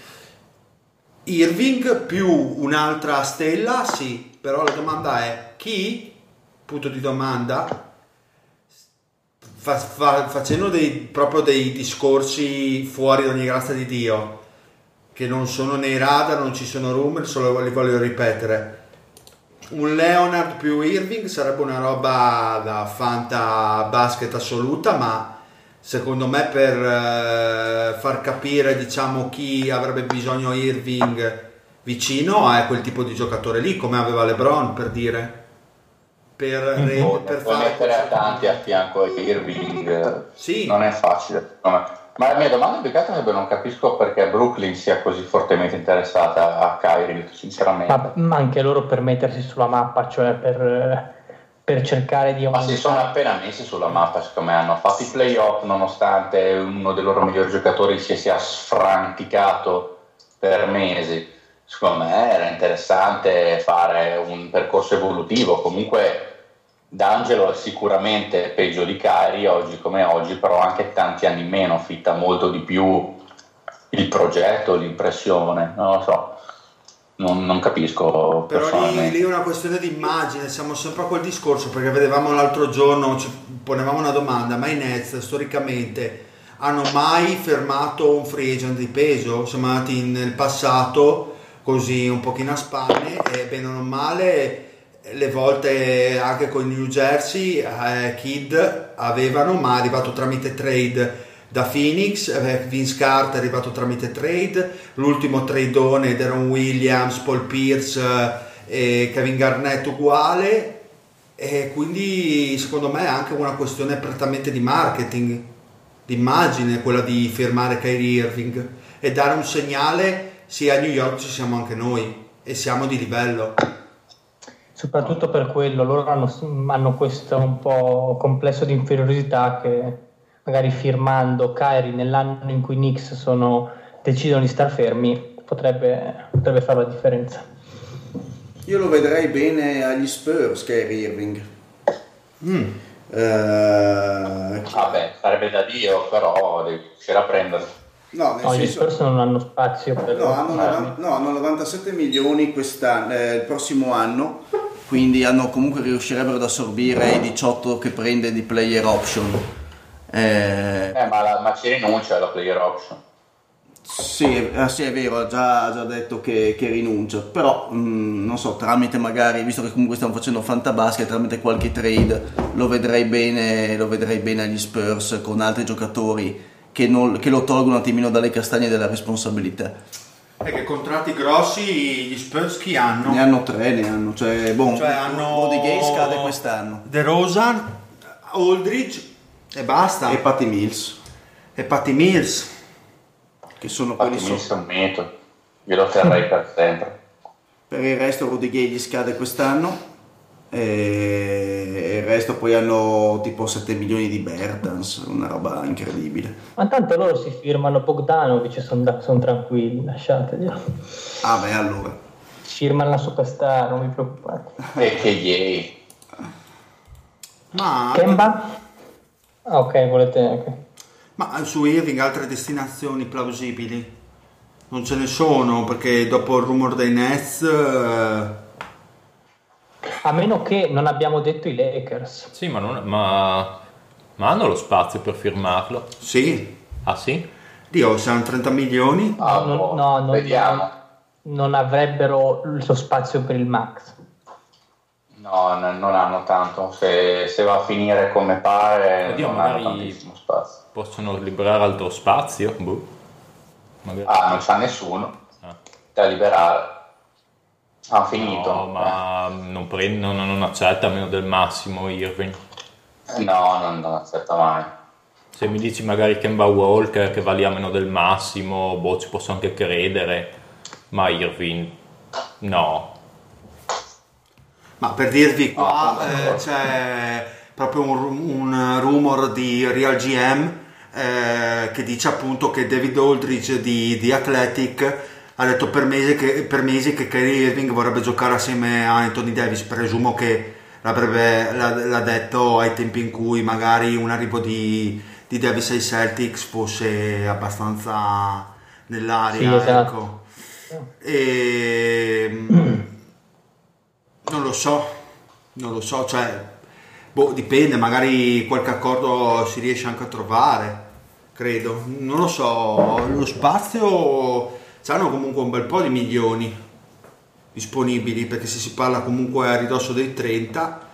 Irving più un'altra stella sì però la domanda è chi? Punto di domanda fa- fa- facendo dei, proprio dei discorsi fuori da ogni grazia di Dio che non sono nei radar non ci sono rumor solo li voglio ripetere un Leonard più Irving sarebbe una roba da fanta basket assoluta, ma secondo me per eh, far capire diciamo chi avrebbe bisogno Irving vicino è quel tipo di giocatore lì, come aveva LeBron per dire. Per, re- Puoi per fare mettere a tanti a fianco a Irving, Sì. non è facile. Ma la mia domanda più che altro è che non capisco perché Brooklyn sia così fortemente interessata a Kyrie, sinceramente. Ma, ma anche loro per mettersi sulla mappa, cioè per, per cercare di Ma si sono appena messi sulla mappa, secondo me hanno fatto i playoff nonostante uno dei loro migliori giocatori si sia sfranticato per mesi. Secondo me era interessante fare un percorso evolutivo. Comunque D'Angelo è sicuramente peggio di Kyrie oggi come oggi, però anche tanti anni meno, fitta molto di più il progetto, l'impressione, non lo so. Non, non capisco Però lì, lì è una questione di immagine, siamo sempre a quel discorso perché vedevamo l'altro giorno, ci ponevamo una domanda, ma i Nets storicamente hanno mai fermato un free agent di peso? Siamo andati nel passato così un pochino a spanne e bene o male le volte anche con New Jersey eh, Kid avevano ma è arrivato tramite trade da Phoenix, eh, Vince Carter è arrivato tramite trade, l'ultimo tradeone Deron Williams, Paul Pierce eh, e Kevin Garnett uguale e quindi secondo me è anche una questione prettamente di marketing, di immagine quella di firmare Kyrie Irving e dare un segnale sia a New York ci siamo anche noi e siamo di livello. Soprattutto per quello, loro hanno, hanno questo un po' complesso di inferiorità che magari firmando Kyrie nell'anno in cui i Knicks sono, decidono di star fermi, potrebbe, potrebbe fare la differenza. Io lo vedrei bene agli Spurs, Kyrie Irving. Eh, Vabbè, sarebbe da Dio, però devi riuscire a prenderlo. No, nel No, gli senso... Spurs non hanno spazio per... No hanno, novan- no, hanno 97 milioni quest'anno, eh, il prossimo anno, quindi hanno, comunque riuscirebbero ad assorbire i 18 che prende di player option. Eh, Eh, ma, la- ma ci rinuncia alla player option. sì, eh, sì, è vero, ha già, ha già detto che, che rinuncia, però mm, non so, tramite magari, visto che comunque stiamo facendo fantabasket, tramite qualche trade lo vedrei bene, lo vedrei bene agli Spurs con altri giocatori che, non- che lo tolgono un attimino dalle castagne della responsabilità. E che contratti grossi gli Spurs chi hanno? Ne hanno tre, ne hanno, cioè, boh, Cioè hanno Rudy Gay scade quest'anno. De Rosan, Aldridge e basta. E E, Patty Mills, Patty Mills. che sono quelli Infatti mi sotto. un metodo. Io lo terrei per sempre. Per il resto Rudy Gay gli scade quest'anno. E il resto poi hanno tipo 7 milioni di Bertans, una roba incredibile. Ma tanto loro si firmano Bogdanovic sono tranquilli, lasciateli. Ah beh, allora. Firmano la superstar, non vi preoccupate. E che yay. Ma, Kemba? Ah, ok, volete... ok. ma su Irving altre destinazioni plausibili? Non ce ne sono perché dopo il rumor dei Nets... eh, A meno che non abbiamo detto i Lakers. Sì, ma, non- ma- ma hanno lo spazio per firmarlo? sì, Ah sì? Dio, hanno 30 milioni. Ah, non, boh, no, non- vediamo. non avrebbero il suo spazio per il max. No, n- non hanno tanto. Se, se va a finire come pare, Oddio, non hanno tantissimo spazio. Possono liberare altro spazio? Boh. Magari. Ah, non c'ha nessuno Ah. da liberare. Ha finito. No, ma non, prende, non, non accetta meno del massimo Irving. Eh, No, non, non accetta mai. Se mi dici magari Kemba Walker che vale a meno del massimo, boh, ci posso anche credere. Ma Irving, no. Ma per dirvi qua Ah, eh, c'è proprio un, un rumor di Real GM eh, che dice appunto che David Aldridge di, di Athletic ha detto per mesi, che, per mesi che Kyrie Irving vorrebbe giocare assieme a Anthony Davis. Presumo che l'avrebbe, l'ha, detto ai tempi in cui magari un arrivo di, di Davis ai Celtics fosse abbastanza nell'aria. Sì, esatto. ecco. E, non lo so, non lo so, cioè, boh, dipende, magari qualche accordo si riesce anche a trovare, credo, non lo so, lo spazio hanno comunque un bel po' di milioni disponibili, perché se si parla comunque a ridosso dei 30,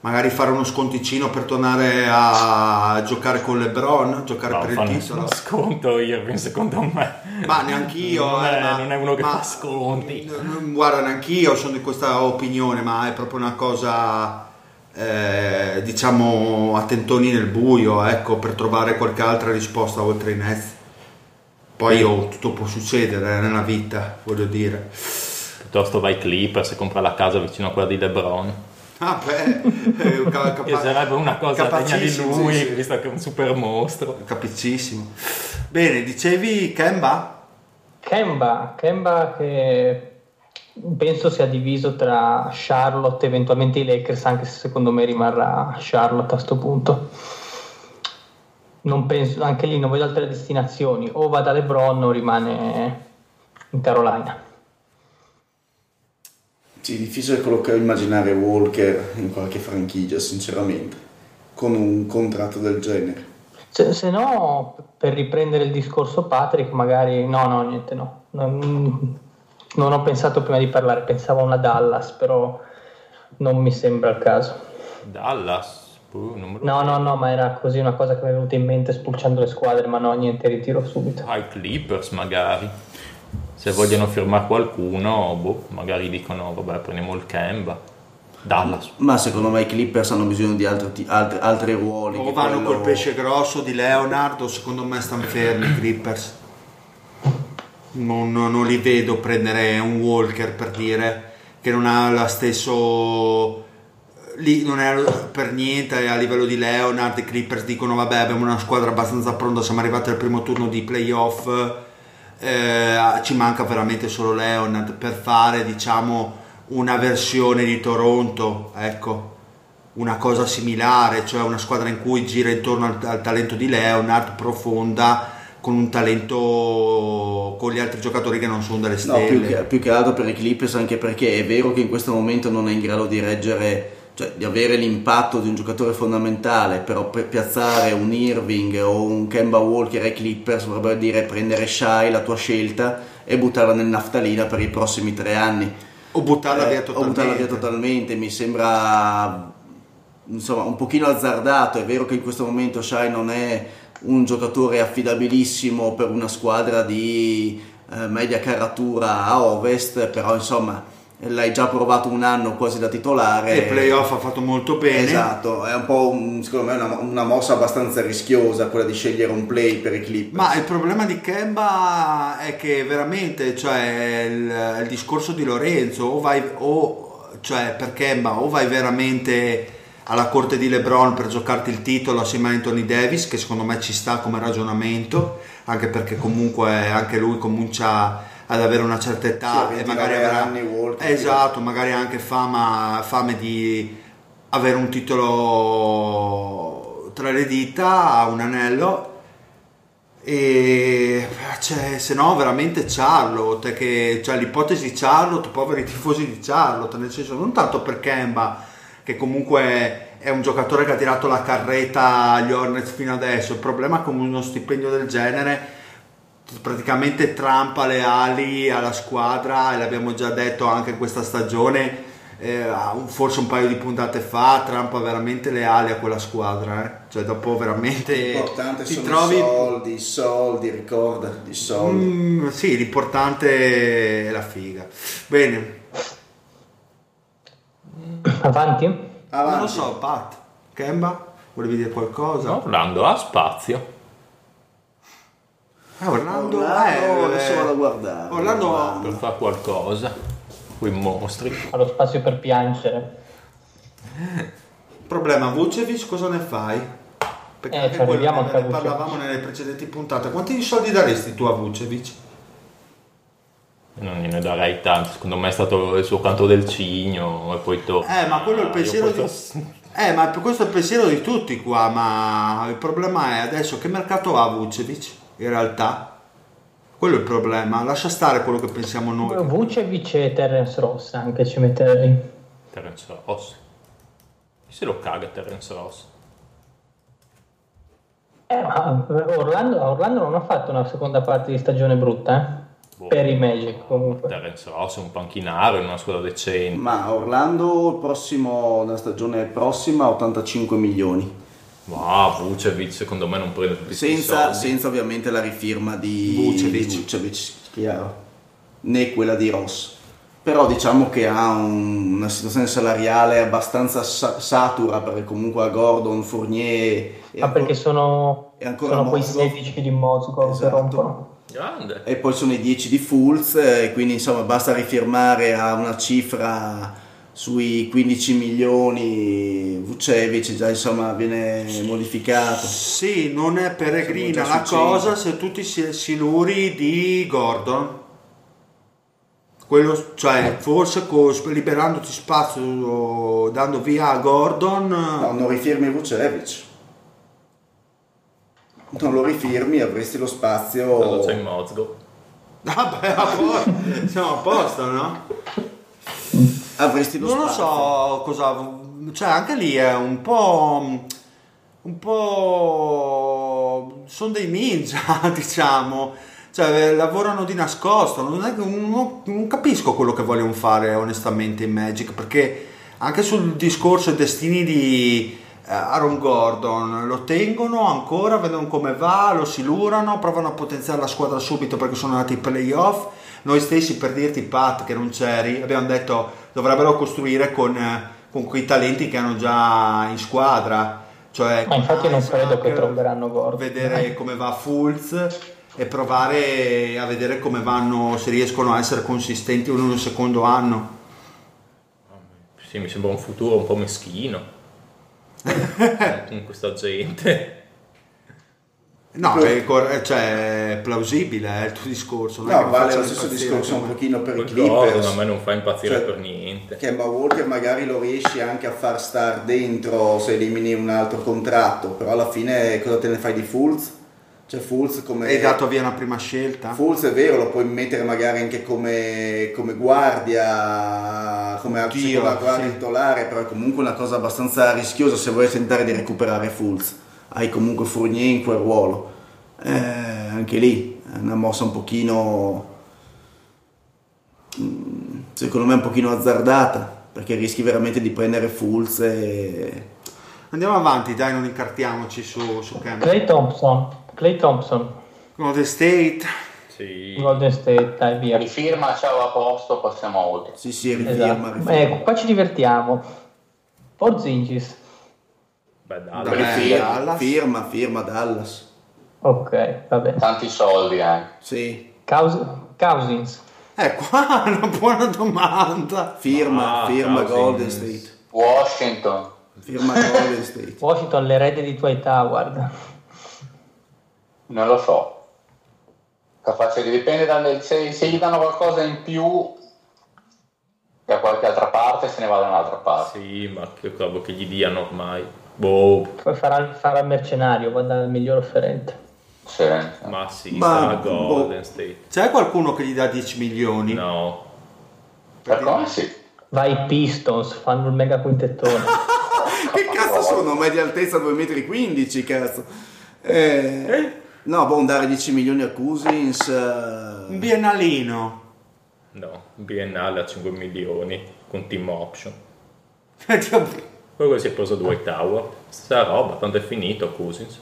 magari fare uno sconticino per tornare a giocare con LeBron, giocare No, per il titolo. uno sconto Irving secondo me. Ma neanch'io, non, eh, ma- non è uno che ma- fa sconti. n- Guarda, neanch'io sono di questa opinione, ma è proprio una cosa, eh, diciamo, a tentoni nel buio, ecco, per trovare qualche altra risposta oltre i Nets. Poi oh, tutto può succedere eh, nella vita, voglio dire. Piuttosto vai Clippers e compra la casa vicino a quella di LeBron. Ah, beh, eh, ca- capa- Che sarebbe una cosa degna di lui, sì, sì. visto che è un super mostro. Capicissimo. Bene, dicevi Kemba? Kemba, Kemba che penso sia diviso tra Charlotte e eventualmente i Lakers, anche se secondo me rimarrà Charlotte a sto punto. Non penso, anche lì non vedo altre destinazioni, o va da LeBron o rimane in Carolina. Sì, difficile collocare, immaginare Walker in qualche franchigia, sinceramente, con un contratto del genere. Se, se no, per riprendere il discorso Patrick, magari no, no, niente, no. Non, non ho pensato prima di parlare, pensavo a una Dallas, però non mi sembra il caso. Dallas, non me lo No, no, no, ma era così una cosa che mi è venuta in mente spulciando le squadre, ma no, niente, ritiro subito. ai Clippers magari. Se vogliono firmare qualcuno, boh, magari dicono, vabbè, prendiamo il Kemba. Dallas. Ma secondo me i Clippers hanno bisogno di altri, altri, altri ruoli. O che vanno quello- col pesce grosso di Leonardo, secondo me stanno fermi i Clippers. Non, non- non li vedo prendere un Walker per dire che non ha la stesso lì non è per niente a livello di Leonard, i Clippers dicono vabbè abbiamo una squadra abbastanza pronta, siamo arrivati al primo turno di playoff, eh, ci manca veramente solo Leonard per fare diciamo una versione di Toronto, ecco, una cosa similare, cioè una squadra in cui gira intorno al, al talento di Leonard, profonda, con un talento con gli altri giocatori che non sono delle No, stelle. più che, più che altro per i Clippers, anche perché è vero che in questo momento non è in grado di reggere, cioè di avere l'impatto di un giocatore fondamentale, però per piazzare un Irving o un Kemba Walker ai Clippers vorrebbe dire prendere Shai, la tua scelta, e buttarla nel naftalina per i prossimi tre anni. O buttarla Eh, via o totalmente. buttarla via totalmente, mi sembra insomma un pochino azzardato, è vero che in questo momento Shai non è un giocatore affidabilissimo per una squadra di eh, media caratura a ovest, però insomma l'hai già provato un anno quasi da titolare. E playoff ha fatto molto bene. Esatto, è un po' un- secondo me una, una mossa abbastanza rischiosa quella di scegliere un play per i Clippers. Ma il problema di Kemba è che veramente, cioè, il, il discorso di Lorenzo, o vai, o, cioè, per Kemba, o vai veramente alla corte di LeBron per giocarti il titolo assieme a Anthony Davis, che secondo me ci sta come ragionamento, anche perché comunque anche lui comincia ad avere una certa Sì, età a e 29 magari avrà anni, Walker. esatto, magari anche fama, fame di avere un titolo tra le dita, un anello e cioè, se no veramente Charlotte che cioè l'ipotesi Charlotte poveri tifosi di Charlotte nel senso non tanto per Kemba che comunque è un giocatore che ha tirato la carretta agli Hornets fino adesso il problema con uno stipendio del genere praticamente trampa le ali alla squadra e l'abbiamo già detto anche in questa stagione eh, forse un paio di puntate fa trampa veramente le ali a quella squadra eh. cioè dopo veramente L'importante ti sono trovi i soldi, i soldi, ricorda, i soldi. Mm, sì, l'importante è la figa. Bene, Avanti? Avanti. non lo so, Pat, Kemba, volevi dire qualcosa? Orlando ha spazio. Ah, Orlando, Orlando, eh, adesso vado a guardare. Orlando- Per fare qualcosa. Quei mostri. Ha lo spazio per piangere. Problema, Vucevic cosa ne fai? Perché Eh, anche ci arriviamo quello anche a ne Vucevic. parlavamo nelle precedenti puntate. Quanti soldi daresti tu a Vucevic? Non gliene darei tanto. Secondo me è stato il suo canto del cigno. E poi to- Eh, ma quello è il Ah, pensiero di... Eh, ma questo è il pensiero di tutti qua, ma il problema è adesso che mercato ha Vucevic in realtà? Quello è il problema, lascia stare quello che pensiamo noi. Vucevic e Terence Ross anche ci metterei. Terence Ross. Chi se lo caga Terence Ross? Eh, ma Orlando, Orlando non ha fatto una seconda parte di stagione brutta, eh? Boh. Per i Magic comunque. Terence Ross è un panchinaro in una squadra decente. Ma Orlando il prossimo, nella stagione prossima 85 milioni. Ma Vucevic secondo me non prende tutti Senza, soldi. senza ovviamente la rifirma di Vucevic. Vucevic, chiaro. né quella di Ross. Però diciamo che ha un- una situazione salariale abbastanza sa- satura perché comunque a Gordon, Fournier e, Ma perché sono, e ancora sono quei Mozgov. 16 di Mozgov che Esatto. rompono. Grande. e poi sono i 10 di Fulz e quindi insomma basta rifirmare a una cifra sui 15 milioni Vucevic già insomma viene modificato Sì, non è peregrina la cosa se tu ti si- siluri di Gordon. Quello, cioè, forse co- liberandoti spazio, dando via a Gordon, no, non rifirmi Vucevic non lo rifirmi avresti lo spazio Cosa c'è in Mozgo? vabbè, a posto, siamo a posto, no? avresti lo Non lo spazio so cosa, cioè anche lì è un po', un po', sono dei ninja, diciamo, cioè lavorano di nascosto, non, è non- non capisco quello che vogliono fare onestamente in Magic, perché anche sul discorso dei destini di eh, Aaron Gordon lo tengono ancora, vedono come va, lo silurano, provano a potenziare la squadra subito perché sono andati ai playoff. Noi stessi, per dirti Pat che non c'eri, abbiamo detto dovrebbero costruire con, eh, con quei talenti che hanno già in squadra. Cioè, Ma infatti non Isaac, credo che troveranno Gordon. Vedere come va Fulz e provare a vedere come vanno, se riescono a essere consistenti in un secondo anno. Sì, mi sembra un futuro un po' meschino. Con questa gente. No, è, cor- eh, cioè, è plausibile è il tuo discorso. No, vale lo stesso discorso un pochino per i Clippers. a me non fa impazzire Cioè, per niente. Che Kemba Walker magari lo riesci anche a far star dentro se elimini un altro contratto, però alla fine cosa te ne fai di Fulz? Cioè Fulz come... Hai dato via una prima scelta? Fulz è vero, lo puoi mettere magari anche come, come guardia, come Oddio, seconda guardia sì. titolare, però è comunque una cosa abbastanza rischiosa se vuoi tentare di recuperare Fulz. Hai comunque Fournier in quel ruolo. Eh, anche lì è una mossa un pochino, mm, secondo me un pochino azzardata, perché rischi veramente di prendere Fulz e... Andiamo avanti, dai, non incartiamoci su, su Kemba. Clay Thompson, Clay Thompson, Golden State. Sì. Golden State, dai via. Rifirma, ciao a posto, passiamo oltre. Sì, sì, rifirma, Esatto. rifirma. Ecco, qua ci divertiamo. Porzingis, Beh, dai, Dai, Rifirma. Dallas. Firma, firma Dallas. ok, vabbè. Tanti soldi anche. Sì, Caus- Cousins, Eh, qua una buona domanda. firma, Ah, firma Cousins. Golden State. Washington. Firma Golden State. Washington, l'erede di Dwight Howard. Non lo so. Capace di dipende dalle, se, se gli danno qualcosa in più da qualche altra parte se ne va da un'altra parte. Sì, ma che cosa che gli diano ormai? Boh, Poi farà, farà il mercenario, va dal miglior offerente. Sì. ma sì, Ma- sarà boh. Golden State. C'è qualcuno che gli dà 10 milioni? No, Per come sì. Vai Pistons, fanno il mega quintettone. che cazzo sono? Media altezza 2,15 m, cazzo. Eh, No, boh, dare 10 milioni a Cousins. Un eh, biennalino. no, biennale a 5 milioni con team option. Quello che si è preso Dwight Tower. Stessa roba, tanto è finito Cousins.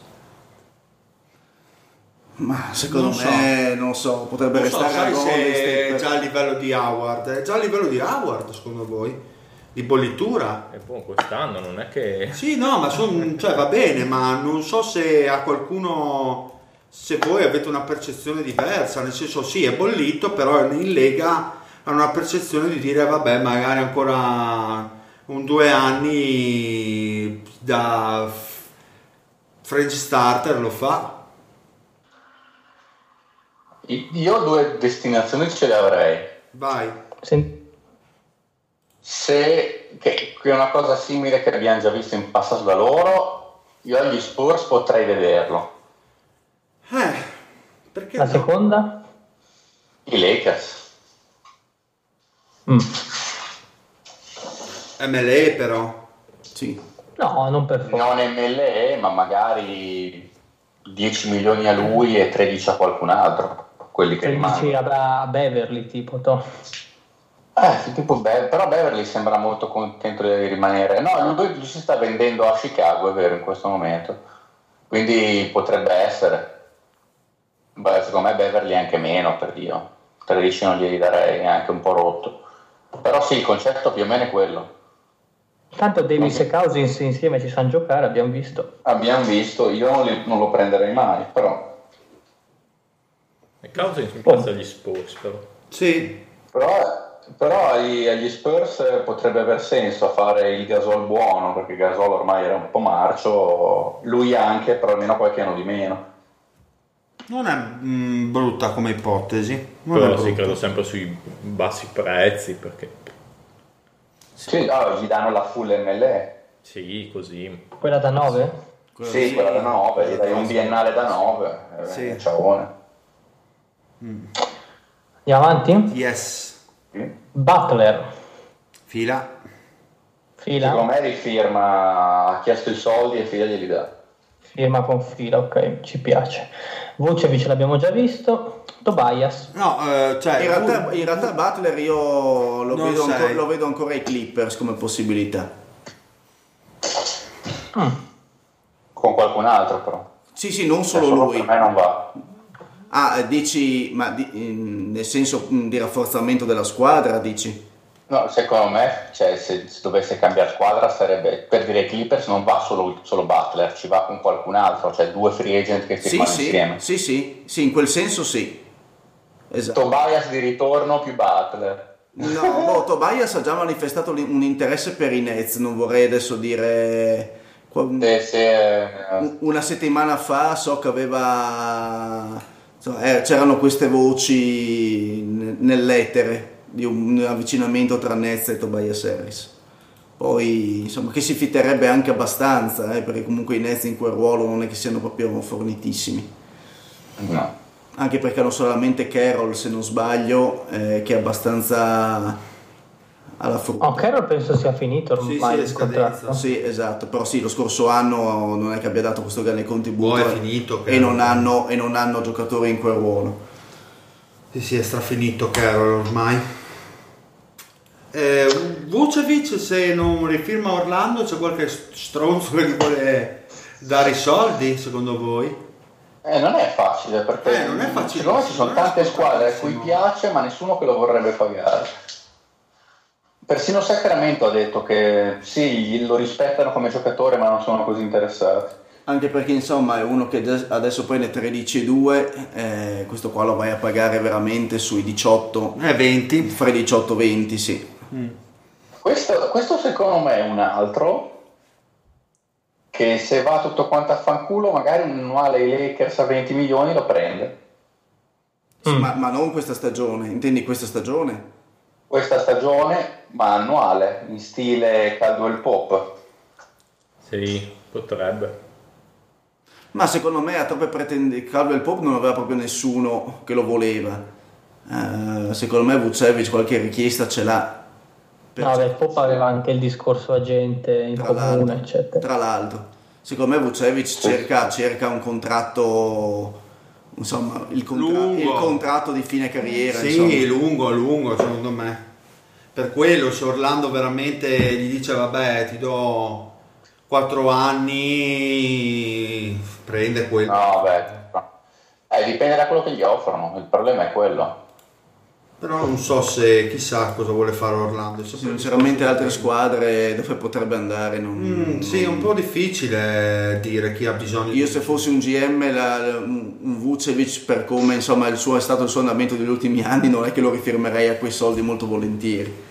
Ma secondo Non so. me, non so, potrebbe Non so, restare a sai Golden già a livello di Howard. È già a livello di Howard, secondo voi? Di bollitura? E poi quest'anno non è che... Sì, no, ma son- cioè, va bene, ma non so se a qualcuno, se voi avete una percezione diversa, nel senso sì, è bollito, però in Lega hanno una percezione di dire, vabbè, magari ancora un due anni da French starter lo fa. Io due destinazioni ce le avrei. Vai. Sen- Se, che, che è una cosa simile che abbiamo già visto in passato da loro, io agli Spurs potrei vederlo. Eh, perché la no? seconda? I Lakers. Mm. MLE però. Sì. No, non per forza. Non MLE, ma magari 10 milioni a lui e 13 a qualcun altro. Quelli che rimangono. a a Beverly, tipo, to. Eh, sì, tipo Be- però Beverly sembra molto contento di rimanere. No, lui, lui si sta vendendo a Chicago, è vero, in questo momento. Quindi potrebbe essere. Beh, secondo me Beverly anche meno, per Dio. 13 non glieli darei, è anche un po' rotto. Però sì, il concetto più o meno è quello. Tanto Davis e Cousins insieme ci sanno giocare, abbiamo visto. Abbiamo visto, io non, li- non lo prenderei mai, però... E Cousins mi piace agli Spurs però. Sì. Però, però agli, agli Spurs potrebbe aver senso fare il Gasol buono, perché Gasol ormai era un po' marcio, lui anche, però almeno qualche anno di meno. Non è mm, brutta come ipotesi. Non è Però sì, credo sempre sui bassi prezzi perché Sì, ah, gli danno la full MLE. sì, così. Quella da 9? Quello Sì, quella da 9, gli dai un biennale da 9. Sì. Eh, ciaone. Andiamo avanti? Yes. Butler, Fila. fila, Secondo me rifirma, ha chiesto i soldi e fila glieli dà. firma con fila, ok, ci piace. Vucevic l'abbiamo già visto. Tobias, No, eh, cioè... In realtà, in realtà Butler io lo vedo, ancora, lo vedo ancora ai Clippers come possibilità. Con qualcun altro però. Sì, sì, non solo Solo lui. Per me non va. Ah, dici, ma di- in- nel senso mm, di rafforzamento della squadra, dici? No, secondo me, cioè, se, se dovesse cambiare squadra sarebbe, per dire Clippers non va solo, solo Butler, ci va con qualcun altro, cioè due free agent che Sì, firmano sì, insieme. sì, sì, sì, in quel senso sì. Esatto. Tobias di ritorno più Butler. No, boh, Tobias ha già manifestato un interesse per i Nets, non vorrei adesso dire... Se- se- un- Una settimana fa so che aveva... eh, c'erano queste voci nell'etere di un avvicinamento tra Nets e Tobias Harris. Poi, insomma, che si fitterebbe anche abbastanza, eh, perché comunque i Nets in quel ruolo non è che siano proprio fornitissimi. no. Anche perché hanno solamente Carroll, se non sbaglio, eh, che è abbastanza alla frutta. Oh, Carroll penso sia finito Sì, ormai sì, contratto. Sì, esatto, però sì, lo scorso anno non è che abbia dato questo grande contributo è e- finito, e, non hanno, e non hanno giocatori in quel ruolo. Sì, sì, è strafinito Carroll ormai. Eh, Vucevic se non rifirma Orlando c'è qualche stronzo che gli vuole dare i soldi secondo voi? Eh, non è facile perché Eh, non è facile. secondo me ci sono tante squadre a cui piace ma nessuno che lo vorrebbe pagare. Persino Sacramento ha detto che sì, lo rispettano come giocatore ma non sono così interessati. Anche perché insomma è uno che ades- adesso prende 13,2, eh, questo qua lo vai a pagare veramente sui 18, Eh, 20. fra i 18 e 20, sì. Questo, questo secondo me è un altro che se va tutto quanto a fanculo magari un annuale ai Lakers a 20 milioni lo prende. Sì, Mm. ma, ma non questa stagione, intendi questa stagione? Questa stagione ma annuale in stile Caldwell Pop. Sì, potrebbe. Ma secondo me ha troppe pretendenti. Caldwell Pop non aveva proprio nessuno che lo voleva. Eh, secondo me Vucevic qualche richiesta ce l'ha. Per- No, beh, Pop aveva anche il discorso agente in tra comune, eccetera. tra l'altro. secondo me Vucevic cerca, cerca un contratto, insomma, il, contra- il contratto di fine carriera. Sì, insomma. lungo, lungo secondo me. Per quello se Orlando veramente gli dice vabbè ti do 4 anni, prende quello. No, beh. no. Eh, dipende da quello che gli offrono, il problema è quello. Però non so se chissà cosa vuole fare Orlando. Sì, Sinceramente altre squadre dove potrebbe andare non... Mm, sì, è un po' difficile dire chi ha bisogno Io di... se fossi un GM, la- un Vucevic per come insomma, il suo, è stato il suo andamento degli ultimi anni, non è che lo rifirmerei a quei soldi molto volentieri.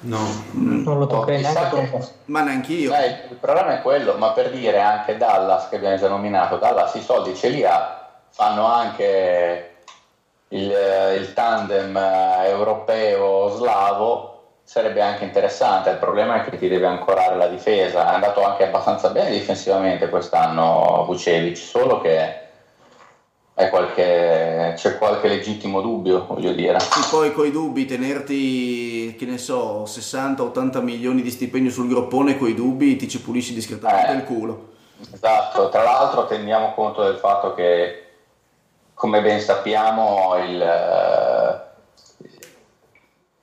No. Non lo toccherei Oh, neanche che-. Ma neanche io. Il problema è quello, ma per dire anche Dallas, che abbiamo già nominato, Dallas i soldi ce li ha, fanno anche il, il tandem eh, europeo-slavo, sarebbe anche interessante, il problema è che ti deve ancorare la difesa, è andato anche abbastanza bene difensivamente quest'anno Vucevic, solo che qualche- c'è qualche legittimo dubbio, voglio dire. E poi coi dubbi tenerti, che ne so, 60-80 milioni di stipendio sul groppone coi dubbi ti ci pulisci discretamente Eh. il culo. Esatto, tra l'altro teniamo conto del fatto che, come ben sappiamo, il, eh,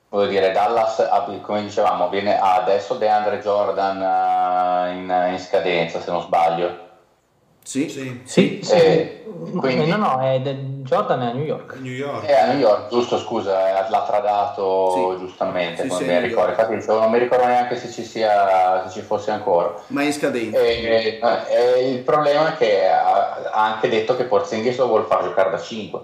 voglio dire, Dallas, come dicevamo, viene, ha adesso DeAndre Jordan eh, in, in scadenza, se non sbaglio. Sì? Sì, Sì, sì. Eh, quindi- Eh, no, no, è Jordan è a New York. New York. È a New York, giusto, scusa, eh, l'ha tradato Sì. giustamente, Sì, come sì. Infatti dicevo, non mi ricordo neanche se ci, sia, se ci fosse ancora. Ma è in scadenza. E, e il problema è che ha, ha anche detto che Porzingis lo vuole far giocare da 5.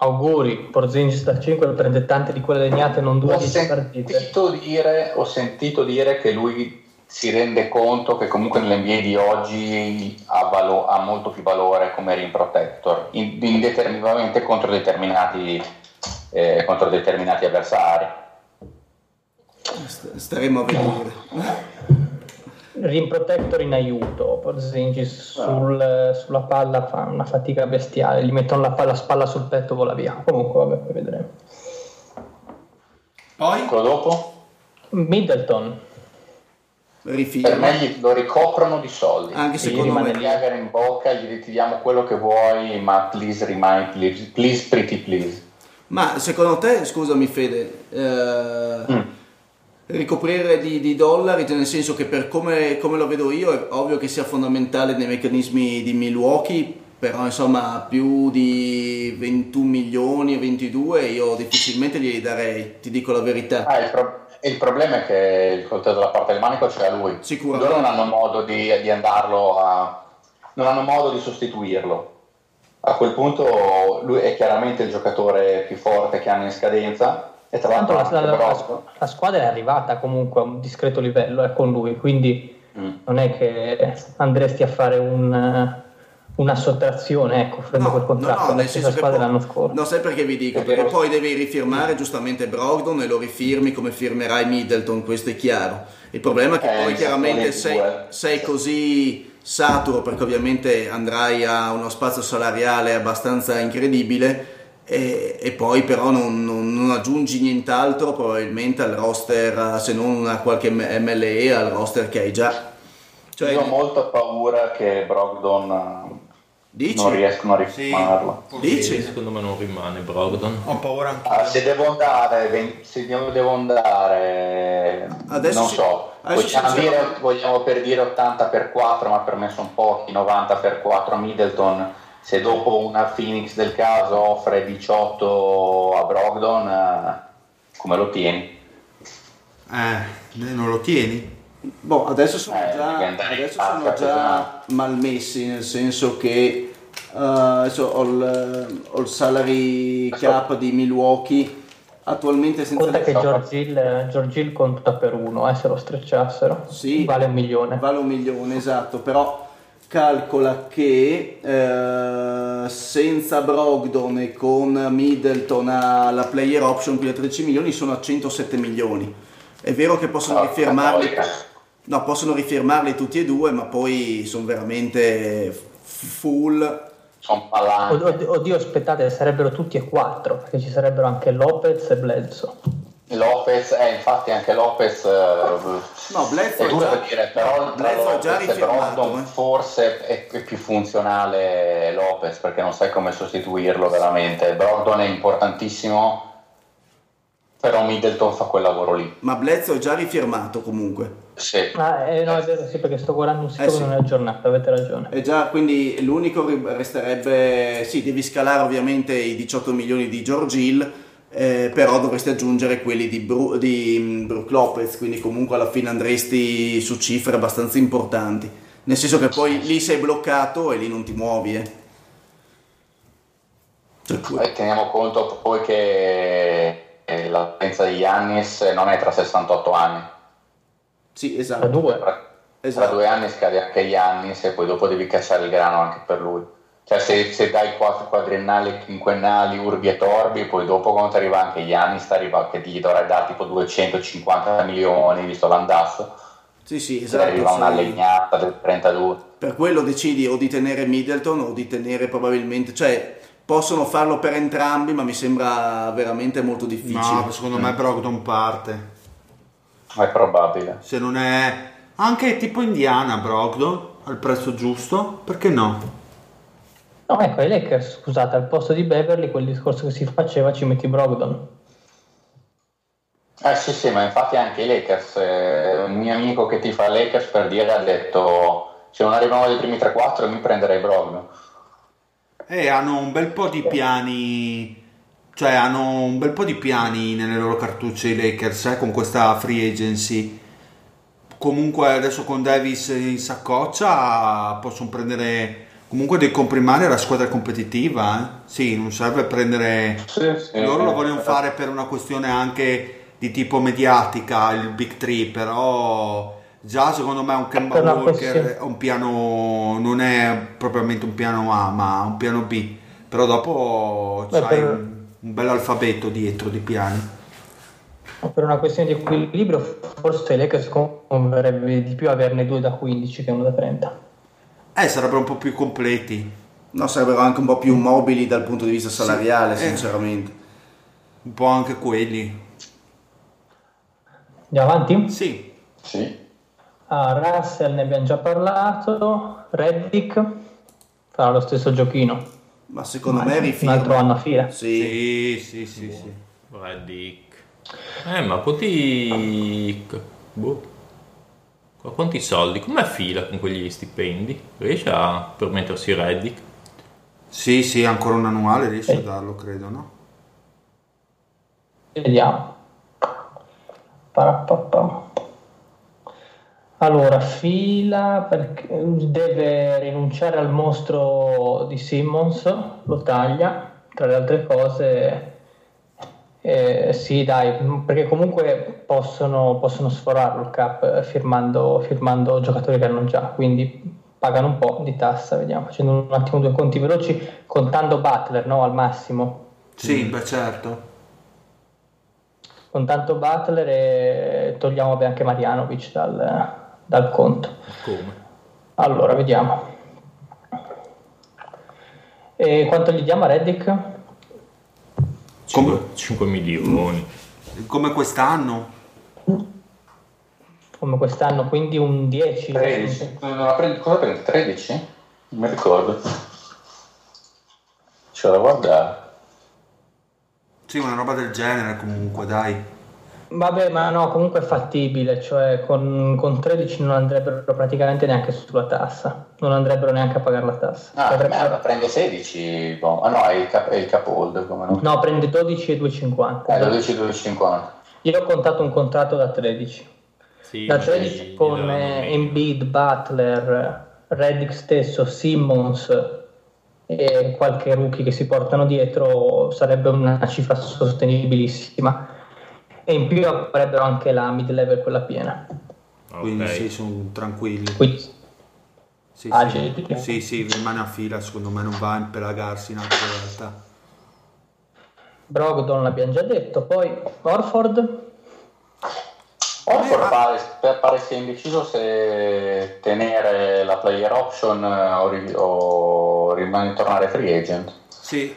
Auguri, Porzingis da 5 prende tante di quelle legnate, non dura Ho 10 partite. sentito, dire, ho sentito dire che lui si rende conto che comunque nell'NBA di oggi ha, valo- ha molto più valore come rim protector, in- indeterminatamente contro determinati, eh, contro determinati avversari. St- Staremo a vedere. Rim protector in aiuto, Porzingis sul- sulla palla fa una fatica bestiale, gli mettono la palla spalla sul petto vola via. Comunque vabbè, poi vedremo. Poi? Quello dopo? Middleton, Per Rifirma. me gli- lo ricoprono di soldi. Anche Sì, secondo rimane me. Jagger in bocca, gli ti diamo quello che vuoi, ma please rimani, please, please pretty please. Ma secondo te, scusami Fede, eh, Mm. ricoprire di, di dollari, nel senso che per come, come lo vedo io è ovvio che sia fondamentale nei meccanismi di Milwaukee, però insomma più di 21 milioni e 22 io difficilmente glieli darei, ti dico la verità. Ah, il, pro- il problema è che il coltello dalla parte del manico c'è a lui. Sicuramente. Loro non hanno modo di, di andarlo a... non hanno modo di sostituirlo. A quel punto lui è chiaramente il giocatore più forte che hanno in scadenza, E tra Tanto l'altro la, la- la- la squadra è arrivata comunque a un discreto livello eh, con lui, quindi Mm. non è che andresti a fare un, una sottrazione, ecco, offrendo quel contratto alla nel stessa senso che squadra poi- l'anno scorso. No, sai perché vi dico? Perché vero. poi devi rifirmare giustamente Brogdon e lo rifirmi come firmerai Middleton, questo è chiaro. Il problema è che Eh, poi mi chiaramente sei, sei così saturo perché ovviamente andrai a uno spazio salariale abbastanza incredibile e, e poi però non, non- non aggiungi nient'altro probabilmente al roster, se non a qualche MLE, al roster che hai già. Cioè, Io ho molta paura che Brogdon Dici? non riescono a Sì, riformarlo. Dici? Secondo me non rimane Brogdon. Ho paura anche Ah, se devo andare, se devo andare, Adesso non si- so, adesso vogliamo, si- dire, vogliamo per dire 80 per 4, ma per me sono pochi, 90 per 4 a Middleton. Se dopo una Phoenix del caso offre 18 a Brogdon, eh, come lo tieni? Eh, non lo tieni? Boh, adesso sono Eh, già, adesso sono già malmessi, nel senso che adesso ho, il, ho il salary cap di Milwaukee attualmente senza Conta che so. George Hill, George Hill conta per uno, eh, se lo strecciassero, Sì. vale un milione. vale un milione, esatto, però calcola che eh, senza Brogdon e con Middleton alla player option, quindi a 13 milioni, sono a 107 milioni. È vero che possono Ah, rifirmarli, no, possono rifirmarli tutti e due, ma poi sono veramente full. Sono Od- pallanti. od- Oddio, aspettate, sarebbero tutti e quattro, perché ci sarebbero anche Lopez e Bledsoe. Lopez, eh, infatti anche Lopez eh, No, Bledsoe è duro già- da dire, però Bledsoe già Brogdon eh. forse è, è più funzionale Lopez perché non sai come sostituirlo veramente. Brogdon è importantissimo, però Middleton fa quel lavoro lì. Ma Bledsoe è già rifirmato comunque. Sì. Ah, eh, no, è vero, sì, perché sto guardando un sito Eh, che sì. non è aggiornato, avete ragione. È già, quindi l'unico resterebbe, sì, devi scalare ovviamente i 18 milioni di George Hill, eh, però dovresti aggiungere quelli di, Bru- di mm, Brook Lopez, quindi comunque alla fine andresti su cifre abbastanza importanti. Nel senso che poi lì sei bloccato e lì non ti muovi, eh. Cioè, E teniamo conto poi che eh, la potenza di Yannis non è tra 68 anni. Sì, esatto. due. Tra, Esatto. tra due anni scade anche Yannis e poi dopo devi cacciare il grano anche per lui. Cioè se, se dai quattro quadriennali e quinquennali urbi e torbi, poi dopo quando ti arriva anche Yannis ti arriva che gli dovrai dare tipo 250 milioni, visto l'andasso, Sì, sì, ti esatto. arriva una legnata del 32. Per quello decidi o di tenere Middleton o di tenere probabilmente, cioè possono farlo per entrambi, ma mi sembra veramente molto difficile. No, secondo me Brogdon parte. È probabile. Se non è anche tipo Indiana Brogdon al prezzo giusto, perché no? No, ecco, i Lakers, scusate, al posto di Beverly, quel discorso che si faceva, ci metti Brogdon. Eh sì sì, ma infatti anche i Lakers, eh, un mio amico che ti fa Lakers per dire ha detto se non arrivano ai primi 3-4 mi prenderei Brogdon. E hanno un bel po' di piani, cioè hanno un bel po' di piani nelle loro cartucce i Lakers eh, con questa free agency. Comunque adesso con Davis in saccoccia possono prendere comunque dei comprimari alla squadra competitiva. eh. Sì, non serve prendere... Sì, sì. Loro lo vogliono fare per una questione anche di tipo mediatica, il Big Three, però già secondo me un Kemba Per una Walker un piano, non è propriamente un piano A, ma un piano B, però dopo Beh, c'hai per- un, un bel alfabeto dietro di piani. Per una questione di equilibrio, forse Lakers converrebbe di più averne due da 15 che uno da 30. Eh, sarebbero un po' più completi, No, sarebbero anche un po' più mobili dal punto di vista salariale, Sì, eh. sinceramente. un po' anche quelli. Andiamo avanti? Sì, Sì. Ah, Russell ne abbiamo già parlato, Reddick farà lo stesso giochino, Ma secondo Ma me un rifirma. altro anno a fila. Sì. sì, sì, sì, sì. Reddick. Eh, ma quanti... Boh. Qua Quanti soldi? Come fila con quegli stipendi? Riesce a permettersi Reddick? Sì, sì, ancora un annuale riesce a Eh. darlo, credo, no? Vediamo. Parapapà. Allora, fila perché deve rinunciare al mostro di Simmons, lo taglia, tra le altre cose Eh, sì, dai, perché comunque possono, possono sforarlo il cap eh, firmando, firmando giocatori che hanno già, quindi pagano un po' di tassa, vediamo, facendo un attimo due conti veloci, contando Butler no, al massimo. Sì, beh certo. Contando Butler e togliamo beh, anche Marianovic dal, dal conto. Come? Allora, vediamo. E quanto gli diamo a Reddick? 5, 5 milioni. Come quest'anno? Come quest'anno, quindi un 10. 13. Non la prendi- cosa prendi? 13? Non mi ricordo. C'è da guardare. Sì, una roba del genere comunque, dai. Vabbè, ma no, comunque è fattibile, cioè con, con 13 non andrebbero praticamente neanche sulla tassa, non andrebbero neanche a pagare la tassa. Ah, Avrebbero- merda, prende 16. boh. Ah no, è il, cap- è il capold, come no? No, prende 12 e 2,50. Eh, 12 2,50. Io ho contato un contratto da 13. Sì, Da ma 13 sì, con eh. Embiid, Butler, Reddick stesso, Simmons e qualche rookie che si portano dietro sarebbe una cifra sostenibilissima. E in più avrebbero anche la mid level quella piena. Quindi Ok. sì, sono tranquilli. Quindi Sì, Ah, sì. sì. sì, rimane a fila, secondo me non va a impelagarsi in altre realtà. Brogdon l'abbiamo già detto, poi Orford Orford pare, pare sia indeciso se tenere la player option eh, o, ri- o rimane tornare free agent. Sì,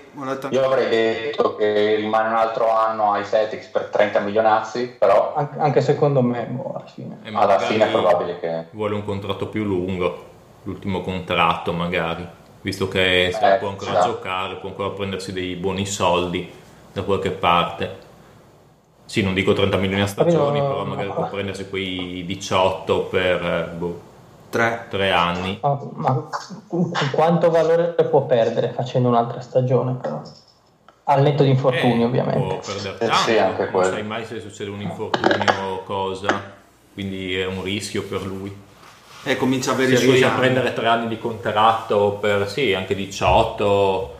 Io avrei detto che rimane un altro anno ai Celtics per 30 milionazzi, però an- anche secondo me boh, alla fine. E alla fine è probabile che... Vuole un contratto più lungo, l'ultimo contratto magari, visto che Eh, può ancora esatto. giocare, può ancora prendersi dei buoni soldi da qualche parte. Sì, non dico 30 milioni a stagione, Però- però magari può prendersi quei 18 per eh, boh, tre. 3 anni. Ma, ma qu- quanto valore può perdere facendo un'altra stagione però? Al netto di infortuni Eh, ovviamente. Può perdere Eh, tanto, sì, anche non quello. sai mai se succede un infortunio o cosa, quindi è un rischio per lui. E comincia a avere Se i suoi riesce a anni. prendere 3 anni di contratto per sì, anche 18,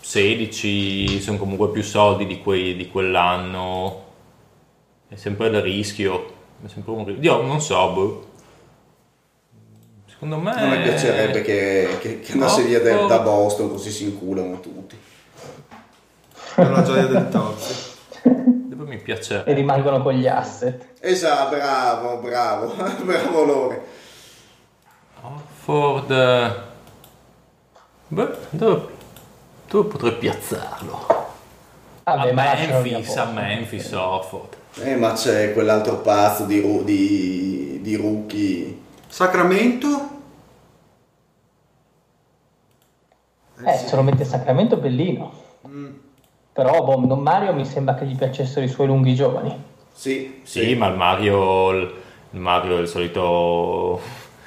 16, sono comunque più soldi di, quei, di quell'anno. È sempre il rischio. È sempre un rischio. Io non so, boh. Secondo me. Non mi piacerebbe che, che, che andasse via da- da Boston così si inculano tutti. Per la gioia del torso. Dove mi piace. E rimangono con gli asset. Esatto, bravo, bravo, bravo Lore. Ford. Beh, dove, dove potrei piazzarlo? Vabbè, a Memphis, a Memphis, Orford. Eh, ma c'è quell'altro pazzo di, di, di rookie. Sacramento? Eh, se lo mette a Sacramento bellino. Mm. Però boh, Don Mario mi sembra che gli piacessero i suoi lunghi giovani. Sì, Sì, ma il Mario, il Mario è il solito,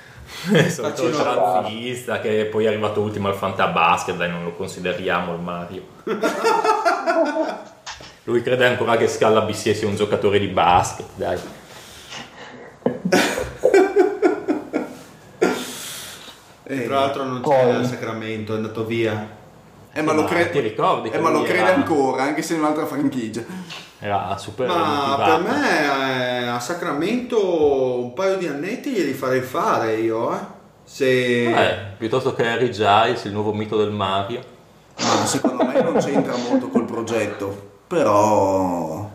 il solito transista che poi è arrivato ultimo al Fantabasket, dai non lo consideriamo il Mario. Lui crede ancora che Scala BC sia un giocatore di basket, dai. Eh, Tra l'altro non Poi- c'è a Sacramento, è andato via. eh, ma lo Ma crede, ti ricordi eh, ma lo crede era- ancora, anche se in un'altra franchigia. Era super Ma motivato. per me eh, a Sacramento un paio di annetti glieli farei fare io, eh. Se... Eh, piuttosto che Harry Giles, il nuovo mito del Mario. Ma secondo me non c'entra molto col progetto, però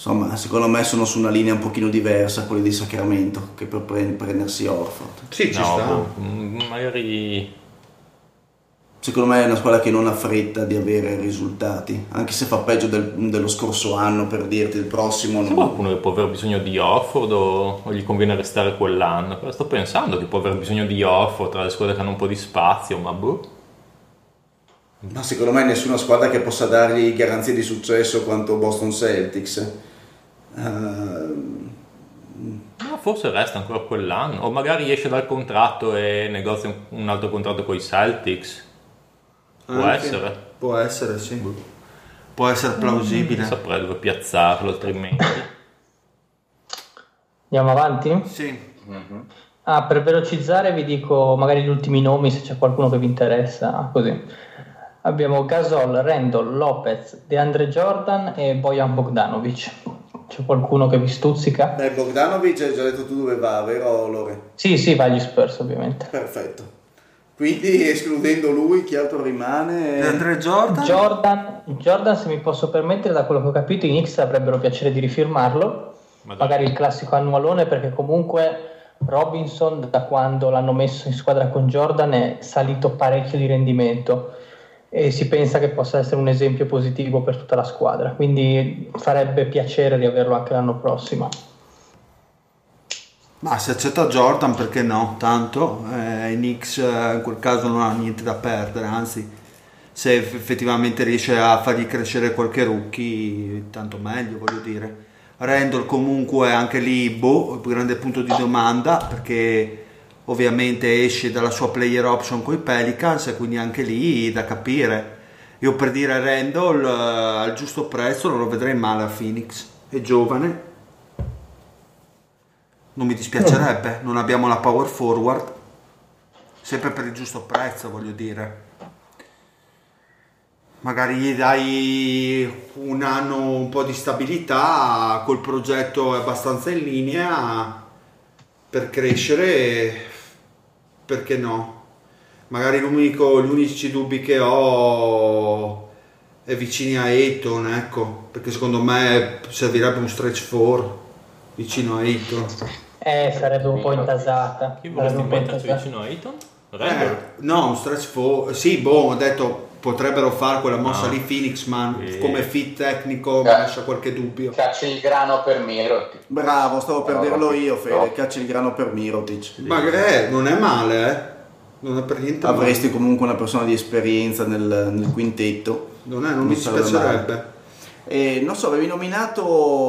insomma, secondo me sono su una linea un pochino diversa quelli di Sacramento che per pre- prendersi Orford. Sì, ci no, sta. boh, mm, magari Secondo me è una squadra che non ha fretta di avere risultati, anche se fa peggio del- dello scorso anno per dirti il prossimo. C'è non- qualcuno che può aver bisogno di Orford o, o gli conviene restare quell'anno? Però sto pensando che può aver bisogno di Orford tra le squadre che hanno un po' di spazio, ma boh. Ma secondo me nessuna squadra che possa dargli garanzie di successo quanto Boston Celtics. Ehm, Ma forse resta ancora quell'anno. O magari esce dal contratto e negozia un, altro contratto con i Celtics. Può Anche. essere. Può essere, sì. Può essere plausibile. Non saprei dove piazzarlo altrimenti. Andiamo avanti? Sì. Mhm. Ah, per velocizzare vi dico magari gli ultimi nomi se c'è qualcuno che vi interessa, così. Abbiamo Gasol, Randall, Lopez, DeAndre Jordan e Bojan Bogdanovic. C'è qualcuno che vi stuzzica? Beh, Bogdanovic hai già detto tu dove va, vero Lore? Sì, sì, va agli Spurs ovviamente. Perfetto. Quindi escludendo lui, chi altro rimane? Andre Jordan? Jordan, Jordan, se mi posso permettere, da quello che ho capito, i Knicks avrebbero piacere di rifirmarlo. Ma dai. Magari il classico annualone, perché comunque Robinson, da quando l'hanno messo in squadra con Jordan, è salito parecchio di rendimento e si pensa che possa essere un esempio positivo per tutta la squadra. Quindi farebbe piacere riaverlo anche l'anno prossimo. Ma se accetta Jordan perché no? Tanto eh, i Knicks eh, in quel caso non hanno niente da perdere, anzi se eff- effettivamente riesce a fargli crescere qualche rookie, tanto meglio voglio dire. Randall comunque anche lì, boh, grande punto di domanda perché ovviamente esce dalla sua player option con i Pelicans quindi anche lì da capire. Io per dire Randall eh, al giusto prezzo non lo vedrei male a Phoenix, è giovane, non mi dispiacerebbe, non abbiamo la power forward, sempre per il giusto prezzo voglio dire. Magari gli dai un anno un po' di stabilità, col progetto è abbastanza in linea per crescere, perché no? Magari l'unico, gli unici dubbi che ho è vicini a Ayton, ecco, perché secondo me servirebbe un stretch 4 vicino a Ayton. Eh, sarebbe un po' intasata. Chi vorresti metterci vicino a Eton? Eh, no, un stretch 4, sì, boh, ho detto potrebbero fare quella mossa No. lì Phoenix, ma Sì. come fit tecnico mi Eh. lascia qualche dubbio. Cacci il grano per Miroti. Bravo, stavo per No, dirlo no. io, Fede, cacci il grano per Mirotic. Ma eh, non è male, eh. Non è per niente male. Avresti comunque una persona di esperienza nel, nel quintetto. Non, è, non mi sarebbe dispiacerebbe. E non so, avevi nominato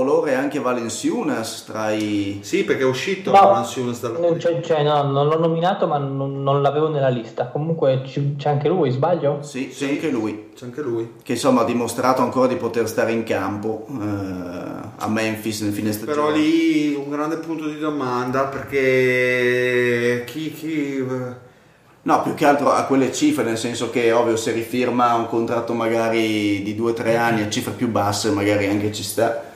Lore anche Valenciunas tra i... Sì, perché è uscito No, Valanciunas dalla non, cioè, cioè, no, non l'ho nominato, ma non, non l'avevo nella lista. Comunque c'è anche lui, sbaglio? Sì, c'è Sì. anche lui, C'è anche lui. che insomma ha dimostrato ancora di poter stare in campo eh, a Memphis nel fine stagione. Però lì un grande punto di domanda perché chi, chi No, più che altro a quelle cifre, nel senso che ovvio se rifirma un contratto magari di 2-3 anni a cifre più basse magari anche ci sta.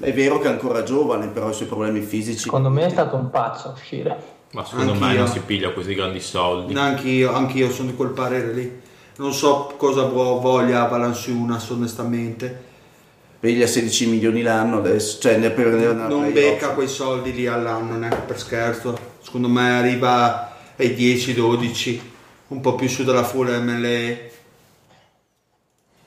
È vero che è ancora giovane, però i suoi problemi fisici... Secondo me è stato un pazzo a uscire. Ma secondo me non si piglia così grandi soldi. Anch'io, anch'io sono di quel parere lì. Non so cosa vo- voglia Valanciunas onestamente. Piglia 16 milioni l'anno adesso, cioè ne prendeva una Non becca quei soldi lì all'anno, neanche per scherzo. Secondo me arriva ai 10-12, un po' più su della full MLE.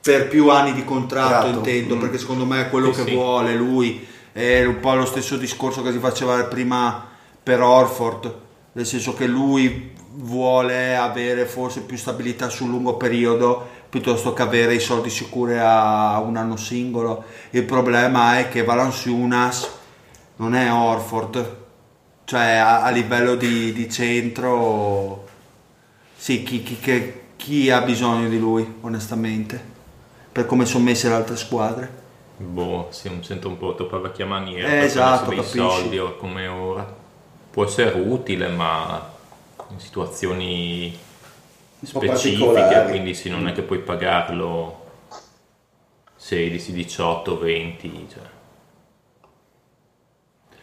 Per più anni di contratto Contratto, intendo, mm. perché secondo me è quello Sì, che sì. vuole lui. È un po' lo stesso discorso che si faceva prima per Orford, nel senso che lui vuole avere forse più stabilità sul lungo periodo piuttosto che avere i soldi sicuri a un anno singolo. Il problema è che Valanciunas non è Orford, cioè a, a livello di, di centro, sì, chi, chi- che- chi ha bisogno di lui, onestamente, per come sono messe le altre squadre. Boh, sì, mi sento un po' troppo vecchia maniera. Eh, esatto, dei capisci. soldi o come ora. Può essere utile, ma in situazioni specifiche, quindi sì, non è che puoi pagarlo 16, 18, 20. Cioè.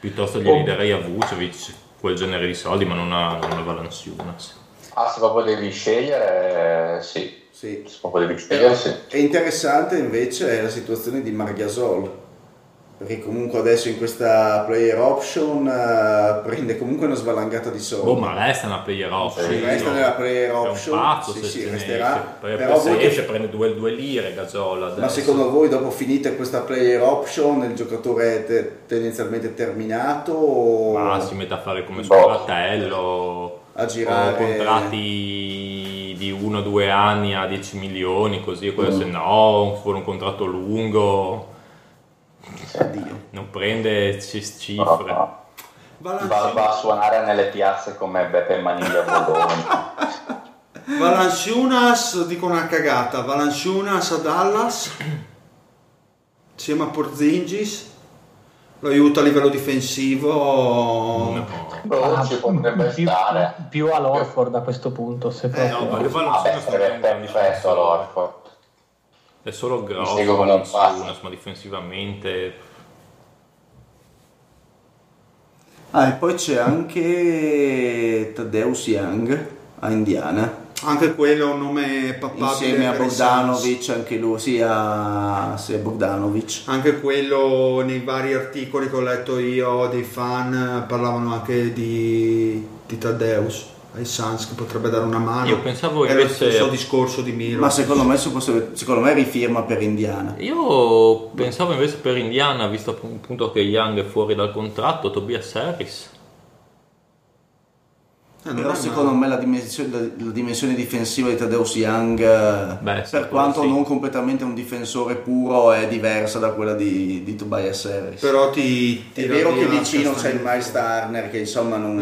Piuttosto glieli Oh. darei a Vucevic quel genere di soldi, ma non a, non a Valanciunas. Ah, se proprio devi scegliere, eh, sì. Sì. Se proprio devi scegliere, sì. È interessante invece la situazione di Margasol, perché comunque adesso in questa player option eh, prende comunque una svalangata di soldi. Oh, ma resta una player option. Sì, resta no? nella player È un option, pazzo sì, sì, resterà. esce. Però se voi esce prende due, due lire Gasola adesso. Ma secondo voi dopo finita questa player option il giocatore è te- tendenzialmente terminato o Ma si mette a fare come Boh. scoratello a girare o contratti di uno o due anni a 10 milioni così quello se no fuori un contratto lungo Addio. non prende c- cifre no. Va, va a suonare nelle piazze come Beppe Maniglia Bologna. Valanciunas, dico una cagata, Valanciunas a Dallas, insieme a Porzingis, lo aiuta a livello difensivo. No. Boh, ci potrebbe più, stare. più all'Orford a questo punto, se proprio. no, va- Vabbè, sarebbe perfetto all'Orford. È solo grosso. Sunas, ma difensivamente Ah, e poi c'è anche Tadeusz Young a Indiana. Anche quello è un nome papabile. Insieme a. Bogdanovic, anche lui, sì, a, sì, a Bogdanovic. Anche quello nei vari articoli che ho letto io dei fan parlavano anche di, di Taddeus ai Suns che potrebbe dare una mano. Io pensavo lo invece- stesso discorso di Miro. Ma secondo me, secondo me rifirma per Indiana. Io pensavo invece per Indiana, visto appunto che Young è fuori dal contratto, Tobias Harris. Eh, Però secondo male. me la dimensione, la- dimensione difensiva di Tadeusz Young, eh, Beh, sì, per quanto sì. non completamente un difensore puro, è diversa da quella di, di Tobias Harris. Però ti, ti è vero che vicino c'è il. Miles Turner che insomma non,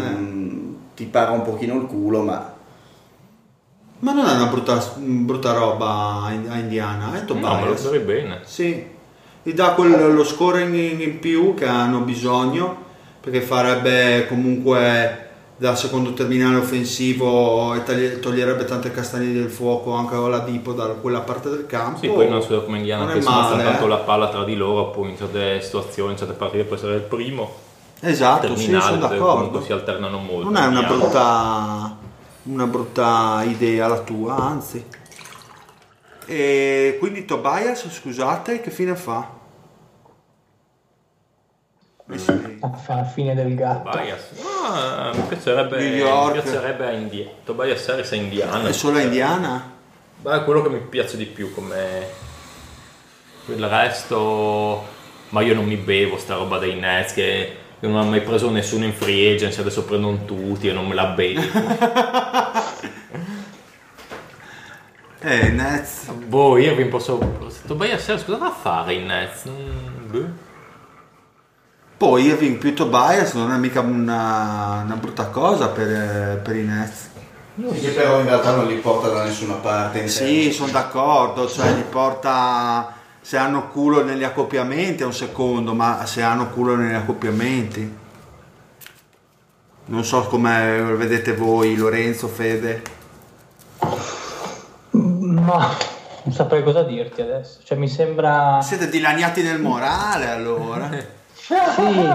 ti para un pochino il culo, ma Ma non è una brutta, brutta roba a Indiana, è No, me lo Tobias. trovi bene. Sì, gli dà quel- lo scoring in, più che hanno bisogno perché farebbe comunque da secondo terminale offensivo e toglierebbe tante castagne del fuoco anche alla Dipo da quella parte del campo. Sì, poi non so come Indiana non che male, tanto eh. la palla tra di loro, poi in certe situazioni, in certe partite può essere il primo Esatto, sì, terminale, sono d'accordo. comunque si alternano molto. Non è una brutta, una brutta idea la tua, anzi. E quindi Tobias, scusate, che fine fa? Sì. Alla fine del gatto. Tobias. Ah, mi piacerebbe, New York. mi piacerebbe a Indiana. Tobias Harris a Indiana. È solo Indiana? Beh, è quello che mi piace di più come il resto ma io non mi bevo sta roba dei Nets che che non ha mai preso nessuno in free agency adesso prendono tutti e non me la bevo Eh, Nets. boh io vi posso Tobias Harris cosa va a fare in Nets Mm, boh. Poi Irving più Tobias non è mica una, una brutta cosa per, per i Nets. che però in realtà non li porta da nessuna parte. Sì, sono d'accordo, cioè li porta se hanno culo negli accoppiamenti è un secondo, ma se hanno culo negli accoppiamenti. Non so come vedete voi, Lorenzo, Fede. Ma non saprei cosa dirti adesso. Cioè, mi sembra. Siete dilaniati nel morale allora. Sì.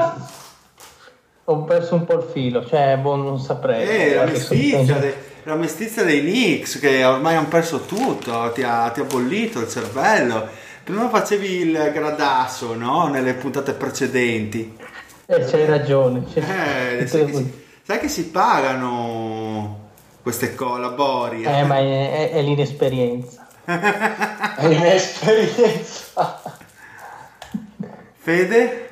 Ho perso un po' il filo, cioè, boh, non saprei. Eh, la mestizia, sono- de- la mestizia dei Knicks che ormai hanno perso tutto, ti ha, ti ha bollito il cervello. Prima facevi il gradasso, no? Nelle puntate precedenti. Eh, c'hai ragione. c'è- Eh, sai, che si, sai che si pagano queste collabori. Eh, ma è, è- è l'inesperienza. È inesperienza. Fede?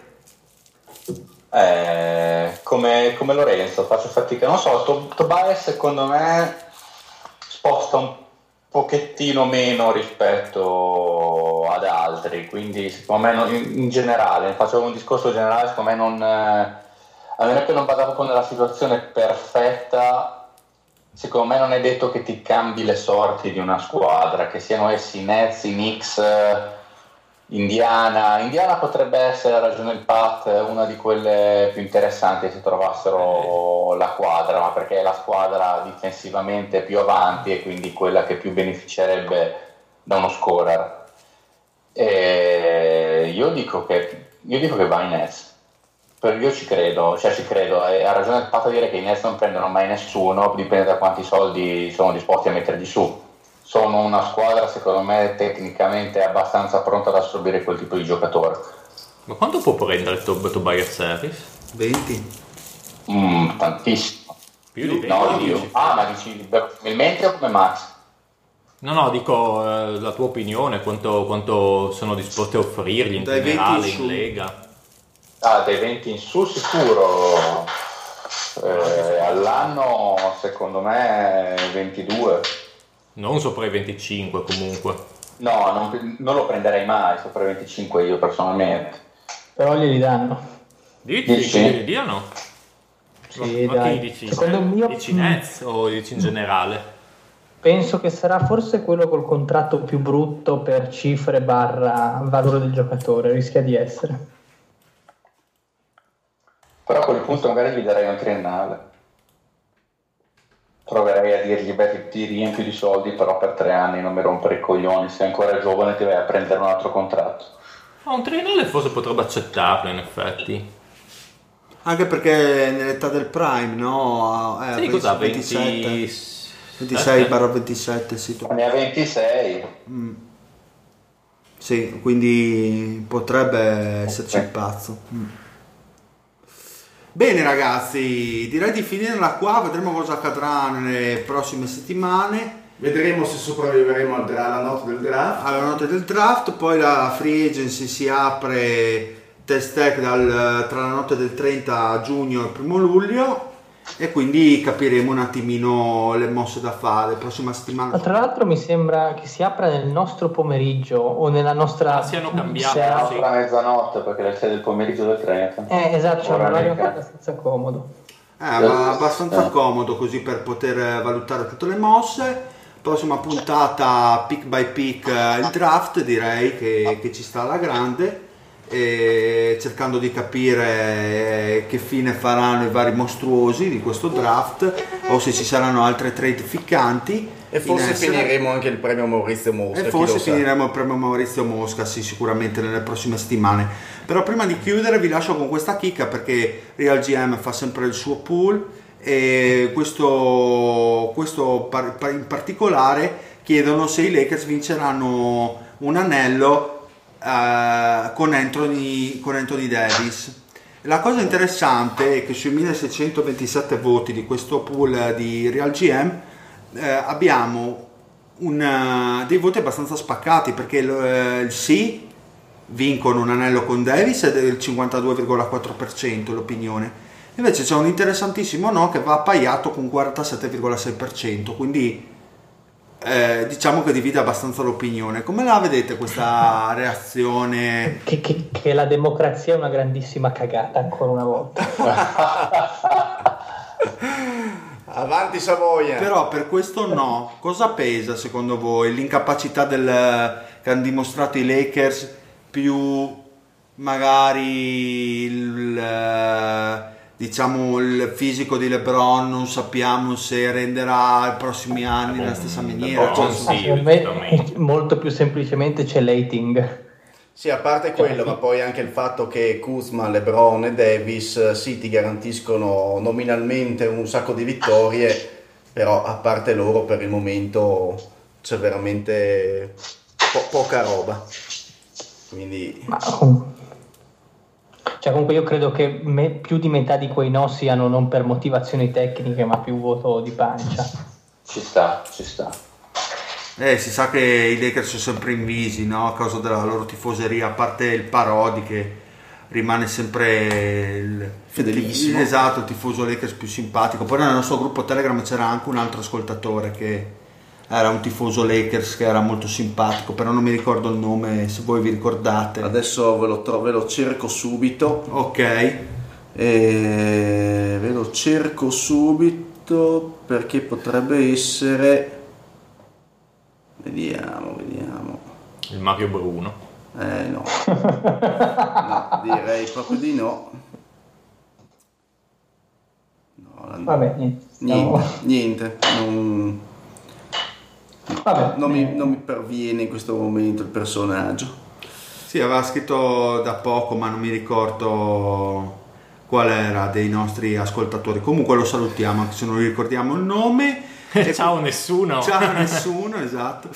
Eh, come, come Lorenzo, faccio fatica. Non so, To- Tobias secondo me sposta un pochettino meno rispetto ad altri, quindi secondo me non- in, in generale, faccio un discorso generale, secondo me non... eh, a meno che non vada proprio nella situazione perfetta, secondo me non è detto che ti cambi le sorti di una squadra, che siano essi Nets, Knicks, eh, Indiana. Indiana potrebbe essere, ragione il Pat, una di quelle più interessanti se trovassero la quadra, ma perché è la squadra difensivamente più avanti e quindi quella che più beneficerebbe da uno scorer. E io dico che, io dico che va in Nets. Per- Io ci credo, cioè ci credo, e ha ragione il Pat a dire che i Nets non prendono mai nessuno, dipende da quanti soldi sono disposti a mettergli su sono una squadra secondo me tecnicamente abbastanza pronta ad assorbire quel tipo di giocatore. ma quanto può prendere Tob- Tobias Harris? 20. Mm, tantissimo. più di 20 No, io. Ah, ma dici probabilmente o come Max? no no dico eh, la tua opinione quanto, quanto sono disposti a offrirgli in Dai 20 generale in in Lega Ah, dai 20 in su sicuro. Eh, all'anno secondo me 22. Non sopra i 25 comunque No, non, non lo prenderei mai sopra i 25 io personalmente. Però glieli danno. dici Dici? che li diano? Sì, ma dai. chi dici? Secondo me- dici Nets o dici in generale? Penso che sarà forse quello col contratto più brutto per cifre barra valore del giocatore, rischia di essere. Però a quel punto magari gli darei un triennale. Proverei a dirgli, beh, ti, ti riempio di soldi, però per tre anni non mi rompere i coglioni, sei ancora giovane ti vai a prendere un altro contratto. Ma un triennale forse potrebbe accettarlo in effetti. Anche perché nell'età del prime, no? Eh, Sì, cos'ha? 27, 20... 26 barra 27, sì. tu- Ne ha 26, Sì, quindi potrebbe esserci il pazzo. Mm. Bene ragazzi, direi di finirla qua, vedremo cosa accadrà nelle prossime settimane. Vedremo se sopravviveremo alla notte del draft. alla notte del draft, poi la free agency si apre test tech dal- tra la notte del 30 giugno e il primo luglio e quindi capiremo un attimino le mosse da fare. Prossima Ma settimana. tra l'altro mi sembra che si apra nel nostro pomeriggio o nella nostra... Ah, siano cambiati, serata. sì. apre a mezzanotte perché le 6 del pomeriggio del 30. Eh, esatto, c'è un Ora orario abbastanza comodo. Eh, ma abbastanza Eh. comodo così per poter eh, valutare tutte le mosse. Prossima puntata pick by pick eh, il draft, direi che, che ci sta alla grande. Cercando di capire eh, che fine faranno i vari mostruosi di questo draft o se ci saranno altre trade ficcanti E forse finiremo anche il premio Maurizio Mosca. E forse finiremo il premio Maurizio Mosca, sì, sicuramente nelle prossime settimane. Però prima di chiudere vi lascio con questa chicca perché Real GM fa sempre il suo pool e questo, questo in particolare chiedono se i Lakers vinceranno un anello eh, con, Anthony, con Anthony Davis. La cosa interessante è che sui 1627 voti di questo pool di Real GM eh, abbiamo un, eh, dei voti abbastanza spaccati perché il, eh, il sì vincono un anello con Davis è del 52,4% l'opinione. Invece c'è un interessantissimo no che va appaiato con 47,6%, quindi eh, diciamo che divide abbastanza l'opinione. Come la vedete questa reazione? Che, che- che la democrazia è una grandissima cagata, ancora una volta. Avanti Savoia. Però per questo no, cosa pesa secondo voi? L'incapacità del, che hanno dimostrato i Lakers più magari il, diciamo il fisico di LeBron non sappiamo se renderà i prossimi anni nella stessa maniera. LeBron Cioè, sì. Me, molto più semplicemente c'è l'hating. Sì, a parte quello, ma poi anche il fatto che Kuzma, LeBron e Davis eh, sì ti garantiscono nominalmente un sacco di vittorie, però a parte loro per il momento c'è veramente po- poca roba. Quindi Ma, oh. Cioè, comunque io credo che me- più di metà di quei no siano non per motivazioni tecniche, ma più voto di pancia. Ci sta, ci sta. eh, si sa che i Lakers sono sempre invisi no? a causa della loro tifoseria, a parte il Parodi che rimane sempre il Fedelissimo. esatto, il tifoso Lakers più simpatico. Poi nel nostro gruppo Telegram c'era anche un altro ascoltatore che era un tifoso Lakers che era molto simpatico, però non mi ricordo il nome, se voi vi ricordate. adesso ve lo, tro- ve lo cerco subito. Ok, E ve lo cerco subito perché potrebbe essere. Vediamo, vediamo. Il Mario Bruno. Eh no. no, direi proprio di no. No, la- Vabbè, niente. niente, niente. Non, Vabbè, non mi, non mi perviene in questo momento il personaggio. sì, aveva scritto da poco, ma non mi ricordo qual era dei nostri ascoltatori. Comunque lo salutiamo, anche se non ricordiamo il nome. E Ciao nessuno. Ciao nessuno, esatto.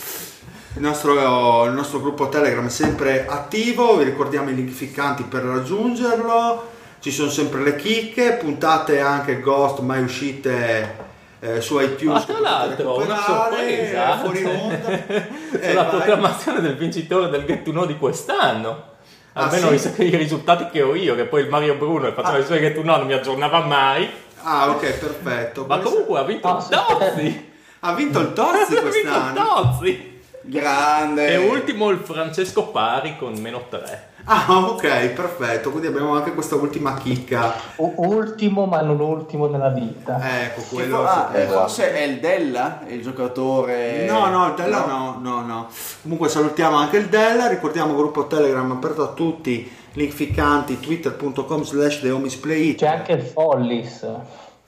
Il nostro, il nostro gruppo Telegram è sempre attivo, vi ricordiamo i link ficcanti per raggiungerlo, ci sono sempre le chicche, puntate anche Ghost mai uscite eh, su iTunes. Ah, che tra l'altro, una sorpresa. Fuori onda. Eh, la proclamazione del vincitore del Get to Know di quest'anno. Ah, Almeno sì? i, i risultati che ho io, che poi il Mario Bruno che faceva Ah. i suoi Get to Know non mi aggiornava mai. Ah, ok, perfetto. Ma comunque ha vinto Ah, il sì. Tozzi. Ha vinto il Tozzi Ha vinto il quest'anno. Tozzi. Grande! E ultimo il Francesco Pari con meno 3. Ah, ok, perfetto. Quindi abbiamo anche questa ultima chicca. u- ultimo, ma non ultimo nella vita. Ecco, Che quello. fo- ah, sì. eh, forse è il Della, il giocatore. No, no, il Della no, no, no. Comunque salutiamo anche il Della, ricordiamo gruppo Telegram aperto a tutti link ficcanti, twitter.com slash thehomisplayit. C'è anche il Follis.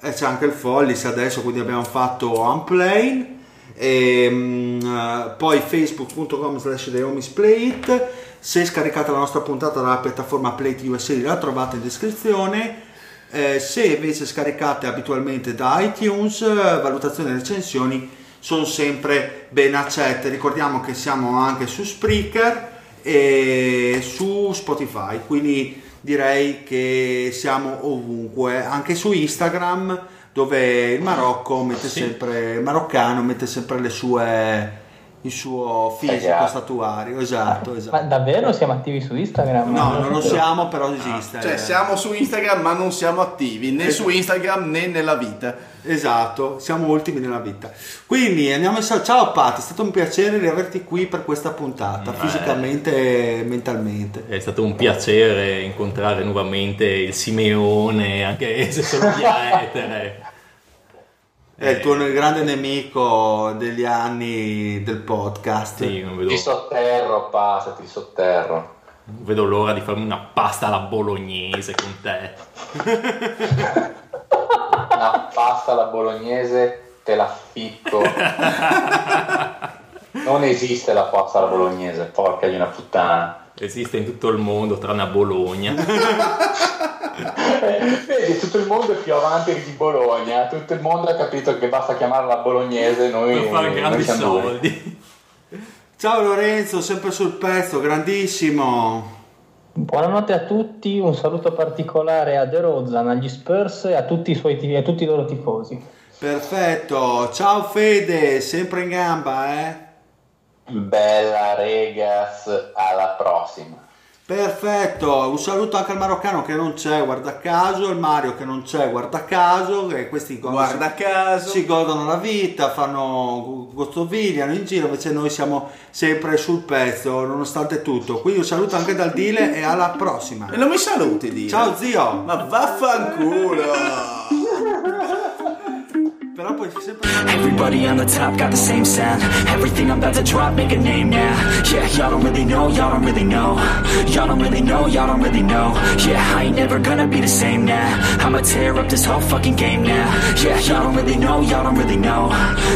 E c'è anche il Follis adesso, quindi abbiamo fatto Unplane. E, mm, eh, poi facebook.com slash thehomisplayit. Se scaricate la nostra puntata dalla piattaforma Play USA la trovate in descrizione. Eh, se invece scaricate abitualmente da iTunes, valutazioni e recensioni sono sempre ben accette. Ricordiamo che siamo anche su Spreaker e su Spotify, quindi direi che siamo ovunque, anche su Instagram dove il Marocco mette Sì. sempre, maroccano mette sempre le sue, il suo fisico Esatto. statuario, esatto, Ma esatto. davvero siamo attivi su Instagram? No, non lo siamo, però esiste. Cioè, siamo su Instagram ma non siamo attivi né su Instagram né nella vita. Esatto, siamo ultimi nella vita. Quindi andiamo a Ciao Pat, è stato un piacere riaverti qui per questa puntata, Beh. fisicamente e mentalmente. È stato un piacere incontrare nuovamente il Simeone, anche se solo via etere. È il tuo grande nemico degli anni del podcast. Sì, non vedo, Ti sotterro, passa, ti sotterro. non vedo l'ora di farmi una pasta alla bolognese con te. Una pasta alla bolognese te la ficco. Non esiste la pasta alla bolognese, porca di una puttana. Esiste in tutto il mondo, tranne a Bologna. Vedi, tutto il mondo è più avanti di Bologna, tutto il mondo ha capito che basta chiamarla bolognese, noi, per fare noi grandi soldi. Ciao Lorenzo, sempre sul pezzo, grandissimo. Buonanotte a tutti, un saluto particolare a De Rozan, agli Spurs e a tutti i, suoi, a tutti i loro tifosi. Perfetto, ciao Fede, sempre in gamba, eh? Bella regas, alla prossima. Perfetto, un saluto anche al maroccano che non c'è, guarda caso, il Mario che non c'è, guarda caso, e questi godono- Guarda caso. si godono la vita, fanno gozzovigliano in giro, invece noi siamo sempre sul pezzo, nonostante tutto. Quindi un saluto anche dal Dile e alla prossima. E non mi saluti, Dio. Ciao zio! Ma vaffanculo. Everybody on the top got the same sound. Everything I'm about to drop, make a name now. Yeah, y'all don't really know, y'all don't really know. Y'all don't really know, y'all don't really know. Yeah, I ain't never gonna be the same now. I'ma tear up this whole fucking game now. Yeah, y'all don't really know, y'all don't really know.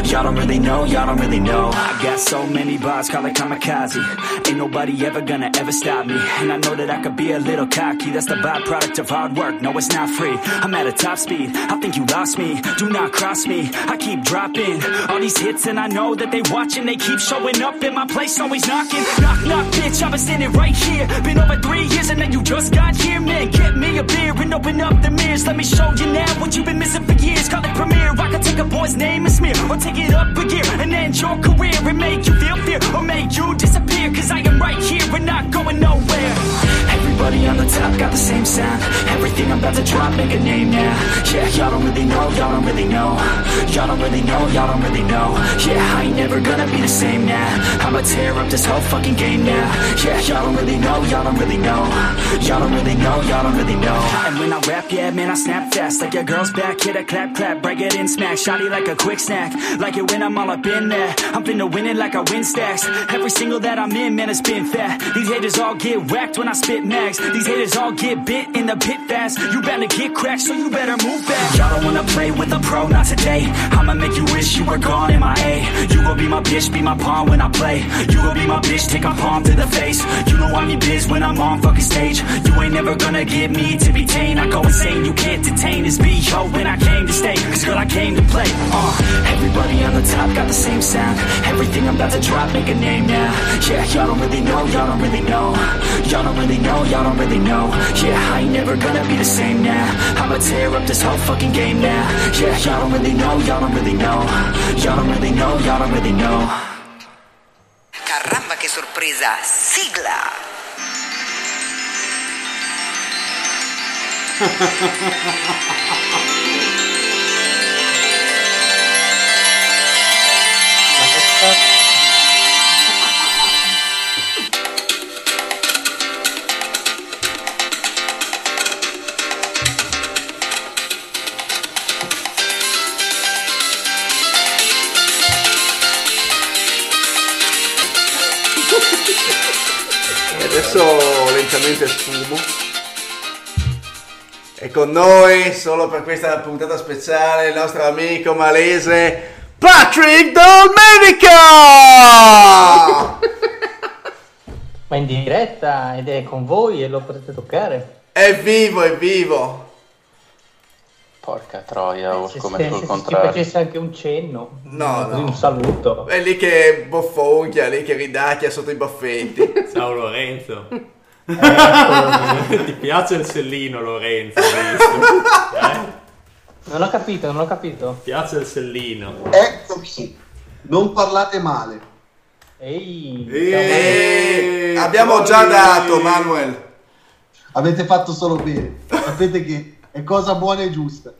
Y'all don't really know, y'all don't really know. I got so many bars, call it kamikaze. Ain't nobody ever gonna ever stop me. And I know that I could be a little cocky. That's the byproduct of hard work. No, it's not free. I'm at a top speed. I think you lost me. Do not cross me. I keep dropping all these hits, and I know that they watching. They keep showing up in my place, always knocking. Knock, knock, bitch. I've been standing right here. Been over three years, and then you just got here, man. Get me a beer and open up the mirrors. Let me show you now what you've been missing for years. Call it premiere. I can take a boy's name and smear, or take it up a gear and end your career and make you feel fear, or make you disappear. Cause I am right here and not going nowhere. Everybody on the top got the same sound. Everything I'm about to drop, make a name now. Yeah, y'all don't really know, y'all don't really know. Y'all don't really know, y'all don't really know. Yeah, I ain't never gonna be the same now. I'ma tear up this whole fucking game now. Yeah, y'all don't really know, y'all don't really know. Y'all don't really know, y'all don't really know. And when I rap, yeah, man, I snap fast. Like your girl's back, hit a clap, clap, break it in, smack. Shotty like a quick snack. Like it when I'm all up in there. I'm finna win it like I win stacks. Every single that I'm in, man, it's been fat. These haters all get whacked when I spit These haters all get bit in the pit fast. You better get cracked, so you better move back. Y'all don't wanna play with a pro, not today. I'ma make you wish you were gone in my A. You gon' be my bitch, be my pawn when I play. You gon' be my bitch, take my palm to the face. You know I'm your biz when I'm on fucking stage. You ain't never gonna get me to be tame. I go insane, you can't detain this beat, yo, when I came to stay. Cause girl, I came to play. Uh, everybody on the top got the same sound. Everything I'm about to drop, make a name now. Yeah, y'all don't really know, y'all don't really know. Y'all don't really know, y'all don't really know. Yeah, I ain't never gonna be the same now. I'ma tear up this whole fucking game now. Yeah, y'all don't really know, y'all don't really know. Y'all don't really know, y'all don't really know. Caramba, che sorpresa! Sigla! E adesso lentamente sfumo. E con noi, solo per questa puntata speciale, il nostro amico malese Patrick Domenica! Ma in diretta ed è con voi e lo potete toccare. È vivo, è vivo! Porca troia, ho se, scommesso se- il se ci contrario. facesse anche un cenno, No, no. un saluto. È lì che boffonchia, lì che ridacchia sotto i baffetti. Ciao Lorenzo. Ecco, Ti piace il sellino Lorenzo? Eh? non ho capito, non ho capito. Ti piace il sellino? Eccomi, non parlate male. Ehi, E abbiamo già dato, Manuel. Avete fatto solo bene. Sapete che è cosa buona e giusta.